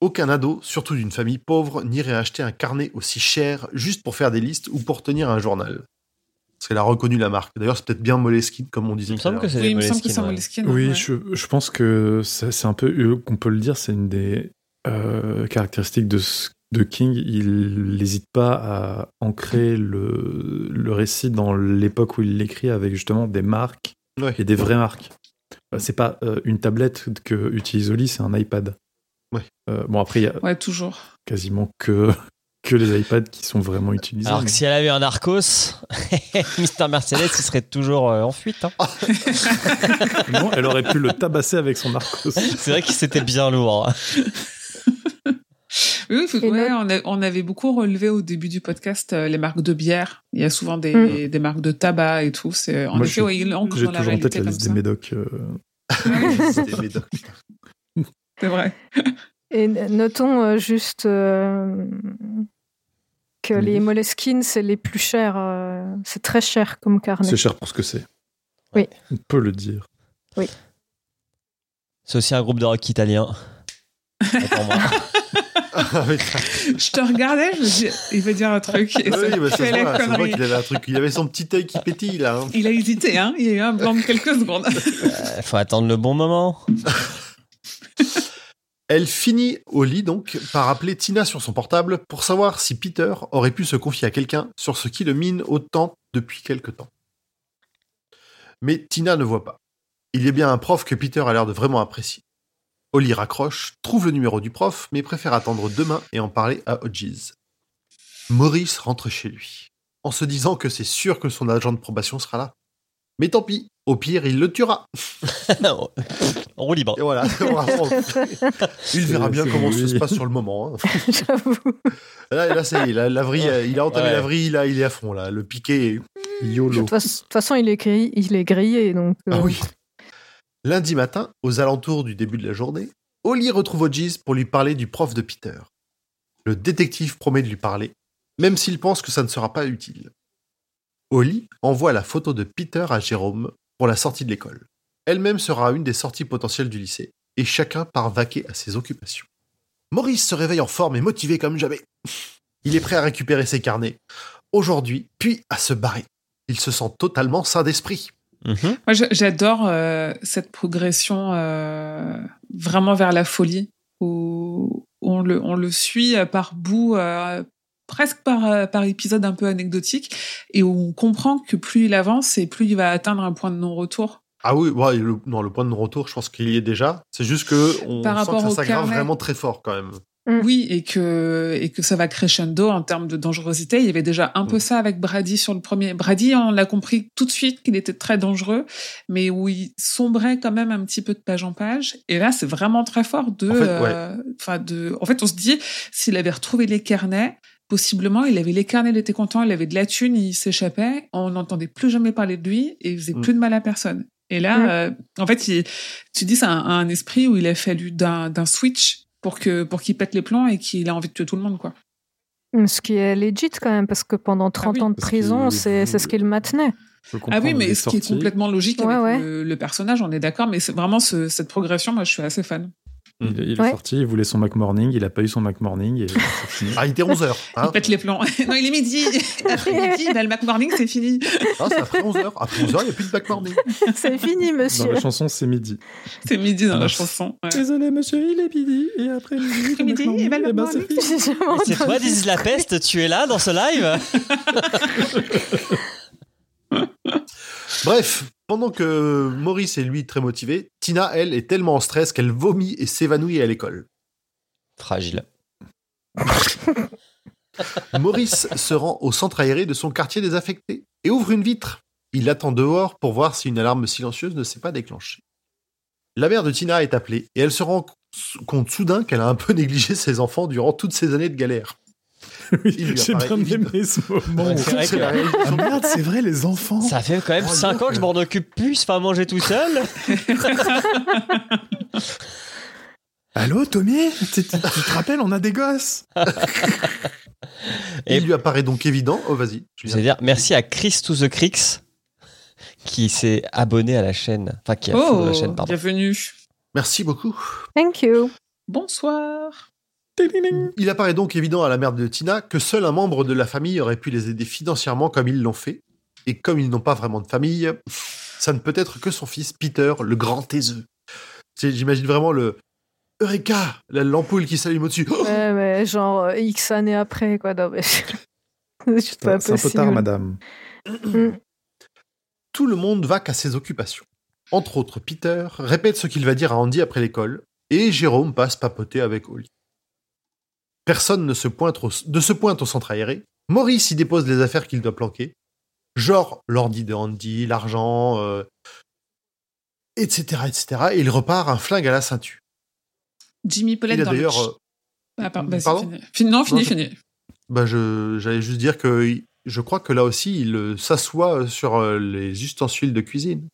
Aucun ado, surtout d'une famille pauvre, n'irait acheter un carnet aussi cher juste pour faire des listes ou pour tenir un journal. Parce qu'elle a reconnu la marque. D'ailleurs, c'est peut-être bien Moleskine, comme on disait Il me semble que c'est oui, Moleskine, ouais. Je, je pense que c'est c'est un peu, euh, qu'on peut le dire, c'est une des euh, caractéristiques de, King. Il n'hésite pas à ancrer le, le récit dans l'époque où il l'écrit avec justement des marques Ouais. et des vraies marques. Euh, C'est pas euh, une tablette que utilise Oli, c'est un iPad. Ouais. Euh, bon, après, il y a Ouais, toujours. quasiment que, que les iPads qui sont vraiment utilisés. Alors mais- que si elle avait un Narcos, Mister Mercedes, il serait toujours euh, en fuite. hein. Non, elle aurait pu le tabasser avec son Narcos. C'est vrai que c'était bien lourd. Oui, faut- ouais, on, a- on avait beaucoup relevé au début du podcast euh, les marques de bière. Il y a souvent des, des marques de tabac et tout. C'est en Moi, effet, j'ai- ouais, il ancre J'ai toujours en tête la liste des médocs. euh, C'était médoc. C'est vrai. Et notons euh, juste euh, que Oui. les Moleskine, c'est les plus chers. euh, c'est très cher comme carnet. C'est cher pour ce que c'est. Oui. On peut le dire. C'est aussi un groupe de rock italien. Je te regardais, je me dis, il veut dire un truc. Et Ah oui, bah, voit connerie. qu'il avait un truc. Il avait son petit œil qui pétille là. hein. Il a hésité, hein. Il y a eu un blanc de quelques secondes. Euh, faut attendre le bon moment. Elle finit au lit donc par appeler Tina sur son portable pour savoir si Peter aurait pu se confier à quelqu'un sur ce qui le mine autant depuis quelque temps. Mais Tina ne voit pas. Il y a bien un prof que Peter a l'air de vraiment apprécier. Holly raccroche, trouve le numéro du prof, mais préfère attendre demain et en parler à Hodges. Maurice rentre chez lui, en se disant que c'est sûr que son agent de probation sera là. Mais tant pis, au pire, il le tuera. en roue libre. Et voilà, vraiment. Il verra bien comment ça se passe sur le moment. hein. J'avoue. Là, là ça y est, là, la vrille, il a entamé Ouais. la vrille, là, il est à fond, là. Le piqué. est- De YOLO. de toute façon, il est, grillé, il est grillé. Donc, euh, Ah oui. Lundi matin, aux alentours du début de la journée, Holly retrouve Hodges pour lui parler du prof de Peter. Le détective promet de lui parler, même s'il pense que ça ne sera pas utile. Holly envoie la photo de Peter à Jérôme pour la sortie de l'école. Elle-même sera une des sorties potentielles du lycée, et chacun part vaquer à ses occupations. Maurice se réveille en forme et motivé comme jamais. Il est prêt à récupérer ses carnets, aujourd'hui, puis à se barrer. Il se sent totalement sain d'esprit. Mhm. Moi, j'a- j'adore euh, cette progression euh, vraiment vers la folie, où on le, on le suit par bout, euh, presque par, par épisode un peu anecdotique et où on comprend que plus il avance et plus il va atteindre un point de non-retour. Ah oui, ouais, le, non, le point de non-retour, je pense qu'il y est déjà. C'est juste que on Par sent rapport que ça s'aggrave vraiment très fort quand même. Mm. Oui, et que, et que ça va crescendo en termes de dangerosité. Il y avait déjà un peu Mm. ça avec Brady sur le premier. Brady, on l'a compris tout de suite qu'il était très dangereux, mais où il sombrait quand même un petit peu de page en page. Et là, c'est vraiment très fort de, En fait, euh, enfin, de, en fait, on se dit, s'il avait retrouvé les carnets, possiblement, il avait les carnets, il était content, il avait de la thune, il s'échappait, on n'entendait plus jamais parler de lui et il faisait Mm. plus de mal à personne. Et là, euh, en fait, il- tu dis, c'est un, un esprit où il a fallu d'un d'un switch pour que pour qu'il pète les plombs et qu'il a envie de tuer tout le monde, quoi. Ce qui est legit quand même, parce que pendant 30 oui, ans de prison, c'est c'est ce qu'il maintenait. Ah oui, mais ce qui est complètement logique Ouais, avec ouais. Le, le personnage, on est d'accord, mais c'est vraiment ce- cette progression, moi, je suis assez fan. Il, il est sorti, il voulait son Mac Morning, il a pas eu son Mac Morning et c'est fini. Ah, il était 11h. Hein. Il pète les plombs. non, il est midi. Après midi, il a le Mac Morning, c'est fini. Ah, c'est après 11h. Après 11h, il n'y a plus de back morning. C'est fini, Dans monsieur. la chanson, c'est midi. C'est midi dans la chanson. ouais. Désolé, monsieur, il est midi. Et après midi, Après midi, et ben, le eh ben, Mac c'est toi, Dis la peste, tu es là dans ce live? Bref, pendant que Maurice est lui très motivé, Tina, elle, est tellement en stress qu'elle vomit et s'évanouit à l'école. Fragile. Maurice se rend au centre aéré de son quartier désaffecté et ouvre une vitre. Il attend dehors pour voir si une alarme silencieuse ne s'est pas déclenchée. La mère de Tina est appelée et elle se rend compte soudain qu'elle a un peu négligé ses enfants durant toutes ces années de galère. Oui, J'ai bien aimé ce moment. Ouais, c'est vrai C'est que- Ah merde, c'est vrai, les enfants. Ça fait quand même Oh, 5 ans que je m'en occupe plus, enfin manger tout seul. Allô, Tommy? Tu tu- tu te rappelles, on a des gosses. Et- Il lui apparaît donc évident. Oh, vas-y. Je Julien. veux dire merci à Chris to the Crix qui s'est abonné à la chaîne, enfin qui a Oh, la chaîne, pardon. bienvenue. Merci beaucoup. Thank you. Bonsoir. Il apparaît donc évident à la mère de Tina que seul un membre de la famille aurait pu les aider financièrement comme ils l'ont fait. Et comme ils n'ont pas vraiment de famille, ça ne peut être que son fils Peter, le grand taiseux. J'imagine vraiment le Eureka, la- l'ampoule qui s'allume au-dessus. Ouais, mais genre euh, X années après, quoi. Mais... C'est un peu tard, madame. Tout le monde va qu'à ses occupations. Entre autres, Peter répète ce qu'il va dire à Andy après l'école, et Jérôme passe papoter avec Holly. Personne ne se pointe au, ne se pointe au centre aéré. Maurice y dépose les affaires qu'il doit planquer. Genre l'ordi de Andy, l'argent, euh, etc., etc. Et il repart un flingue à la ceinture. Jimmy Paulette dans le d'ailleurs... ch- euh, Ah, par- Pardon fini. Fini- Non, fini, Non, je- fini. bah, je, j'allais juste dire que je crois que là aussi, il euh, s'assoit sur les ustensiles de cuisine.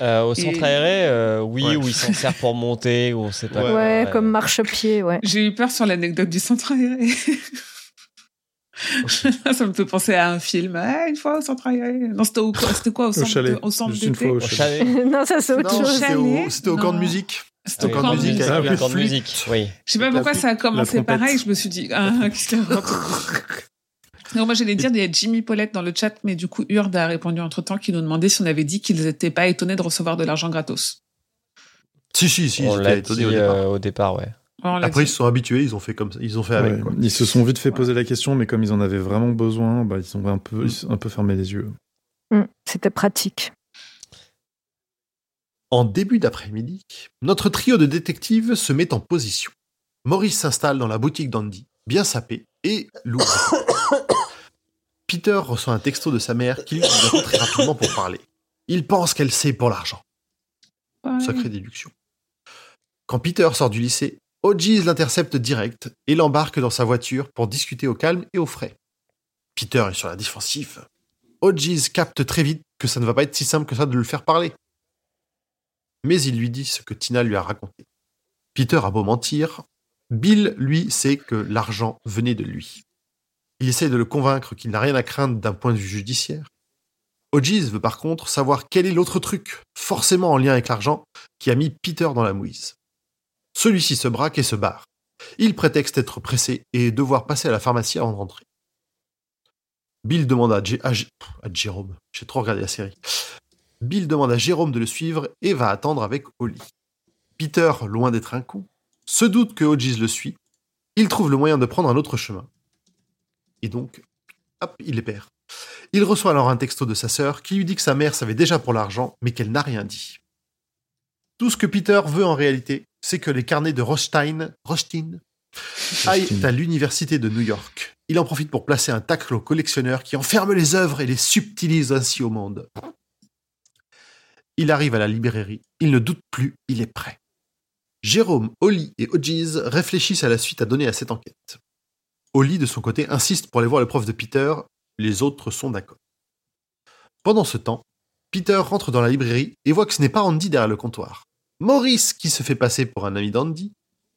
Euh, au centre Et- aéré, euh, oui, Ouais. où il s'en sert pour monter, ou on sait pas. Ouais, quoi, Ouais, comme marchepied, ouais. J'ai eu peur sur l'anecdote du centre aéré. ça me fait penser à un film. Ah, une fois au centre aéré. Non, c'était au- c'était quoi au centre, chalet. de- au centre Juste une fois au Au chalet. non, ça c'est autre Non, chose. c'était au, Chalet c'était au camp de musique. C'était Ah au oui, camp de musique Ah, la camp de musique, oui. Je sais pas pourquoi ça a commencé pareil. Je me suis dit, ah, qu'est-ce qu'il y a Non, moi j'allais dire, il y a Jimmy Paulette dans le chat, mais du coup, Urde a répondu entre temps qui nous demandait si on avait dit qu'ils n'étaient pas étonnés de recevoir de l'argent gratos. Si, si, si, on ils l'a étaient étonnés dit au départ. euh, au départ, ouais. On Après, ils se sont habitués, ils ont fait comme ça, ils ont fait avec. Ouais, quoi. Ils se sont vite fait poser la question, mais comme ils en avaient vraiment besoin, bah, ils ont un peu, ont un peu fermé les yeux. Mm, C'était pratique. En début d'après-midi, notre trio de détectives se met en position. Maurice s'installe dans la boutique d'Andy, bien sapé, et l'ouvre. Peter reçoit un texto de sa mère qui lui appelle très rapidement pour parler. Il pense qu'elle sait pour l'argent. Ouais. Sacrée déduction. Quand Peter sort du lycée, Hodges l'intercepte direct et l'embarque dans sa voiture pour discuter au calme et au frais. Peter est sur la défensive. Hodges capte très vite que ça ne va pas être si simple que ça de le faire parler. Mais il lui dit ce que Tina lui a raconté. Peter a beau mentir, Bill, lui, sait que l'argent venait de lui. Il essaie de le convaincre qu'il n'a rien à craindre d'un point de vue judiciaire. Hodges veut par contre savoir quel est l'autre truc, forcément en lien avec l'argent, qui a mis Peter dans la mouise. Celui-ci se braque et se barre. Il prétexte être pressé et devoir passer à la pharmacie avant de. Bill demande à Jérôme, j'ai trop regardé la série. Bill demande à Jérôme de le suivre et va attendre avec Holly. Peter, loin d'être un con, se doute que Hodges le suit. Il trouve le moyen de prendre un autre chemin. Et donc, hop, il les perd. Il reçoit alors un texto de sa sœur qui lui dit que sa mère savait déjà pour l'argent, mais qu'elle n'a rien dit. Tout ce que Peter veut en réalité, c'est que les carnets de Rothstein, Rothstein aillent à l'université de New York. Il en profite pour placer un tacle au collectionneur qui enferme les œuvres et les subtilise ainsi au monde. Il arrive à la librairie, il ne doute plus, il est prêt. Jérôme, Oli et Hodges réfléchissent à la suite à donner à cette enquête. Oli, de son côté, insiste pour aller voir le prof de Peter, les autres sont d'accord. Pendant ce temps, Peter rentre dans la librairie et voit que ce n'est pas Andy derrière le comptoir. Maurice, qui se fait passer pour un ami d'Andy,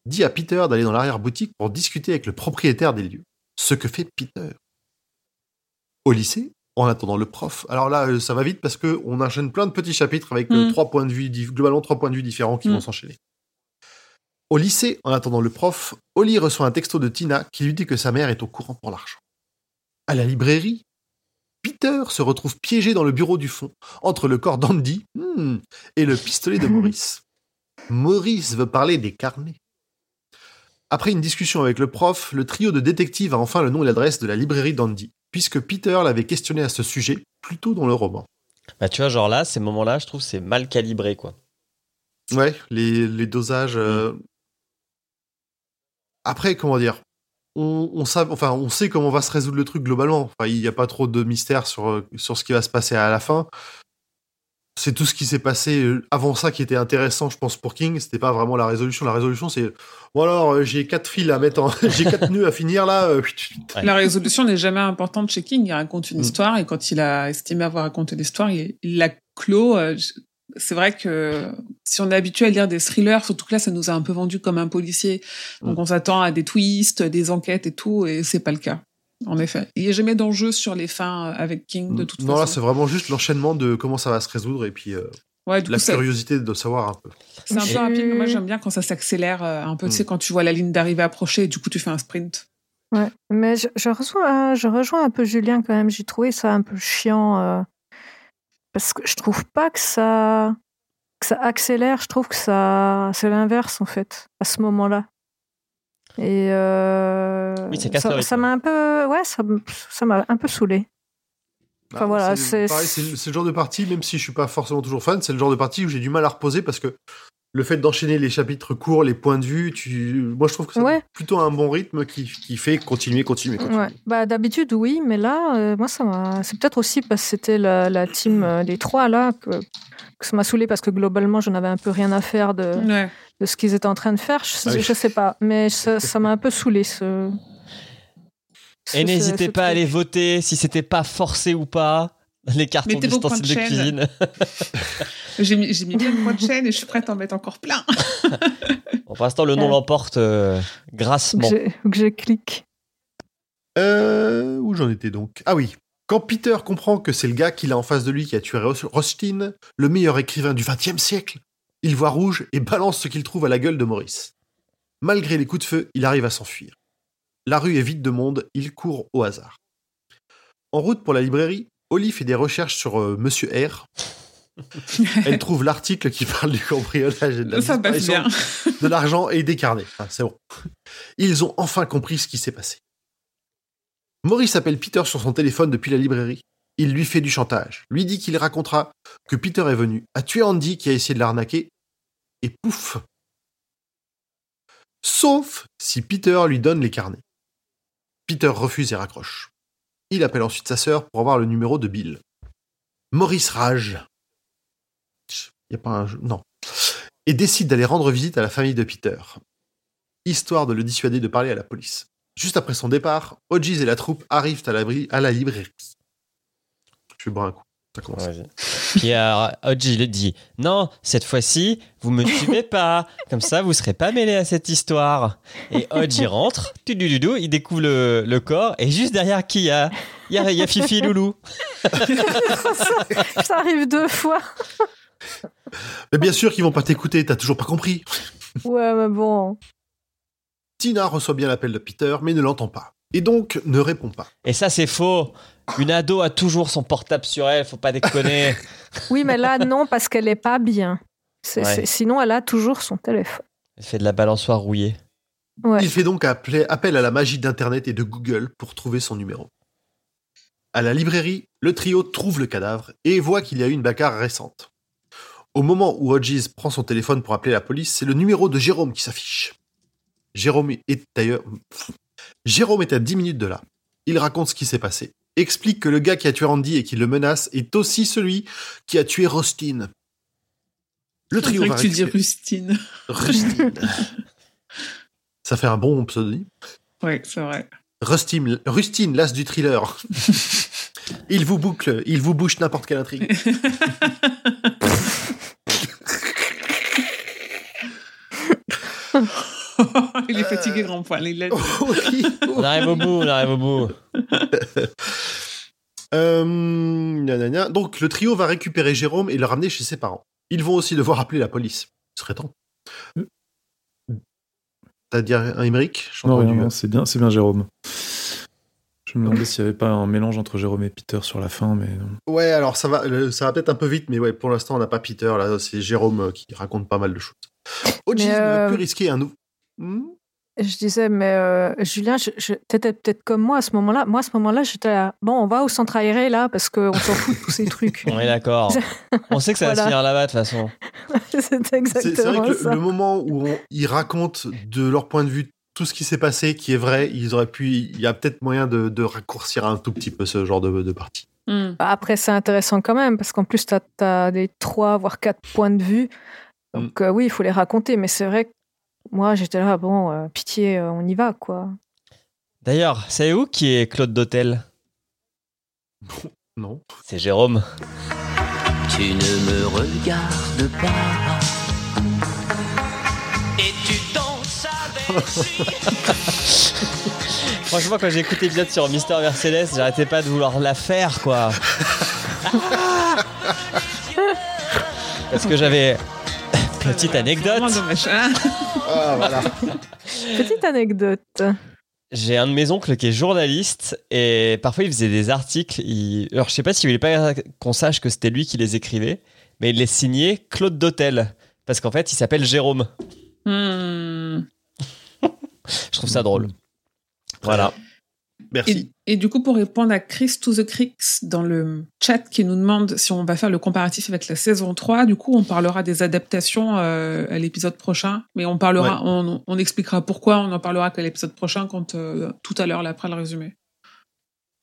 dit à Peter d'aller dans l'arrière-boutique pour discuter avec le propriétaire des lieux. Ce que fait Peter. Au lycée, en attendant le prof. Alors là, euh, ça va vite parce que on enchaîne plein de petits chapitres avec euh, Mm. trois points de vue, globalement trois points de vue différents qui Mm. vont s'enchaîner. Au lycée, en attendant le prof, Oli reçoit un texto de Tina qui lui dit que sa mère est au courant pour l'argent. À la librairie, Peter se retrouve piégé dans le bureau du fond, entre le corps d'Andy hmm, et le pistolet de Maurice. Maurice veut parler des carnets. Après une discussion avec le prof, le trio de détectives a enfin le nom et l'adresse de la librairie d'Andy, puisque Peter l'avait questionné à ce sujet plus tôt dans le roman. Bah, tu vois, genre là, ces moments-là, je trouve c'est mal calibré, quoi. Ouais, les, les dosages. euh, Après, comment dire on, on, sait, enfin, on sait comment va se résoudre le truc globalement. Enfin, il n'y a pas trop de mystère sur, euh, sur ce qui va se passer à la fin. C'est tout ce qui s'est passé euh, avant ça qui était intéressant, je pense, pour King. C'était pas vraiment la résolution. La résolution, c'est bon alors, euh, j'ai quatre fils à mettre en, j'ai quatre nœuds à finir là. Ouais. La résolution n'est jamais importante chez King. Il raconte une Mm. histoire et quand il a estimé avoir raconté l'histoire, il l'a clos. euh, C'est vrai que si on est habitué à lire des thrillers, surtout que là, ça nous a un peu vendu comme un policier. Donc Mm. on s'attend à des twists, des enquêtes et tout, et c'est pas le cas. En effet. Il n'y a jamais d'enjeu sur les fins euh, avec King, de toute non, là, façon. c'est vraiment juste l'enchaînement de comment ça va se résoudre et puis euh, ouais, du la coup, curiosité de savoir un peu. c'est un peu rapide, mais moi j'aime bien quand ça s'accélère euh, un peu, tu sais, Mm. quand tu vois la ligne d'arrivée approcher, et du coup tu fais un sprint. Ouais, mais je, je, reçois, je rejoins un peu Julien quand même. J'ai trouvé ça un peu chiant euh, parce que je trouve pas que ça, que ça accélère. Je trouve que ça, c'est l'inverse en fait à ce moment-là. Et euh, Oui, ça m'a un peu, ouais, ça, m'a un peu saoulé. Enfin, voilà, c'est le genre de partie, même si je suis pas forcément toujours fan, c'est le genre de partie où j'ai du mal à reposer parce que le fait d'enchaîner les chapitres courts, les points de vue, tu... moi je trouve que c'est Ouais. plutôt un bon rythme qui, qui fait continuer, continuer, continuer. Ouais. Bah d'habitude oui, mais là, euh, moi ça m'a. C'est peut-être aussi parce que c'était la, la team euh, des trois là que, que ça m'a saoulé parce que globalement j'en avais un peu rien à faire de, Ouais. de ce qu'ils étaient en train de faire. Je, Ah oui. je sais pas, mais ça m'a un peu saoulé ce. ce- Et n'hésitez pas à aller voter si c'était pas forcé ou pas. Les cartons Mettez vos points de d'ustensiles de chaîne. cuisine. J'ai mis, j'ai mis plein de points de chaîne et je suis prête à en mettre encore plein. Bon, pour l'instant, le nom Ouais. l'emporte euh, Faut grassement. que j'ai- faut que je clique. Euh, où j'en étais donc? Ah oui. Quand Peter comprend que c'est le gars qu'il a en face de lui qui a tué Ros- Rothstein, le meilleur écrivain du XXe siècle, il voit rouge et balance ce qu'il trouve à la gueule de Maurice. Malgré les coups de feu, il arrive à s'enfuir. La rue est vide de monde, il court au hasard. En route pour la librairie, Oli fait des recherches sur euh, Monsieur R. Elle trouve l'article qui parle du cambriolage et de la Ça passe disparition bien. de l'argent et des carnets. C'est bon. Ils ont enfin compris ce qui s'est passé. Maurice appelle Peter sur son téléphone depuis la librairie. Il lui fait du chantage, lui dit qu'il racontera que Peter est venu, a tué Andy qui a essayé de l'arnaquer, et pouf Sauf si Peter lui donne les carnets. Peter refuse et raccroche. Il appelle ensuite sa sœur pour avoir le numéro de Bill. Maurice rage. Il n'y a pas un jeu. Non. Et décide d'aller rendre visite à la famille de Peter, histoire de le dissuader de parler à la police. Juste après son départ, Hodges et la troupe arrivent à, la librairie. Je vais boire un coup. Ça commence. Ouais, Puis Hodge, il dit Non, cette fois-ci, vous me tuez pas. Comme ça, vous serez pas mêlé à cette histoire. Et il rentre, tudududou, il découvre le, le corps. Et juste derrière qui il y a, il y a, il y a Fifi et Loulou. ça arrive deux fois. Mais bien sûr qu'ils vont pas t'écouter, t'as toujours pas compris. Ouais, mais bon. Tina reçoit bien l'appel de Peter, mais ne l'entend pas. Et donc ne répond pas. Et ça, c'est faux. Une ado a toujours son portable sur elle, faut pas déconner. Oui, mais là non parce qu'elle est pas bien. C'est- Ouais. c'est- Sinon, elle a toujours son téléphone. Elle fait de la balançoire rouillée. Ouais. Il fait donc appel à la magie d'Internet et de Google pour trouver son numéro. À la librairie, le trio trouve le cadavre et voit qu'il y a eu une bagarre récente. Au moment où Hodges prend son téléphone pour appeler la police, c'est le numéro de Jérôme qui s'affiche. Jérôme est d'ailleurs... Jérôme est à 10 minutes de là. Il raconte ce qui s'est passé, explique que le gars qui a tué Randy et qui le menace est aussi celui qui a tué Rostine. Le trio va que tu dis Rustine. Rustine. Ça fait un bon pseudonyme. Ouais, c'est vrai. Rustine, Rustine, l'as du thriller. il vous boucle, il vous bouche n'importe quelle intrigue. il est fatigué, grand poil. Il. Oui. On arrive au bout, on arrive au bout. Euh. Donc le trio va récupérer Jérôme et le ramener chez ses parents. Ils vont aussi devoir appeler la police. Ce serait temps. T'as dit un Émeric? Non, non, euh, c'est bien, c'est bien Jérôme. Je me demandais s'il n'y avait pas un mélange entre Jérôme et Peter sur la fin, mais non. Ouais, alors ça va, ça va peut-être un peu vite, mais ouais, pour l'instant on n'a pas Peter. Là, c'est Jérôme euh, qui raconte pas mal de choses. Ne euh, veut plus risquer un nouveau. Hmm? Je disais, mais euh, Julien, t'étais peut-être comme moi à ce moment-là. Moi, à ce moment-là, j'étais là, bon, on va au centre aéré là, parce qu'on s'en fout de tous ces trucs. On est d'accord. On sait que ça va se finir là-bas de toute façon. c'est C'est c'est vrai exactement que le, ça. le moment où on- ils racontent de leur point de vue tout ce qui s'est passé, qui est vrai, ils auraient pu. Il y a peut-être moyen de, de raccourcir un tout petit peu ce genre de, de partie. Hmm. Bah, Après, c'est intéressant quand même, parce qu'en plus, tu as, des trois, voire quatre points de vue. Donc, euh, oui, il faut les raconter, mais c'est vrai que moi, j'étais là, bon, euh, pitié, euh, on y va, quoi. D'ailleurs, savez-vous qui est Claude Dautel? Non. C'est Jérôme. Tu ne me regardes pas. Et tu danses avec Franchement, quand j'ai écouté l'épisode sur Mister Mercedes, j'arrêtais pas de vouloir la faire, quoi. Parce que j'avais. Petite anecdote. Ah, voilà. Petite anecdote. J'ai un de mes oncles qui est journaliste et parfois il faisait des articles. Il... Alors je sais pas s'il voulait pas qu'on sache que c'était lui qui les écrivait, mais il les signait Claude Dautel parce qu'en fait il s'appelle Jérôme. Hmm. Je trouve ça drôle. Voilà. Merci. Et, et du coup, pour répondre à Chris to the Crix dans le chat qui nous demande si on va faire le comparatif avec la saison 3, du coup, on parlera des adaptations euh, à l'épisode prochain. Mais on parlera, on, on expliquera pourquoi, on en parlera qu'à l'épisode prochain, quand euh, tout à l'heure, là, après le résumé.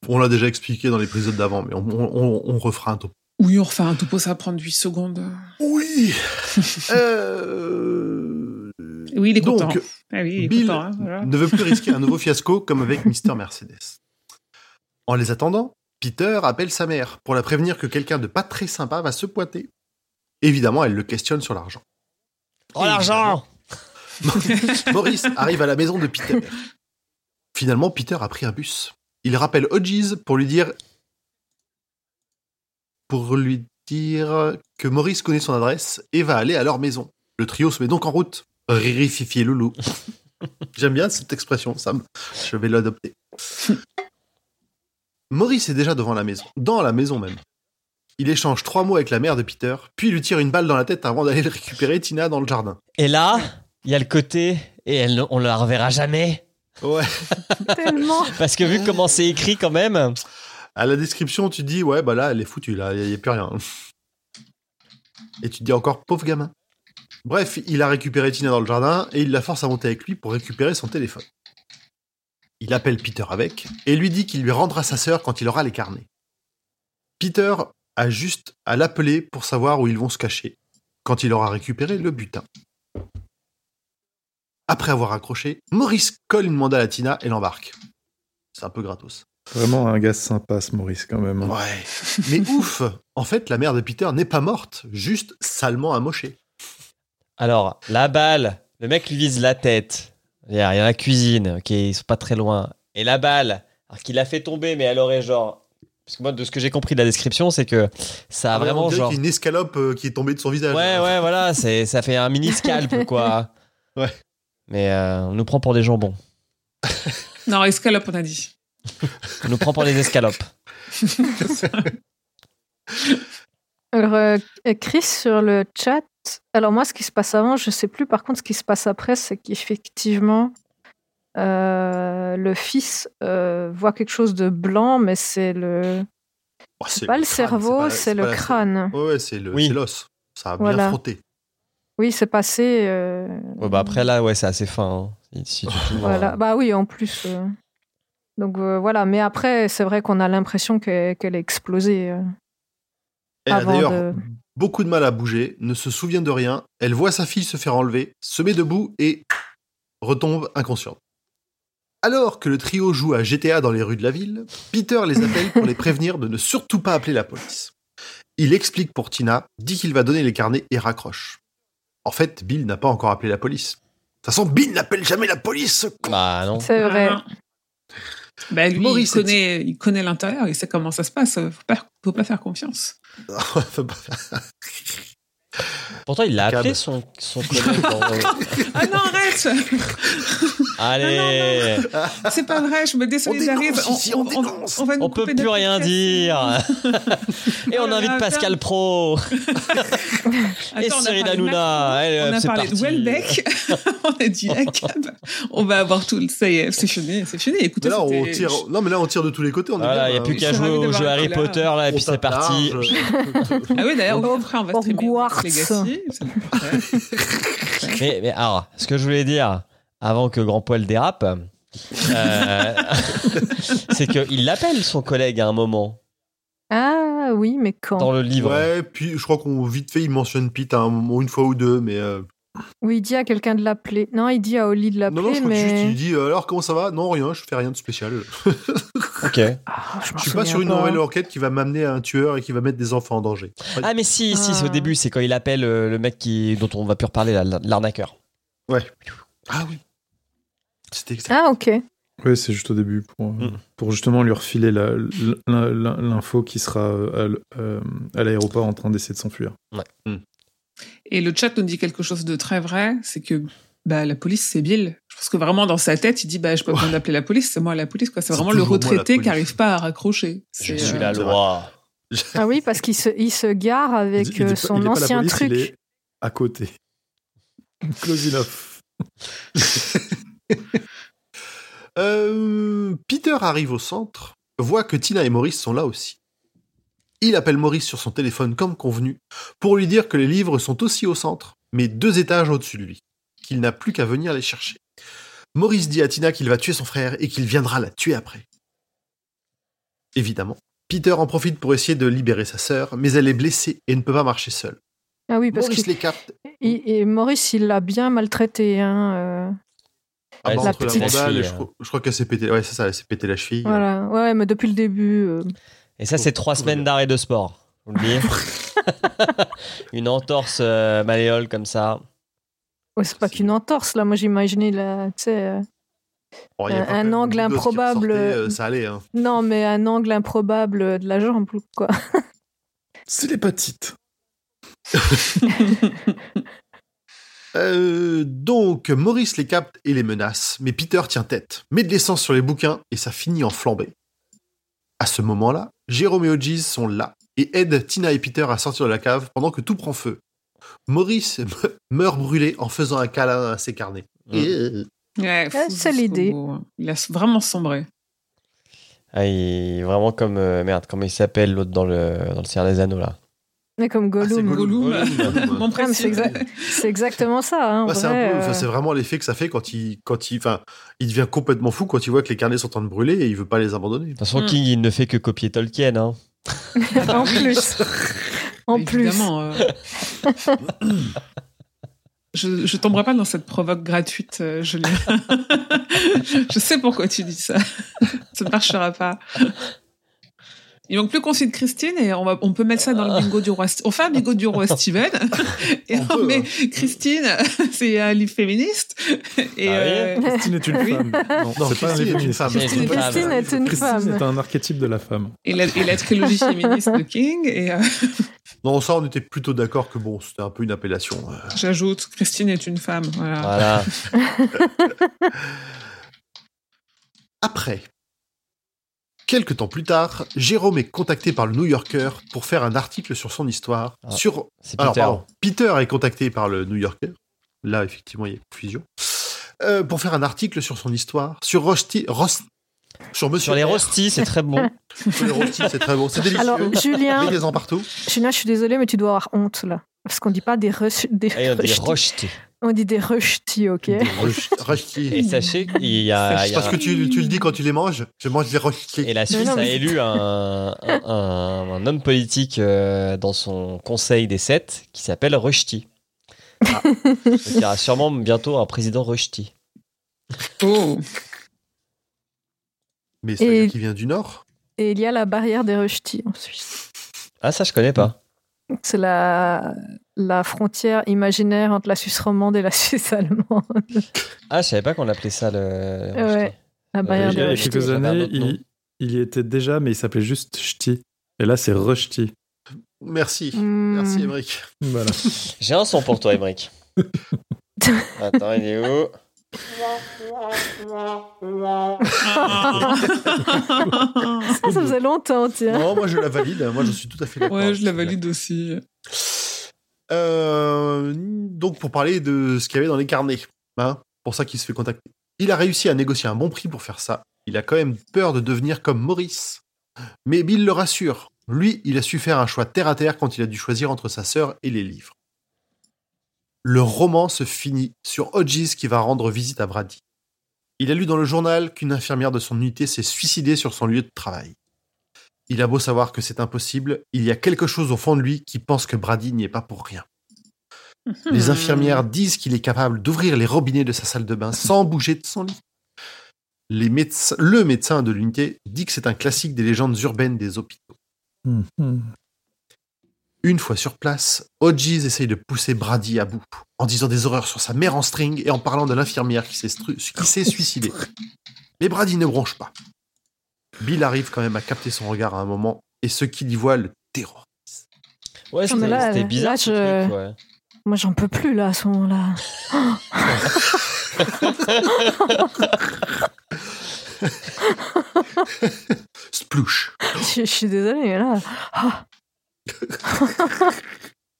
On l'a déjà expliqué dans l'épisode d'avant, mais on, on- on refera un topo. Oui, on refait un topo, ça va prendre 8 secondes. Oui. Euh, Oui, il est content. Donc, Ah oui, il est Bill content, hein, voilà. ne veut plus risquer un nouveau fiasco comme avec Mister Mercedes. En les attendant, Peter appelle sa mère pour la prévenir que quelqu'un de pas très sympa va se pointer. Évidemment, elle le questionne sur l'argent. Oh l'argent Maurice arrive à la maison de Peter. Finalement, Peter a pris un bus. Il rappelle Hodges pour lui dire pour lui dire que Maurice connaît son adresse et va aller à leur maison. Le trio se met donc en route. Riri, Fifi et Loulou. J'aime bien cette expression, Sam. Je vais l'adopter. Maurice est déjà devant la maison, dans la maison même. Il échange trois mots avec la mère de Peter, puis lui tire une balle dans la tête avant d'aller le récupérer Tina dans le jardin. Et là, il y a le côté et elle, on la reverra jamais Ouais. Tellement. parce que vu comment c'est écrit quand même. À la description, tu dis, ouais, bah là, elle est foutue, là, il n'y a, plus rien. Et tu te dis encore, pauvre gamin. Bref, il a récupéré Tina dans le jardin et il la force à monter avec lui pour récupérer son téléphone. Il appelle Peter avec et lui dit qu'il lui rendra sa sœur quand il aura les carnets. Peter a juste à l'appeler pour savoir où ils vont se cacher quand il aura récupéré le butin. Après avoir accroché, Maurice colle une mandale à Tina et l'embarque. C'est un peu gratos. Vraiment un gars sympa, ce Maurice, quand même. hein. Ouais. Mais ouf En fait, la mère de Peter n'est pas morte, juste salement amochée. Alors, la balle, le mec lui vise la tête. Il y a, a la cuisine, ok, ils sont pas très loin. Et la balle, alors qu'il l'a fait tomber, mais elle aurait genre. Parce que moi, de ce que j'ai compris de la description, c'est que ça a vraiment genre. a une escalope euh, qui est tombée de son visage. Ouais, ouais, voilà, c'est, ça fait un mini scalp, quoi. Ouais. Mais euh, on nous prend pour des jambons. Non, escalope, on a dit. On nous prend pour des escalopes. Alors, euh, Chris sur le chat. Alors, moi, ce qui se passe avant, je sais plus. Par contre, ce qui se passe après, c'est qu'effectivement, euh, le fils euh, voit quelque chose de blanc, mais c'est le Oh, c'est pas le crâne, cerveau, c'est pas le la- crâne. Ouais, ouais, c'est le- Oui. c'est l'os. Ça a bien frotté. Oui, c'est passé. euh, Ouais, bah après là, ouais, c'est assez fin. hein. Si tu t'ouvres, Voilà. Bah oui, en plus. euh. Donc euh, voilà, mais après, c'est vrai qu'on a l'impression qu'elle qu'elle a explosé. euh. Elle a Avant d'ailleurs de- beaucoup de mal à bouger, ne se souvient de rien. Elle voit sa fille se faire enlever, se met debout et retombe inconsciente. Alors que le trio joue à GTA dans les rues de la ville, Peter les appelle pour les prévenir de ne surtout pas appeler la police. Il explique pour Tina, dit qu'il va donner les carnets et raccroche. En fait, Bill n'a pas encore appelé la police. De toute façon, Bill n'appelle jamais la police. ce con. Bah non. C'est vrai. Ah. Bah, lui, Maurice il connaît, il connaît l'intérieur, il sait comment ça se passe. Faut pas, faut pas faire confiance. Oh, the, Pourtant, il l'a appelé son, son collègue. dans- Ah non, arrête Allez, C'est pas vrai, je me désolidarise. on va nous on peut plus rien dire. Et on invite Pascal. Pro. Et on Cyril Hanouna. On a parlé de. Welbeck, on a dit la cab. On va avoir tout le. Ça y est, c'est fini, c'est fini. Écoutez, Mais là, on tire. Non, mais là, on tire de tous les côtés. On est Voilà, il bien, n'y a là. plus qu'à jouer au jeu Harry. Potter, là, et On puis c'est parti. Ah oui, d'ailleurs, on va streamer. Legacy. mais alors, ce que je voulais dire, avant que Grand Poil dérape, euh, c'est qu'il l'appelle son collègue à un moment Ah oui, mais quand? Dans le livre. Ouais, puis je crois qu'on vite fait, il mentionne Pete à un moment, une fois ou deux, mais. euh, Oui, il dit à quelqu'un de l'appeler. Non, il dit à Oli de Non, non, je l'appeler, crois que juste mais. il dit euh, alors comment ça va? Non, rien, je fais rien de spécial. Ok. Ah, je suis pas sur une nouvelle enquête qui va m'amener à un tueur et qui va mettre des enfants en danger. Ah, mais si, si, c'est au Ah. début, c'est quand il appelle euh, le mec qui, dont on va plus reparler, l'arnaqueur. Ah oui. C'était exact. Ah, ok. Oui, c'est juste au début pour, euh, Mm. pour justement lui refiler l'info qui sera à l'aéroport en train d'essayer de s'enfuir. Et le chat nous dit quelque chose de très vrai, c'est que bah, la police, c'est Bill. Je pense que vraiment dans sa tête, il dit bah, je peux pas besoin d'appeler la police, c'est moi la police. quoi. C'est vraiment le retraité qui police. arrive pas à raccrocher. Je C'est, suis euh, la loi. Ah oui, parce qu'il se, il se gare Il avec dit- il dit euh, son pas ancien police, truc. Il est à côté. Close enough. Euh, Peter arrive au centre, voit que Tina et Maurice sont là aussi. Il appelle Maurice sur son téléphone comme convenu pour lui dire que les livres sont aussi au centre, mais deux étages au-dessus de lui, qu'il n'a plus qu'à venir les chercher. Maurice dit à Tina qu'il va tuer son frère et qu'il viendra la tuer après. Évidemment, Peter en profite pour essayer de libérer sa sœur, mais elle est blessée et ne peut pas marcher seule. Ah oui, parce Maurice que les capte Maurice, il l'a bien maltraité. Hein, euh. Ah bah, la entre la petite vandale et fille, je, hein. crois, je crois qu'elle s'est pété. Ouais, c'est ça, elle s'est pété la cheville. Voilà. Ouais, mais depuis le début. euh, Et ça, c'est trois semaines d'arrêt de sport. Vous le Une entorse euh, malléole comme ça. c'est pas qu'une entorse, là. Moi, j'imaginais, là, tu sais. euh, a Un- angle improbable. ressortait, euh, ça allait. Hein. Non, mais un angle improbable de la jambe, quoi. C'est l'hépatite. Euh, donc, Maurice les capte et les menace, mais Peter tient tête, met de l'essence sur les bouquins et ça finit en flambée. À ce moment-là, Jérôme et Hodges sont là et aident Tina et Peter à sortir de la cave pendant que tout prend feu. Maurice me- meurt brûlé en faisant un câlin à ses carnets. Et- Ouais, l'idée. bout. Il a vraiment sombré. Ah, il- vraiment comme. euh, merde, comment il s'appelle l'autre dans le, dans le Seigneur des Anneaux là? Mais comme Ah, c'est Gollum. Gollum. Gollum, Gollum. mon mais c'est précieux. exact. c'est exactement ça. Hein, Bah, c'est vrai, euh, c'est vraiment l'effet que ça fait quand il, quand il, enfin, il devient complètement fou quand il voit que les carnets sont en train de brûler et il veut pas les abandonner. De toute façon, Mm. King, il ne fait que copier Tolkien. Hein. en plus. en plus. Évidemment. euh. je, je tomberai pas dans cette provoque gratuite, euh, Julien. je sais pourquoi tu dis ça. ça ne marchera pas. Il manque plus qu'on cite Christine et on, va, on peut mettre ça dans le bingo du roi. On fait un bingo du roi Steven et On on, peut, met hein. Christine, c'est un livre féministe. Et Ah oui euh, Christine est une femme. Non, Non, c'est pas un Christine est une féministe. femme. Christine est une Christine femme. est une Christine femme. est un archétype de la femme. et, la, et la trilogie féministe de King. Et euh, Non, ça, on était plutôt d'accord que bon, c'était un peu une appellation. euh. j'ajoute, Christine est une femme. Voilà. Voilà. Après, quelques temps plus tard, Jérôme est contacté par le New Yorker pour faire un article sur son histoire. Ah, sur C'est Alors, Peter. pardon, Peter est contacté par le New Yorker. Là, effectivement, il y a confusion. euh, pour faire un article sur son histoire, sur Rosti, Rost, sur Monsieur Sur les rostis, c'est très bon. Sur les rostis, c'est très bon, c'est délicieux. Alors, Julien, Mettez-en partout. Julien, je suis désolée, mais tu dois avoir honte là. Parce qu'on dit pas des, des Et on dit rushtis. des rushtis, ok Des rochtis. Et sachez qu'il y a, il y a Parce que tu, tu le dis quand tu les manges, je mange des rochtis. Et la Suisse non, a mais- élu un, un, un- un homme politique euh, dans son conseil des sept qui s'appelle Rushdie. Ah. Il y aura sûrement bientôt un président Rushdie. Oh. Mais c'est Et- qui vient du Nord. Et il y a la barrière des rushtis en Suisse. Ah, ça, je connais pas. C'est la, la frontière imaginaire entre la Suisse romande et la Suisse allemande. Ah, je savais pas qu'on appelait ça le. Ouais. Rushdie. La barrière il Il y a quelques années, il, il y était déjà, mais il s'appelait juste Ch'ti. Et là, c'est Rushti. Merci. Hmm. Merci, Émeric. Voilà. J'ai un son pour toi, Emmerich. Attends, il est où? Ah, ça faisait longtemps, tiens. Non, moi je la valide. Moi je suis tout à fait d'accord. ouais, je la valide aussi. Euh, donc pour parler de ce qu'il y avait dans les carnets, hein, pour ça qu'il se fait contacter. Il a réussi à négocier un bon prix pour faire ça. Il a quand même peur de devenir comme Maurice. Mais Bill le rassure. Lui, il a su faire un choix terre à terre quand il a dû choisir entre sa sœur et les livres. Le roman se finit sur Hodges qui va rendre visite à Brady. Il a lu dans le journal qu'une infirmière de son unité s'est suicidée sur son lieu de travail. Il a beau savoir que c'est impossible, il y a quelque chose au fond de lui qui pense que Brady n'y est pas pour rien. Les infirmières disent qu'il est capable d'ouvrir les robinets de sa salle de bain sans bouger de son lit. Les médecins- le médecin de l'unité dit que c'est un classique des légendes urbaines des hôpitaux. Mhm. Une fois sur place, Hodges essaye de pousser Brady à bout, en disant des horreurs sur sa mère en string et en parlant de l'infirmière qui s'est stru- qui s'est suicidée. Mais Brady ne bronche pas. Bill arrive quand même à capter son regard à un moment, et ce qu'il y voit le terrorise. Ouais, c'était là, c'était là, bizarre ce je- truc, ouais. Moi, j'en peux plus là à ce moment-là. Splouche. Je, je suis désolée, mais là. ah,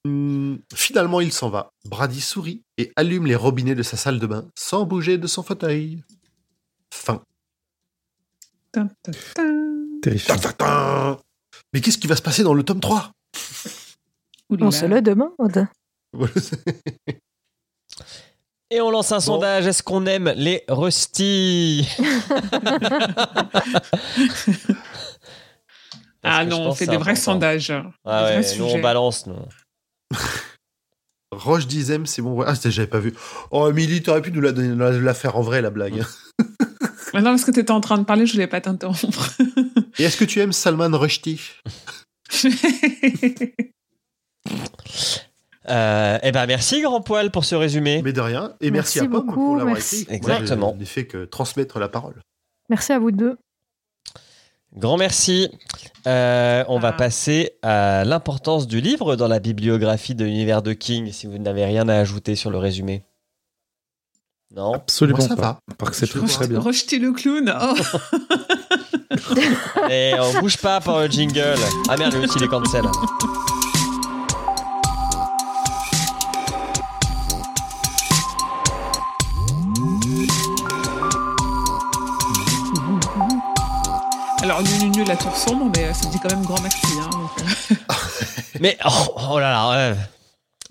Hmm, finalement, il s'en va. Brady sourit et allume les robinets de sa salle de bain sans bouger de son fauteuil. Fin. Terrifiant. Mais qu'est-ce qui va se passer dans le tome 3 Oulala. on se le demande. Et on lance un sondage. Est-ce qu'on aime les rustis Ah non, on fait des vrais important. sondages. Ah Des ouais, vrais nous on balance, nous. Roche Dizem, c'est bon. Ah, c'était- j'avais pas vu. Oh, Emily, t'aurais pu nous la, donner- la, la faire en vrai, la blague. Maintenant, parce que tu étais en train de parler, je voulais pas t'interrompre. Et est-ce que tu aimes Salman Rushdie? Euh, eh ben merci grand poil pour ce résumé. Mais de rien. Et merci, Merci à Pomme beaucoup, pour l'avoir merci. écrit. Exactement. Moi, je n'ai fait que transmettre la parole. Merci à vous deux. Grand merci. Euh, on va Ah. passer à l'importance du livre dans la bibliographie de l'univers de King, si vous n'avez rien à ajouter sur le résumé. Non Absolument Moi, ça pas. va. Parce que c'est très, très bien. Rejeter le clown. Oh. Et on bouge pas par le jingle. Ah merde, lui aussi il est cancel. Alors, nul, nul, nul, la tour sombre, mais euh, ça me dit quand même grand merci. Hein, donc, euh. Mais oh, oh là là, ouais.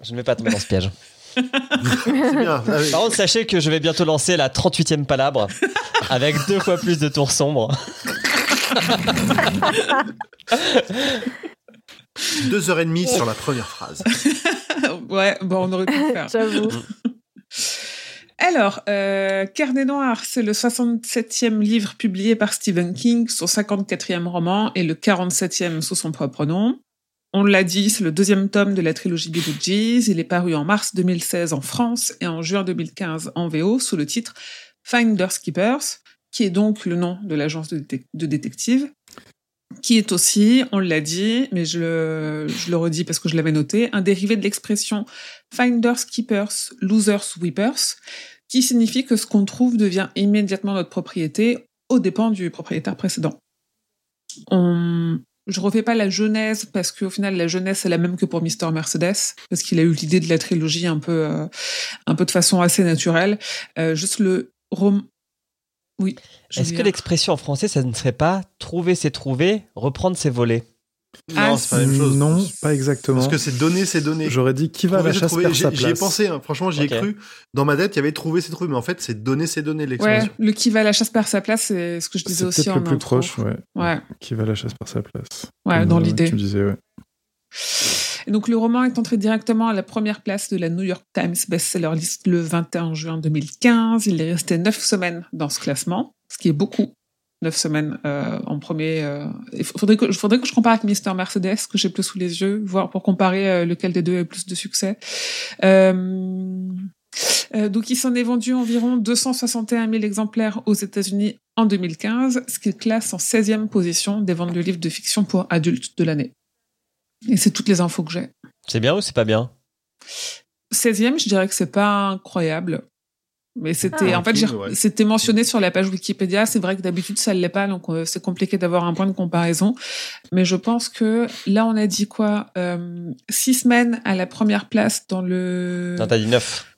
je ne vais pas tomber dans ce piège. Bien. Ah oui. Par contre, sachez que je vais bientôt lancer la 38e palabre avec deux fois plus de tours sombres. Deux heures et demie sur la première phrase. ouais, bon, on aurait pu le faire. J'avoue. Alors, euh, Carnet Noir, c'est le 67e livre publié par Stephen King, son 54e roman et le 47e sous son propre nom. On l'a dit, c'est le deuxième tome de la trilogie Bee Gees. Il est paru en mars 2016 en France et en juin 2015 en VO sous le titre Finders Keepers, qui est donc le nom de l'agence de, détec- de détective, qui est aussi, on l'a dit, mais je le, redis parce que je l'avais noté, un dérivé de l'expression Finders Keepers, Losers Weepers, qui signifie que ce qu'on trouve devient immédiatement notre propriété aux dépens du propriétaire précédent. Je refais pas la genèse parce qu'au final la genèse est la même que pour Mister Mercedes parce qu'il a eu l'idée de la trilogie un peu euh, un peu de façon assez naturelle. Euh, juste le rom. Oui. Est-ce que l'expression en français, ça ne serait pas trouver c'est trouver, reprendre c'est voler? Ah, Non, c'est pas la même chose. Non, pas exactement. Parce que c'est donner, c'est donner. J'aurais dit qui va à la chasse trouver. perd sa j'y ai place. pensé, hein. franchement, j'y ai cru. Dans ma tête, il y avait trouver, c'est trouver, mais en fait, c'est donner, c'est Ouais, l'expression. le qui va à la chasse perd sa place, c'est ce que je disais aussi peut-être en le plus intro. proche, ouais. Ouais, Qui va à la chasse par sa place. ouais, Comme, dans euh, l'idée. Tu me disais, ouais. Et donc le roman est entré directement à la première place de la New York Times bestseller list le 21 juin 2015. Il est resté neuf semaines dans ce classement, ce qui est beaucoup. Neuf semaines euh, en premier. euh, Il faudrait que, faudrait que je compare avec Mister Mercedes, que j'ai plus sous les yeux, voir pour comparer euh, lequel des deux a plus de succès. Euh, euh, donc il s'en est vendu environ 261 000 exemplaires aux États-Unis en 2015, ce qui classe en 16e position des ventes de livres de fiction pour adultes de l'année. Et c'est toutes les infos que j'ai. C'est bien ou c'est pas bien? 16e, je dirais que c'est pas incroyable. Mais c'était, Ah, en fait, ouais. c'était mentionné sur la page Wikipédia. C'est vrai que d'habitude, ça ne l'est pas, donc euh, c'est compliqué d'avoir un point de comparaison. Mais je pense que là, on a dit quoi euh, Six semaines à la première place dans le. Non, t'as dit 9.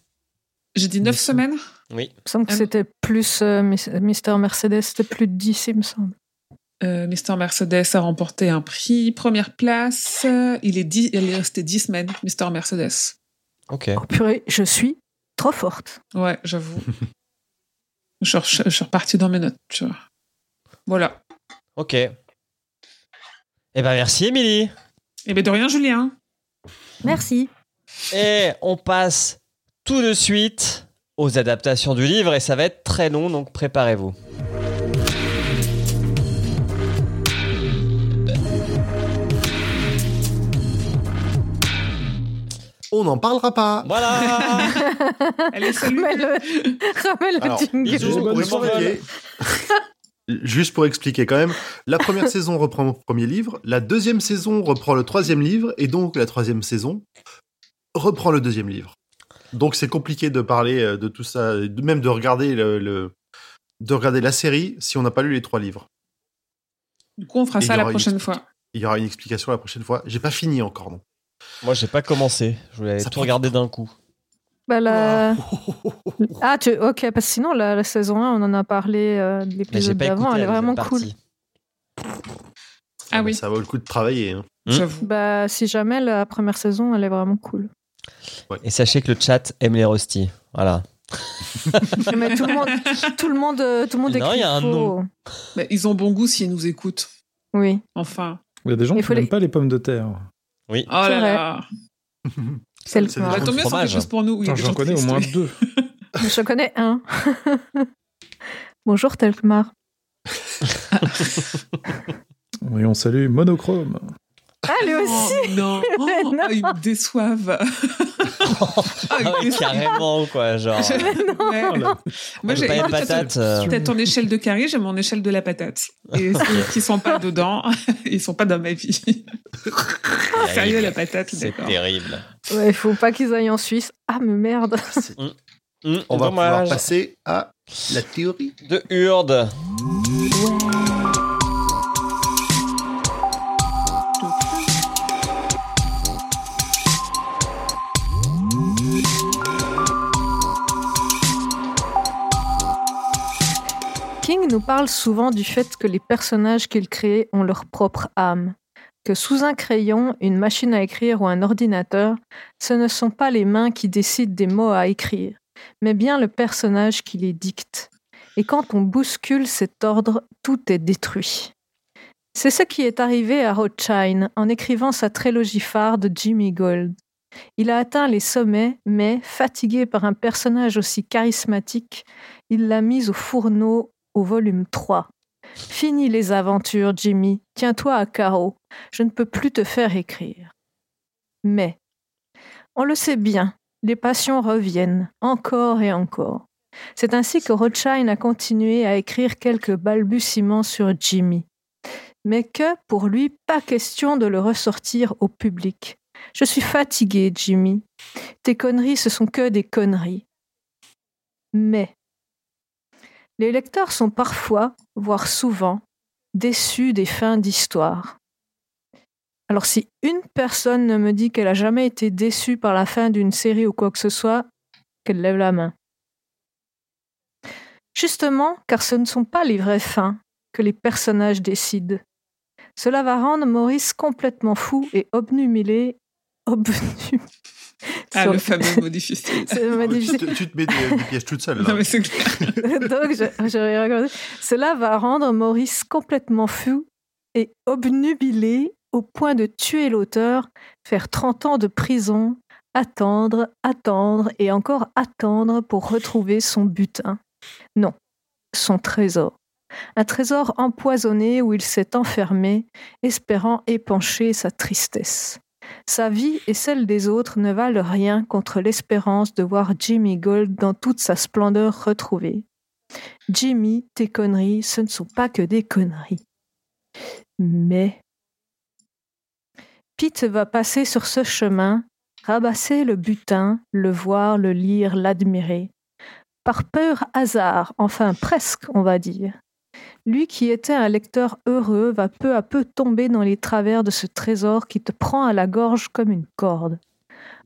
J'ai dit neuf Dix. semaines? Oui. Il me semble que Ah. c'était plus euh, Mis- Mister Mercedes, c'était plus de 10, il me semble. euh, Mister Mercedes a remporté un prix. Première place. Il est, dix, il est resté dix semaines, Mister Mercedes. Ok. Oh purée, je suis trop forte. Ouais, j'avoue. je, suis- je suis repartie dans mes notes, tu vois. Voilà. Ok. Eh ben merci Émilie. Et bien de rien, Julien. Merci. Et on passe tout de suite aux adaptations du livre et ça va être très long, donc préparez-vous. On n'en parlera pas. Voilà Allez, salut. Remets le, remets le Alors, jingle. bisous. Juste pour expliquer. Juste pour expliquer quand même, la première saison reprend le premier livre, la deuxième saison reprend le troisième livre, et donc la troisième saison reprend le deuxième livre. Donc c'est compliqué de parler euh, de tout ça, même de regarder le, le- de regarder la série si on n'a pas lu les trois livres. Du coup, on fera Et ça la prochaine fois. Il y aura une explication la prochaine fois. J'ai pas fini encore non. Moi j'ai pas commencé, je voulais Ça tout regarder d'un coup. Bah, la- Ah, tu... ok, parce que sinon, la, la saison 1, on en a parlé euh, Mais l'épisode d'avant, elle est vraiment cool. Ah bah, oui. Ça vaut le coup de travailler. hein. Hmm. J'avoue. Bah, si jamais, la première saison, elle est vraiment cool. Et sachez que le chat aime les rostis. Voilà. Mais tout le monde, tout le monde, euh, tout le monde Non, écrit il y a un faux. nom. Bah, ils ont bon goût s'ils nous écoutent. Oui. Enfin. Il y a des gens Il qui n'aiment les- pas les pommes de terre. Oui. Oh là vrai. là. C'est le C'est cas. tant le mieux, c'est quelque chose pour nous. Oui, J'en connais au moins deux. Je connais un. Bonjour, Telkmar. Oui, on salue Monochrome. Ah, lui aussi Oh, non. Oh, Non. ils me déçoivent. Ah ouais, carrément quoi, genre. Ouais. Oh là. Moi, j'ai moi, patate. euh, T'as ton échelle de carré, j'ai mon échelle de la patate. Et ceux qui sont pas dedans, ils sont pas dans ma vie. Sérieux, la patate, C'est d'accord. terrible. Ouais, il faut pas qu'ils aillent en Suisse. Ah, mais merde. Hmm, On va pouvoir passer à la théorie. De Hurde. King nous parle souvent du fait que les personnages qu'il crée ont leur propre âme, que sous un crayon, une machine à écrire ou un ordinateur, ce ne sont pas les mains qui décident des mots à écrire, mais bien le personnage qui les dicte. Et quand on bouscule cet ordre, tout est détruit. C'est ce qui est arrivé à Rothschild en écrivant sa trilogie phare de Jimmy Gold. Il a atteint les sommets, mais, fatigué par un personnage aussi charismatique, il l'a mise au fourneau au volume 3. Fini les aventures, Jimmy. Tiens-toi à carreau. Je ne peux plus te faire écrire. Mais, on le sait bien, les passions reviennent, encore et encore. C'est ainsi que Rothschild a continué à écrire quelques balbutiements sur Jimmy. Mais que, pour lui, pas question de le ressortir au public. Je suis fatigué, Jimmy. Tes conneries, ce sont que des conneries. Mais, les lecteurs sont parfois, voire souvent, déçus des fins d'histoire. Alors si une personne ne me dit qu'elle a jamais été déçue par la fin d'une série ou quoi que ce soit, qu'elle lève la main. Justement, car ce ne sont pas les vraies fins que les personnages décident. Cela va rendre Maurice complètement fou et obnubilé. Obnu... Ah, sur- le fameux mot difficile. C'est le mot Ah, tu, te, tu te mets des, des pièges toute seule. Là. Non, mais c'est. Donc, je- j'aurais raconté. Cela va rendre Maurice complètement fou et obnubilé au point de tuer l'auteur, faire 30 ans de prison, attendre, attendre et encore attendre pour retrouver son butin. Non, son trésor. Un trésor empoisonné où il s'est enfermé, espérant épancher sa tristesse. Sa vie et celle des autres ne valent rien contre l'espérance de voir Jimmy Gold dans toute sa splendeur retrouvée. Jimmy, tes conneries, ce ne sont pas que des conneries. Mais Pete va passer sur ce chemin, rabasser le butin, le voir, le lire, l'admirer. Par peur hasard, enfin presque, on va dire. Lui qui était un lecteur heureux va peu à peu tomber dans les travers de ce trésor qui te prend à la gorge comme une corde.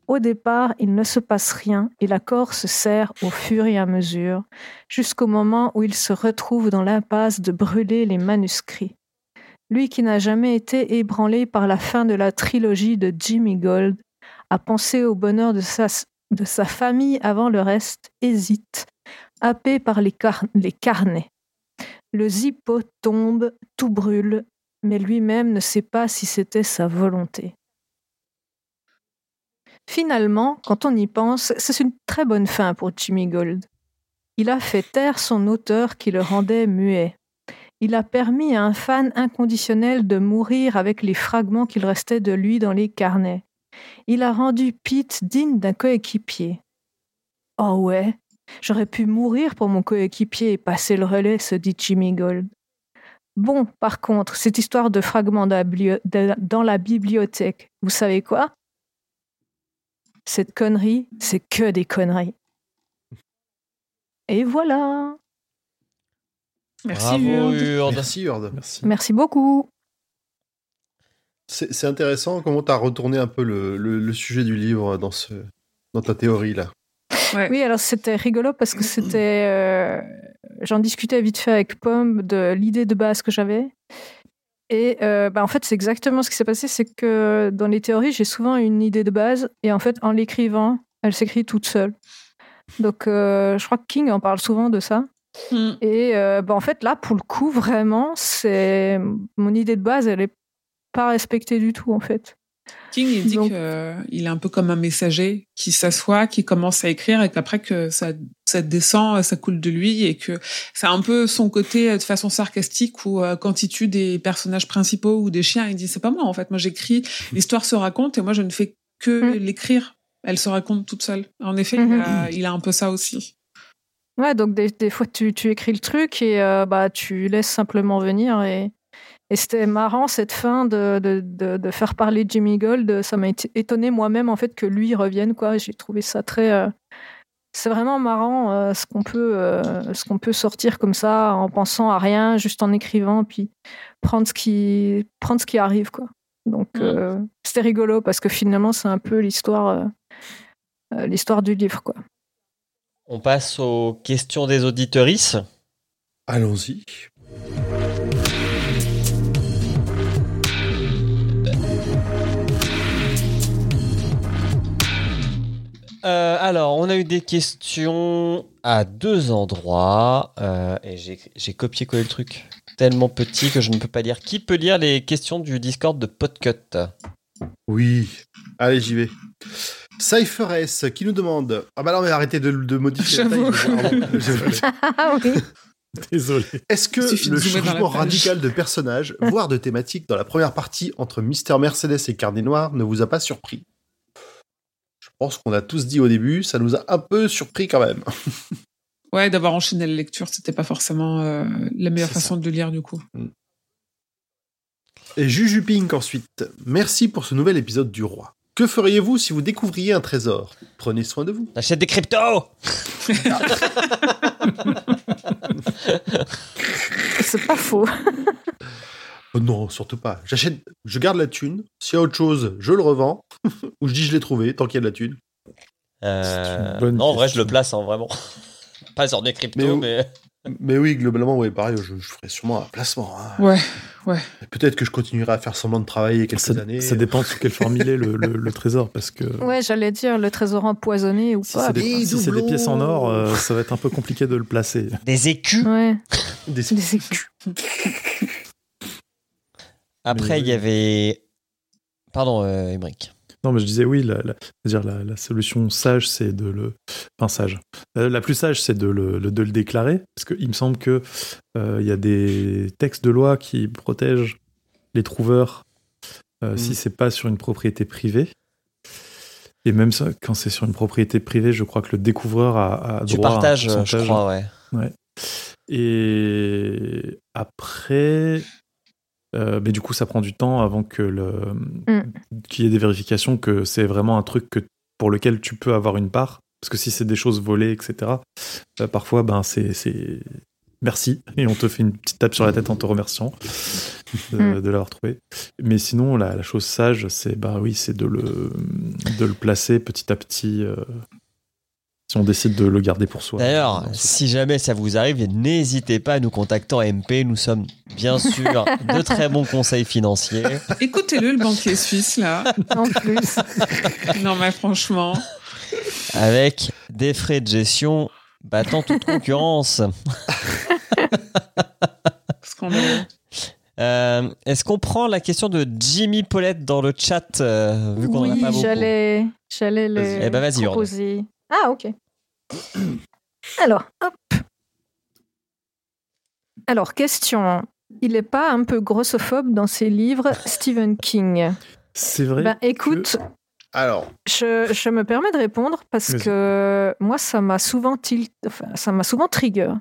Au départ, il ne se passe rien et la corde se serre au fur et à mesure, jusqu'au moment où il se retrouve dans l'impasse de brûler les manuscrits. Lui qui n'a jamais été ébranlé par la fin de la trilogie de Jimmy Gold, a pensé au bonheur de sa, famille avant le reste, hésite, happé par les, les carnets. Le zippo tombe, tout brûle, mais lui-même ne sait pas si c'était sa volonté. Finalement, quand on y pense, c'est une très bonne fin pour Jimmy Gold. Il a fait taire son auteur qui le rendait muet. Il a permis à un fan inconditionnel de mourir avec les fragments qu'il restait de lui dans les carnets. Il a rendu Pete digne d'un coéquipier. Oh ouais, j'aurais pu mourir pour mon coéquipier et passer le relais, se dit Jimmy Gold. Bon, par contre, cette histoire de fragments dans la bibli- de- dans la bibliothèque, vous savez quoi? Cette connerie, c'est que des conneries. Et voilà. Merci, Bravo, Urde. Merci, Urde. Merci. Merci beaucoup. C'est c'est intéressant comment tu as retourné un peu le, le- le sujet du livre dans, ce, dans ta théorie là. Ouais. Oui, alors c'était rigolo parce que c'était. euh, J'en discutais vite fait avec Pomme de l'idée de base que j'avais. Et euh, bah, en fait, c'est exactement ce qui s'est passé c'est que dans les théories, j'ai souvent une idée de base et en fait, en l'écrivant, elle s'écrit toute seule. Donc, euh, je crois que King en parle souvent de ça. Mm. Et bah, en fait, là, pour le coup, vraiment, c'est mon idée de base, elle est pas respectée du tout, en fait. King, il dit qu'il est un peu comme un messager qui s'assoit, qui commence à écrire et qu'après que ça, ça descend, ça coule de lui et que c'est un peu son côté euh, de façon sarcastique où euh, quand il tue des personnages principaux ou des chiens, il dit c'est pas moi en fait, moi j'écris, l'histoire se raconte et moi je ne fais que Mm. l'écrire. Elle se raconte toute seule. En effet, il, a, il a un peu ça aussi. Ouais, donc des, des fois tu, tu écris le truc et euh, bah tu laisses simplement venir et, et c'était marrant cette fin de, de, de, de faire parler Jimmy Gold. Ça m'a étonné moi-même en fait que lui revienne quoi. J'ai trouvé ça très. euh, c'est vraiment marrant euh, ce qu'on peut euh, ce qu'on peut sortir comme ça en pensant à rien, juste en écrivant puis prendre ce qui prendre ce qui arrive quoi. Donc c'était rigolo parce que finalement c'est un peu l'histoire l'histoire du livre quoi. On passe aux questions des auditorices. Allons-y. Euh, alors, on a eu des questions à deux endroits. euh, et j'ai j'ai copié-collé le truc tellement petit que je ne peux pas lire. Qui peut lire les questions du Discord de Podcut? Oui. Allez, j'y vais. Cypher S qui nous demande. Ah bah non, mais arrêtez de, de modifier la taille. Désolé. Ah oui. Désolé. Est-ce que le changement radical de personnage, voire de thématique dans la première partie entre Mister Mercedes et Carnet Noir ne vous a pas surpris? Pense qu'on a tous dit au début, ça nous a un peu surpris quand même. Ouais, d'avoir enchaîné la lecture, c'était pas forcément euh, la meilleure façon de le lire du coup. Et Juju Pink ensuite. Merci pour ce nouvel épisode du Roi. Que feriez-vous si vous découvriez un trésor? Prenez soin de vous. Achète des cryptos C'est pas faux. Oh non, surtout pas. J'achète, je garde la thune. S'il y a autre chose, je le revends. Ou je dis je l'ai trouvé, tant qu'il y a de la thune. Euh, une bonne non, en vrai, je le place, hein, vraiment. Pas sur des cryptos, Mais où- mais. Mais oui, globalement, oui, pareil, je, je ferai sûrement un placement. hein. Ouais. Et Peut-être que je continuerai à faire semblant de travailler quelques Ça, années. ça dépend sous quelle forme il est, le, le- le trésor, parce que Ouais, j'allais dire le trésor empoisonné ou si pas. des, si c'est des pièces en or, euh, ça va être un peu compliqué de le placer. Des écus. Ouais, Des- des écus. Après, il y avait. Pardon, euh, Emmerich. Non, mais je disais oui, la, la- c'est-à-dire la, la solution sage, c'est de le. Enfin, sage. Euh, la plus sage, c'est de le, le- de le déclarer, parce qu'il me semble que euh, y a des textes de loi qui protègent les trouveurs euh, Mm. si c'est pas sur une propriété privée. Et même ça, quand c'est sur une propriété privée, je crois que le découvreur a, a Tu droit à un partages, euh, je pourcentage. crois, ouais. Et après, euh, mais du coup, ça prend du temps avant que le qu'il y ait des vérifications que c'est vraiment un truc que pour lequel tu peux avoir une part. Parce que si c'est des choses volées, etc. euh, parfois, ben c'est c'est merci et on te fait une petite tape sur la tête en te remerciant de, Mm. de l'avoir trouvé. Mais sinon, la, la chose sage, c'est bah oui, c'est de le de le placer petit à petit. euh, si on décide de le garder pour soi. D'ailleurs, si jamais ça vous arrive, n'hésitez pas à nous contacter en MP. Nous sommes bien sûr de très bons conseils financiers. Écoutez-le, le banquier suisse, là. En plus. Non, mais franchement. avec des frais de gestion battant toute concurrence. Euh, Est-ce qu'on prend la question de Jimmy Paulette dans le chat euh, vu qu'on en a oui, pas beaucoup? j'allais, j'allais le. Eh ben, proposer. Ah, ok. Alors, hop. Alors, question. Il n'est pas un peu grossophobe dans ses livres, Stephen King? C'est vrai. Ben, écoute, Alors, je, je me permets de répondre parce que moi, ça m'a souvent tilt, enfin, ça m'a souvent trigger.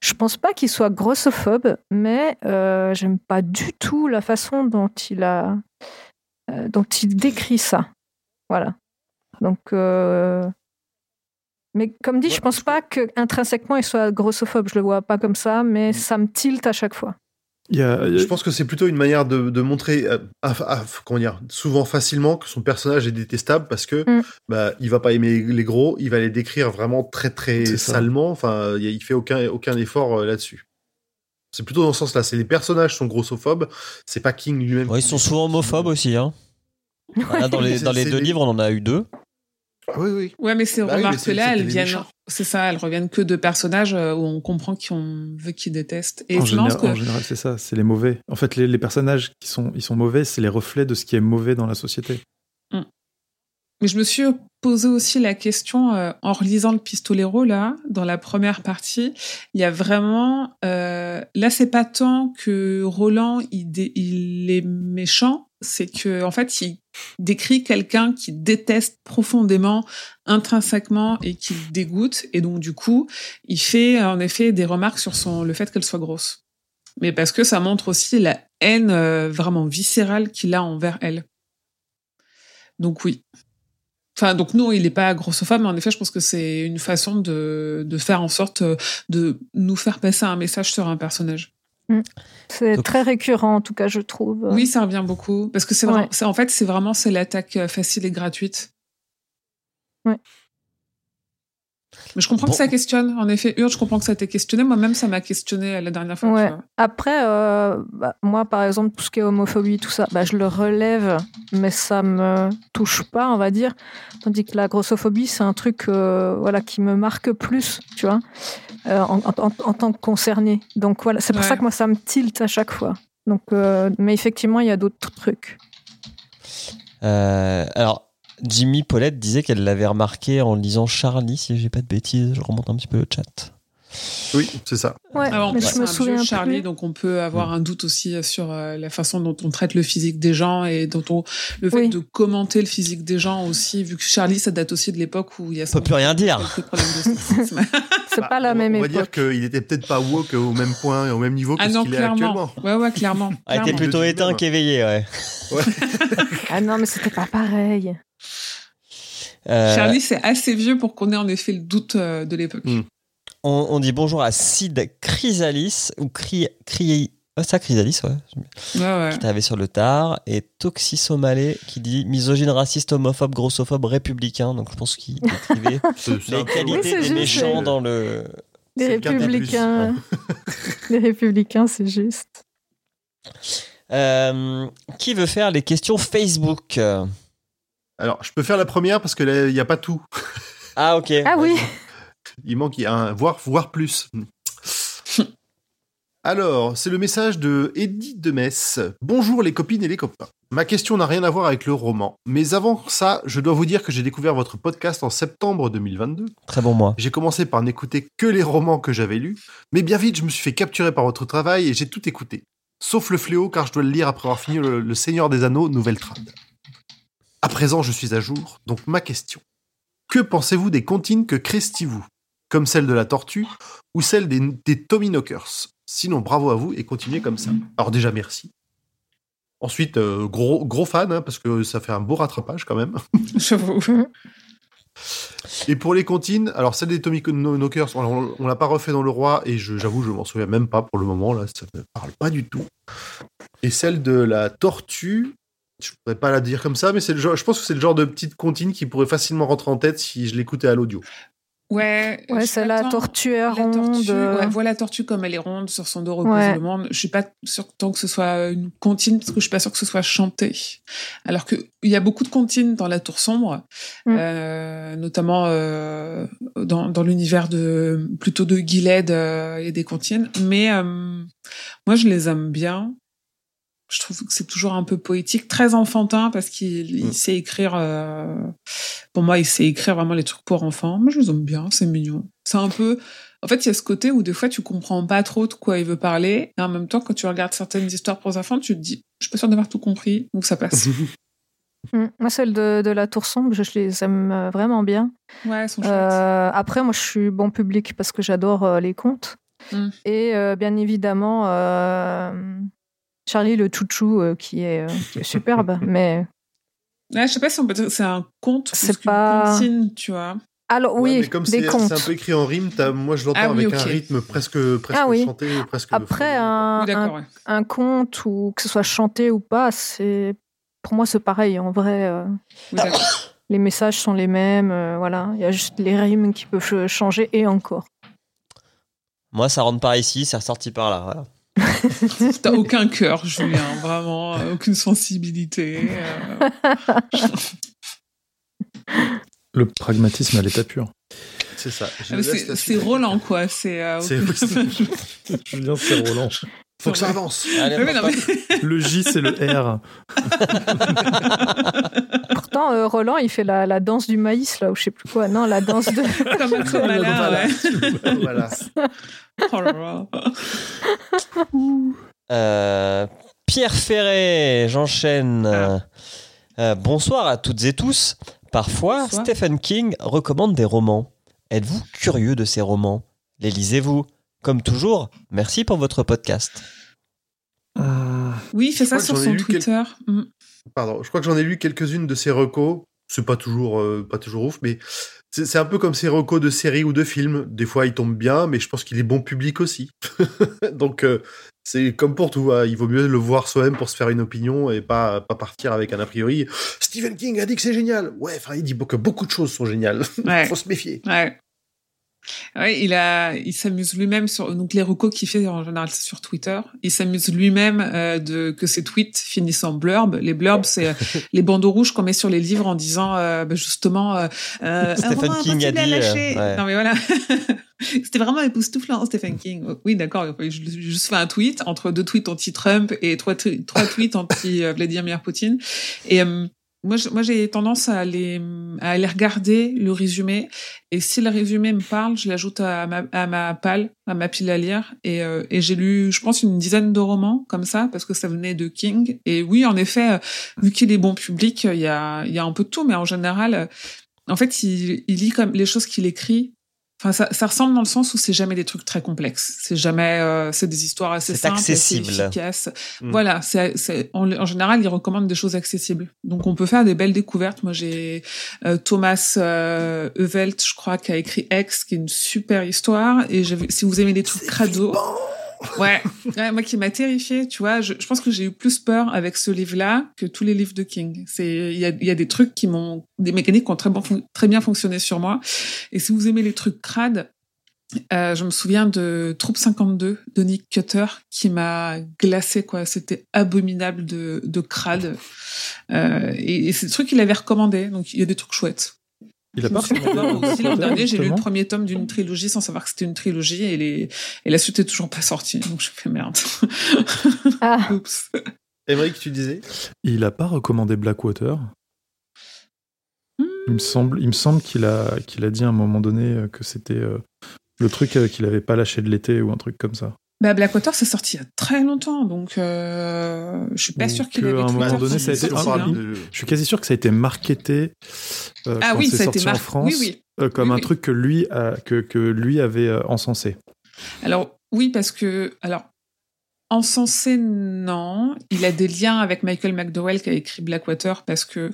Je pense pas qu'il soit grossophobe, mais euh, j'aime pas du tout la façon dont il a, euh, dont il décrit ça. Voilà. Donc, euh, mais comme dit, je pense pas que intrinsèquement il soit grossophobe. Je le vois pas comme ça, mais ça me tilte à chaque fois. Il y a- il y a- je pense que c'est plutôt une manière de, de montrer, euh, à- à- comment dire, souvent facilement que son personnage est détestable parce que Mm. bah, il va pas aimer les gros, il va les décrire vraiment très très salement. Enfin, il fait aucun aucun effort euh, là-dessus. C'est plutôt dans ce sens-là. C'est les personnages sont grossophobes. C'est pas King lui-même. Ouais, Ils sont souvent homophobes aussi. Hein. Voilà, dans les, dans deux livres, on en a eu deux. Ah oui, oui. Ouais, mais ces Bah remarques-là, elles les viennent. C'est ça, elles reviennent que de personnages euh, où on comprend qu'on veut qu'ils détestent. Et en, général, que. en général, c'est ça, c'est les mauvais. En fait, les, les personnages qui sont, ils sont mauvais, c'est les reflets de ce qui est mauvais dans la société. Mais je me suis posé aussi la question euh, en relisant le pistolero là, dans la première partie, il y a vraiment euh, là c'est pas tant que Roland il, dé- il est méchant, c'est que en fait il décrit quelqu'un qui déteste profondément, intrinsèquement et qui dégoûte et donc du coup il fait en effet des remarques sur son le fait qu'elle soit grosse. Mais parce que ça montre aussi la haine euh, vraiment viscérale qu'il a envers elle. Donc oui. Enfin, donc non, il n'est pas grossophobe, mais en effet, je pense que c'est une façon de, de faire en sorte euh, de nous faire passer un message sur un personnage. C'est Donc- très récurrent, en tout cas, je trouve. Oui, ça revient beaucoup, parce que c'est Ouais. vraiment, c'est- en fait, c'est vraiment c'est l'attaque euh, facile et gratuite. Ouais. Mais je comprends Bon. que ça questionne. En effet, Urde, je comprends que ça t'ait questionné. Moi-même, ça m'a questionné euh, la dernière fois. Ouais. Après, euh, bah, moi, par exemple, tout ce qui est homophobie, tout ça, bah, je le relève, mais ça me touche pas, on va dire. Tandis que la grossophobie, c'est un truc euh, voilà, qui me marque plus, tu vois, euh, en, en- en tant que concerné. Donc voilà, c'est pour Ouais. ça que moi, ça me tilte à chaque fois. Donc, euh, mais effectivement, il y a d'autres trucs. Euh, alors, Jimmy Paulette disait qu'elle l'avait remarqué en lisant Charlie, si j'ai pas de bêtises. Je remonte un petit peu le chat. Oui, c'est ça. Ouais, Ah bon, mais je me souviens Charlie, plus. donc on peut avoir un doute aussi euh, sur euh, la façon dont on traite le physique des gens et dont on le fait Oui. de commenter le physique des gens aussi, vu que Charlie, ça date aussi de l'époque où il y a On peut plus rien dire. C'est Bah, pas la on- même On va époque. dire qu'il était peut-être pas woke au même point et au même niveau que ah ce non, qu'il est clairement. actuellement. Ouais, ouais, clairement. Était clairement. plutôt Le éteint qu'éveillé, ouais. Ah non, mais c'était pas pareil. Euh, Charlie, c'est assez vieux pour qu'on ait en effet le doute euh, de l'époque. Mm. on, on dit bonjour à Sid Chrysalis, ou Cry, Cry- Ouais, ça, Chrysalis, ouais. Ouais, ouais. Qui t'avait sur le tard. Et Toxisomalé qui dit misogyne, raciste, homophobe, grossophobe, républicain. Donc je pense qu'il décrivait les Oui, qualités c'est des méchants dans le. Plus, républicains. Les républicains, c'est juste. Euh, qui veut faire les questions Facebook? Alors, je peux faire la première parce que là, il n'y a pas tout. Ah, ok. Ah oui. Il manque il y a un voire voire plus. Alors, c'est le message de Edith de Metz. Bonjour les copines et les copains. Ma question n'a rien à voir avec le roman, mais avant ça, je dois vous dire que j'ai découvert votre podcast en septembre 2022. Très bon mois. J'ai commencé par n'écouter que les romans que j'avais lus, mais bien vite je me suis fait capturer par votre travail et j'ai tout écouté. Sauf le fléau car je dois le lire après avoir fini le, le Seigneur des Anneaux, nouvelle trad. À présent je suis à jour, donc ma question. Que pensez-vous des comptines que Christy-vous Comme celle de la tortue ou celle des, des Tommy Knockers? Sinon bravo à vous et continuez comme ça. Alors déjà merci. Ensuite, euh, gros, gros fan, hein, parce que ça fait un beau rattrapage quand même. J'avoue. Et pour les comptines, alors celle des Tommy Knockers, on, on l'a pas refait dans le roi et je- j'avoue je m'en souviens même pas pour le moment là, ça me parle pas du tout. Et celle de la tortue, je pourrais pas la dire comme ça, mais c'est le genre, je pense que c'est le genre de petite comptine qui pourrait facilement rentrer en tête si je l'écoutais à l'audio. Ouais. Ouais, c'est la tortue La ronde. tortue, ouais, vois la tortue comme elle est ronde sur son dos repose Ouais. le monde. Je suis pas sûre tant que ce soit une comptine parce que je suis pas sûre que ce soit chanté. Alors que il y a beaucoup de comptines dans la tour sombre, Mm. euh, notamment euh, dans, dans l'univers de plutôt de Gilead euh, et des comptines. Mais euh, moi je les aime bien. Je trouve que c'est toujours un peu poétique, très enfantin parce qu'il il Mm. sait écrire. euh, pour moi, il sait écrire vraiment les trucs pour enfants. Moi, je les aime bien, c'est mignon. C'est un peu. En fait, il y a ce côté où des fois, tu comprends pas trop de quoi il veut parler. Et en même temps, quand tu regardes certaines histoires pour enfants, tu te dis, je suis pas sûre d'avoir tout compris. Donc ça passe. Mm. Moi, celle de, de la Tour Sombre, je, je les aime euh, vraiment bien. ouais, elles sont chouettes. Euh, après, moi, je suis bon public parce que j'adore euh, les contes. Mm. Et euh, bien évidemment, euh, Charlie le chouchou, euh, qui, est, euh, qui est superbe. mais je sais pas si on peut dire que c'est un conte C'est pas- comptine, tu vois. alors Ouais, oui, mais comme des c'est contes. c'est un peu écrit en rime, moi je l'entends Ah oui, avec un rythme presque, presque Ah oui. chanté, presque. Après, un, oui, un, d'accord, ouais. un conte ou que ce soit chanté ou pas, c'est pour moi c'est pareil. En vrai, euh, les messages sont les mêmes. euh, voilà, il y a juste les rimes qui peuvent ch- changer et encore. Moi, ça rentre par ici, c'est ressorti par là. Voilà. T'as aucun cœur, Julien, vraiment, euh, aucune sensibilité. euh. Le pragmatisme à l'état pur. C'est ça. Ah, C'est. Roland, quoi. C'est. euh, C'est- Julien, c'est Roland. Faut que ça avance. Allez, Ouais, mais non, papa. mais- Le J, c'est le R. Pourtant, euh, Roland, il fait la, la danse du maïs là ou je sais plus quoi. Non, la danse de. Comme ouais. voilà. Oh là là. Euh, Pierre Ferret, j'enchaîne. Ah. Euh, bonsoir à toutes et tous. Parfois, Bonsoir. Stephen King recommande des romans. Êtes-vous curieux de ces romans? Les lisez-vous Comme toujours, merci pour votre podcast. Oui, il fait Je ça sur son quel- Twitter. Mm. Pardon, je crois que j'en ai lu quelques-unes de ses recos. C'est pas toujours, euh, pas toujours ouf, mais c'est un peu comme ses recos de séries ou de films. Des fois, il tombe bien, mais je pense qu'il est bon public aussi. Donc, euh, c'est comme pour tout. hein. Il vaut mieux le voir soi-même pour se faire une opinion et pas, pas partir avec un a priori. Stephen King a dit que c'est génial. Ouais, enfin, il dit que beaucoup de choses sont géniales. Ouais. Faut se méfier. Ouais. Ouais, il a, il s'amuse lui-même sur donc les recos qu'il fait en général sur Twitter. Il s'amuse lui-même euh, de que ses tweets finissent en blurb. Les blurbs c'est euh, les bandeaux rouges qu'on met sur les livres en disant euh, bah, justement euh, euh, un Stephen roman King a dit, ouais. Non mais voilà. C'était vraiment époustouflant, Stephen King. Oui, d'accord. Je je juste fait un tweet entre deux tweets anti-Trump et trois, trois tweets anti-Vladimir Poutine. Et moi, j'ai tendance à aller, à aller regarder le résumé. Et si le résumé me parle, je l'ajoute à ma, à ma pile, à ma pile à lire. Et, euh, et j'ai lu, je pense, une dizaine de romans comme ça, parce que ça venait de King. Et oui, en effet, euh, vu qu'il est bon public, il y a, il y a un peu de tout, mais en général, euh, en fait, il, il lit comme les choses qu'il écrit. Enfin, ça, ça ressemble dans le sens où c'est jamais des trucs très complexes. C'est jamais, euh, c'est des histoires assez simples, accessible. assez efficaces. Mm. Voilà, c'est, c'est, en, en général, il recommande des choses accessibles. Donc, on peut faire des belles découvertes. Moi, j'ai euh, Thomas euh, Evelt, je crois, qui a écrit X, qui est une super histoire. Et si vous aimez des trucs crado, Ouais, moi qui m'a terrifié, tu vois. Je, pense que j'ai eu plus peur avec ce livre-là que tous les livres de King. C'est il y a, des trucs qui m'ont, des mécaniques qui ont très, bien fonctionné sur moi. Et si vous aimez les trucs crades, euh, je me souviens de Troupe 52 de Nick Cutter qui m'a glacé quoi. C'était abominable de, de crade. Euh, et, et c'est des trucs qu'il avait recommandé. Donc il y a des trucs chouettes. Il a pas aussi l'an dernier, j'ai lu le premier tome d'une trilogie sans savoir que c'était une trilogie et, les... et la suite est toujours pas sortie. Donc je fais merde. Ah, Oups. Émeric, tu disais? Il a pas recommandé Blackwater? Hmm. Il me semble, il me semble qu'il a, qu'il a dit à un moment donné que c'était euh, le truc euh, qu'il avait pas lâché de l'été ou un truc comme ça. Bah, Blackwater, c'est sorti il y a très longtemps, donc euh, je suis pas Ou sûre qu'il que, avait à un moment sorti donné, ça a été- Je suis quasi sûr que ça a été marketé euh, Ah quand oui, c'est ça a sorti été en France Oui, oui. euh, comme Oui, un oui. truc que lui, a- que, que lui avait euh, encensé. Alors oui, parce que alors encensé non, il a des liens avec Michael McDowell qui a écrit Blackwater parce que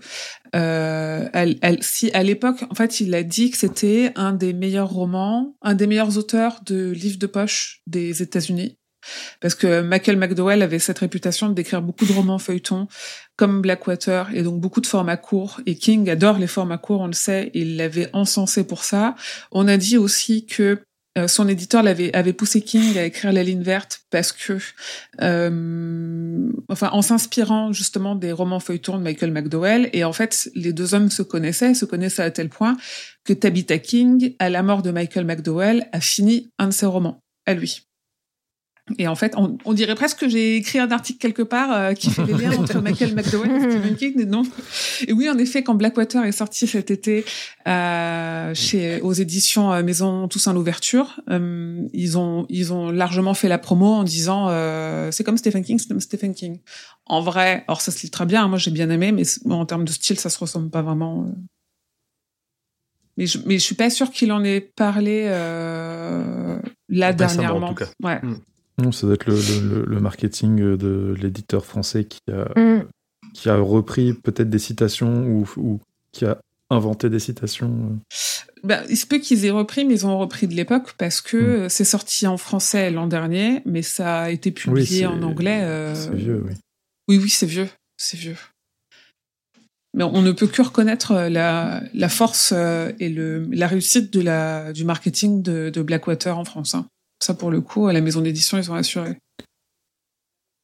euh, elle, elle- si à l'époque en fait il a dit que c'était un des meilleurs romans, un des meilleurs auteurs de livres de poche des États-Unis. Parce que Michael McDowell avait cette réputation d'écrire beaucoup de romans feuilletons comme Blackwater et donc beaucoup de formats courts. Et King adore les formats courts, on le sait, il l'avait encensé pour ça. On a dit aussi que euh, son éditeur l'avait avait poussé King à écrire La ligne verte parce que, euh, enfin, en s'inspirant justement des romans feuilletons de Michael McDowell. Et en fait, les deux hommes se connaissaient, se connaissaient à tel point que Tabitha King, à la mort de Michael McDowell, a fini un de ses romans à lui. Et en fait, on, on dirait presque que j'ai écrit un article quelque part euh, qui fait les liens entre Michael McDowell et Stephen King, mais non. Et oui, en effet, quand Blackwater est sorti cet été euh, chez aux éditions euh, Maison Toussaint l'ouverture, euh, ils ont ils ont largement fait la promo en disant euh, c'est comme Stephen King, c'est comme Stephen King. En vrai, alors ça se lit très bien, hein, moi j'ai bien aimé, mais en termes de style, ça se ressemble pas vraiment. euh. Mais je mais je suis pas sûre qu'il en ait parlé euh, là en dernièrement. tout cas. Ouais. Non, ça doit être le, le- le- le marketing de l'éditeur français qui a, mm. qui a repris peut-être des citations ou, ou qui a inventé des citations. Ben, il se peut qu'ils aient repris, mais ils ont repris de l'époque parce que Mm. c'est sorti en français l'an dernier, mais ça a été publié en anglais. euh, C'est vieux, oui. Oui, oui, c'est vieux, c'est vieux. Mais on ne peut que reconnaître euh, la, la force euh, et le, la réussite de la, du marketing de, de Blackwater en France. hein. Ça, pour le coup, à la maison d'édition, ils ont assuré.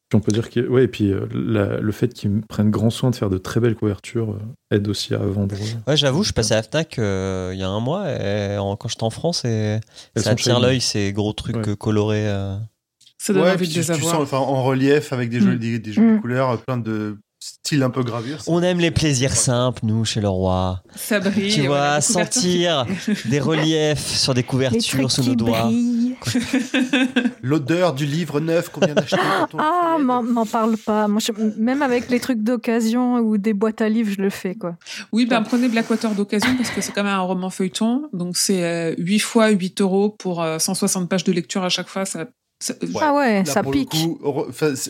Puis on peut dire que ouais, et puis euh, la- le fait qu'ils prennent grand soin de faire de très belles couvertures euh, aide aussi à vendre. Ouais, j'avoue, je passé à Fnac euh, il y a un mois et en- quand j'étais en France et Elles ça attire l'œil ces gros trucs Ouais. euh, colorés. euh. Ça donne Ouais, envie de les tu avoir. sens enfin, en relief avec des, jolies, Mm. des, des jolies Mm. couleurs, plein de styles un peu gravures. On aime les plaisirs simples, nous, chez le roi. Ça brille. Tu vois, sentir des reliefs sur des couvertures sous nos doigts. L'odeur du livre neuf qu'on vient d'acheter. Ah, m'en m'en parle pas. Moi, je- même avec les trucs d'occasion ou des boîtes à livres, je le fais, quoi. Oui, ben prenez Blackwater d'occasion parce que c'est quand même un roman feuilleton. Donc c'est euh, 8 fois 8 euros pour euh, 160 pages de lecture à chaque fois. Ça, ça- Ouais. ah ouais, Là, ça pique. coup,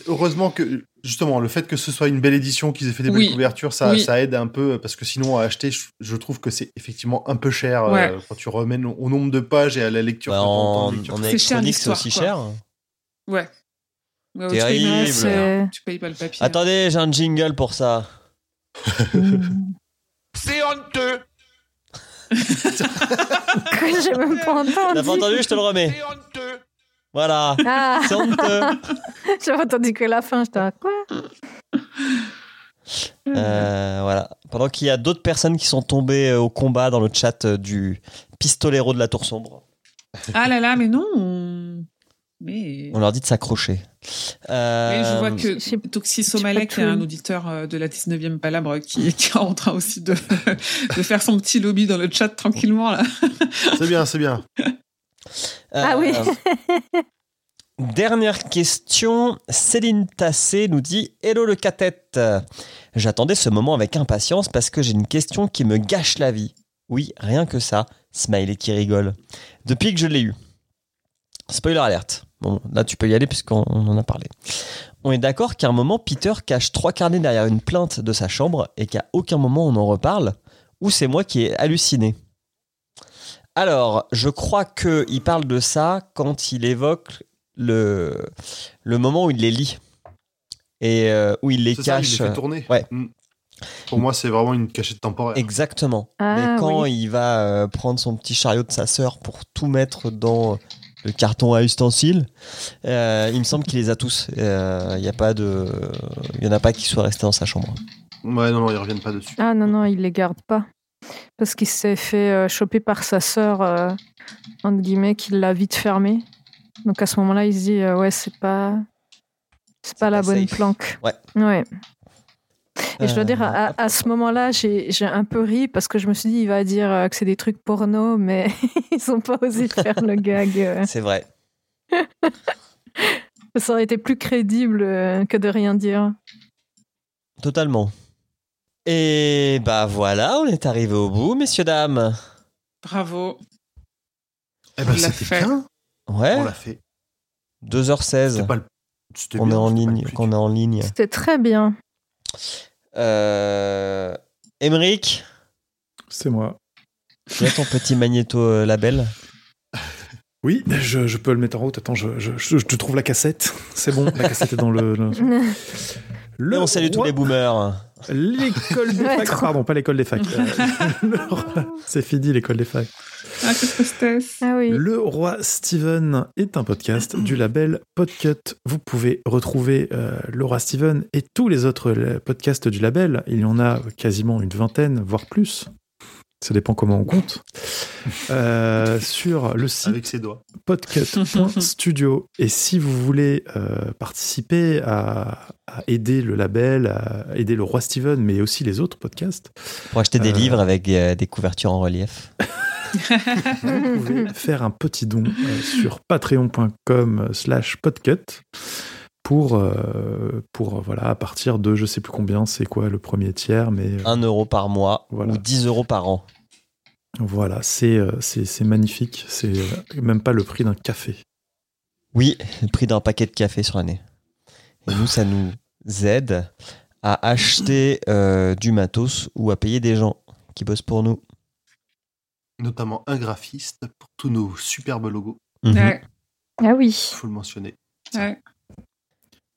heureusement que justement le fait que ce soit une belle édition, qu'ils aient fait des Oui. belles couvertures, ça, Oui. ça aide un peu parce que sinon à acheter, je, trouve que c'est effectivement un peu cher euh, quand tu remènes au, nombre de pages et à la lecture. Bah, en, en lecture. électronique, c'est aussi quoi. cher. Ouais. Ouais, tu Terrible. payes pas le C'est- papier, Tu payes pas le papier. Attendez, j'ai un jingle pour ça. C'est honteux J'ai même pas T'as pas entendu. entendu Je te le remets. C'est honteux Voilà. Ah, C'est honteux. j'avais entendu que la fin. J'étais quoi Euh, voilà. Pendant qu'il y a d'autres personnes qui sont tombées euh, au combat dans le chat euh, du pistolero de la tour sombre. Ah là là, mais non. on- Mais. On leur dit de s'accrocher. Euh, je vois que sais- Toxi j'ai pas Somalek, qui est un auditeur de la 19e Palabre, qui, qui est en train aussi de, de faire son petit lobby dans le chat tranquillement. Là. C'est bien, c'est bien. Ah oui. Euh, Dernière question, Céline Tassé nous dit Hello le cathète. J'attendais ce moment avec impatience parce que j'ai une question qui me gâche la vie. Oui, rien que ça. Smiley qui rigole. Depuis que je l'ai eu. Spoiler alerte. Bon, là tu peux y aller puisqu'on on en a parlé. On est d'accord qu'à un moment, Peter cache trois carnets derrière une plainte de sa chambre et qu'à aucun moment on en reparle Ou c'est moi qui ai halluciné Alors, je crois qu'il parle de ça quand il évoque le, le moment où il les lit et euh, où il les C'est ça, il les cache. fait tourner. Ouais. Mm. Pour moi, c'est vraiment une cachette temporaire. Exactement. Ah, Mais quand oui. il va euh, prendre son petit chariot de sa sœur pour tout mettre dans le carton à ustensiles, euh, il me semble qu'il les a tous. Euh, Il y a pas de, il y en a pas qui soient restés dans sa chambre. Ouais, non, non, ils reviennent pas dessus. Ah non, non, il les garde pas. Parce qu'il s'est fait euh, choper par sa sœur, euh, entre guillemets, qui l'a vite fermé. Donc à ce moment-là, il se dit, euh, ouais, c'est pas, c'est pas la bonne planque. Ouais. Ouais. Et je dois dire, à, à ce moment-là, j'ai un peu ri parce que je me suis dit, il va dire que c'est des trucs porno, mais ils ont pas osé faire le gag. C'est vrai. Ça aurait été plus crédible que de rien dire. Totalement. Et bah voilà, on est arrivé au bout, messieurs dames. Bravo. Eh ben, On c'était fait. bien. Ouais. On l'a fait. 2h16. C'était pas le. On bien, est en le ligne. Qu'on est en ligne. C'était très bien. Euh... Emeric, C'est moi. tu as ton petit magnéto euh, label Oui, je, je peux le mettre en route. Attends, je, je, je- je te trouve la cassette. C'est bon, la cassette est dans le. le- Et on salue tous les boomers. L'école des facs. Pardon, pas l'école des facs. Le roi- C'est fini, l'école des facs. Ah, quelle tristesse. Ah oui. Le roi Steven est un podcast du label Podcut. Vous pouvez retrouver euh, le roi Steven et tous les autres euh, podcasts du label. Il y en a quasiment une vingtaine, voire plus. Ça dépend comment on compte. Euh, sur le site Avec ses doigts. podcut.studio. Et si vous voulez euh, participer à, à aider le label, à aider le roi Steven, mais aussi les autres podcasts, Pour acheter des Euh. livres avec euh, des couvertures en relief. vous pouvez faire un petit don euh, sur patreon.com slash podcut pour, euh, pour euh, voilà, à partir de je sais plus combien, c'est quoi le premier tiers, mais euh, 1 euro par mois Voilà. ou 10 euros par an. voilà, c'est euh, c'est c'est magnifique. C'est euh, même pas le prix d'un café. Oui, le prix d'un paquet de café sur l'année. Et nous, ça nous aide à acheter euh, du matos ou à payer des gens qui bossent pour nous. Notamment un graphiste pour tous nos superbes logos. Mhm. Ouais, Ah oui. Il faut le mentionner. ouais.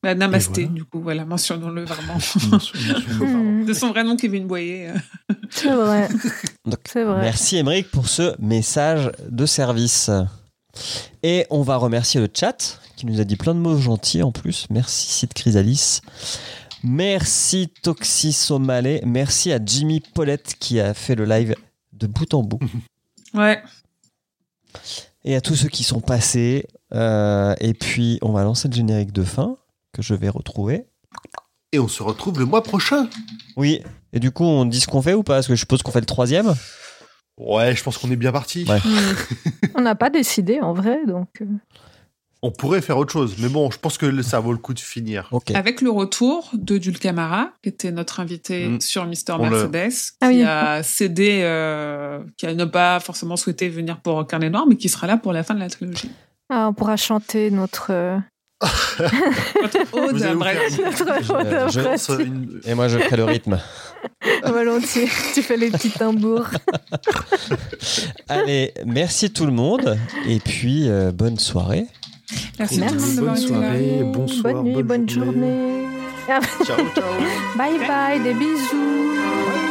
Bah, namasté, voilà. du coup, voilà, mentionnons-le vraiment. Hmm, De son vrai nom, Kevin Boyer. C'est vrai. Donc, C'est vrai. Merci Émeric pour ce message de service. Et on va remercier le chat qui nous a dit plein de mots gentils en plus. Merci Sid Chrysalis. Merci Toxisomalé. Merci à Jimmy Paulette qui a fait le live de bout en bout. Ouais. Et à tous ceux qui sont passés. Euh, et puis on va lancer le générique de fin que je vais retrouver. Et on se retrouve le mois prochain. Oui. Et du coup, on dit ce qu'on fait ou pas? Parce que je suppose qu'on fait le troisième. Ouais, je pense qu'on est bien parti. Ouais. On n'a pas décidé en vrai, donc. euh, On pourrait faire autre chose, mais bon, je pense que ça vaut le coup de finir. Ok. Avec le retour de Dulcamara, qui était notre invité Mm. sur Mister On le- Mercedes, Ah qui oui. a cédé, euh, qui a ne pas forcément souhaité venir pour Carnet Noir, mais qui sera là pour la fin de la trilogie. Ah, on pourra chanter notre. Ode à Et moi, je ferai le rythme. Volontiers. Tu fais les petits tambours. Allez, merci tout le monde. Et puis, euh, bonne soirée. Merci, Merci. tout le monde d'avoir Bonne soirée, bonsoir, bonne nuit, bonne journée. Ah, Ciao, ciao. Bye bye, des bisous.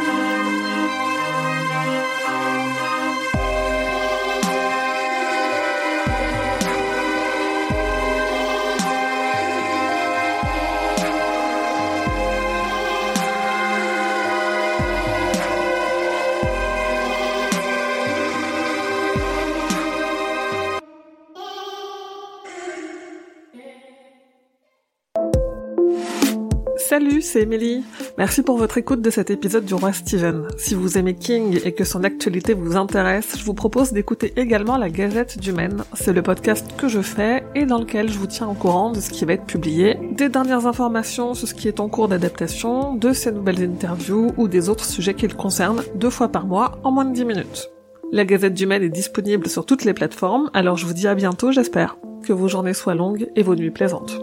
Salut, c'est Emily. Merci pour votre écoute de cet épisode du Roi Steven. Si vous aimez King et que son actualité vous intéresse, je vous propose d'écouter également la Gazette du Maine. C'est le podcast que je fais et dans lequel je vous tiens au courant de ce qui va être publié, des dernières informations sur ce qui est en cours d'adaptation, de ses nouvelles interviews ou des autres sujets qui le concernent deux fois par mois en moins de 10 minutes. La Gazette du Maine est disponible sur toutes les plateformes, alors je vous dis à bientôt j'espère. Que vos journées soient longues et vos nuits plaisantes.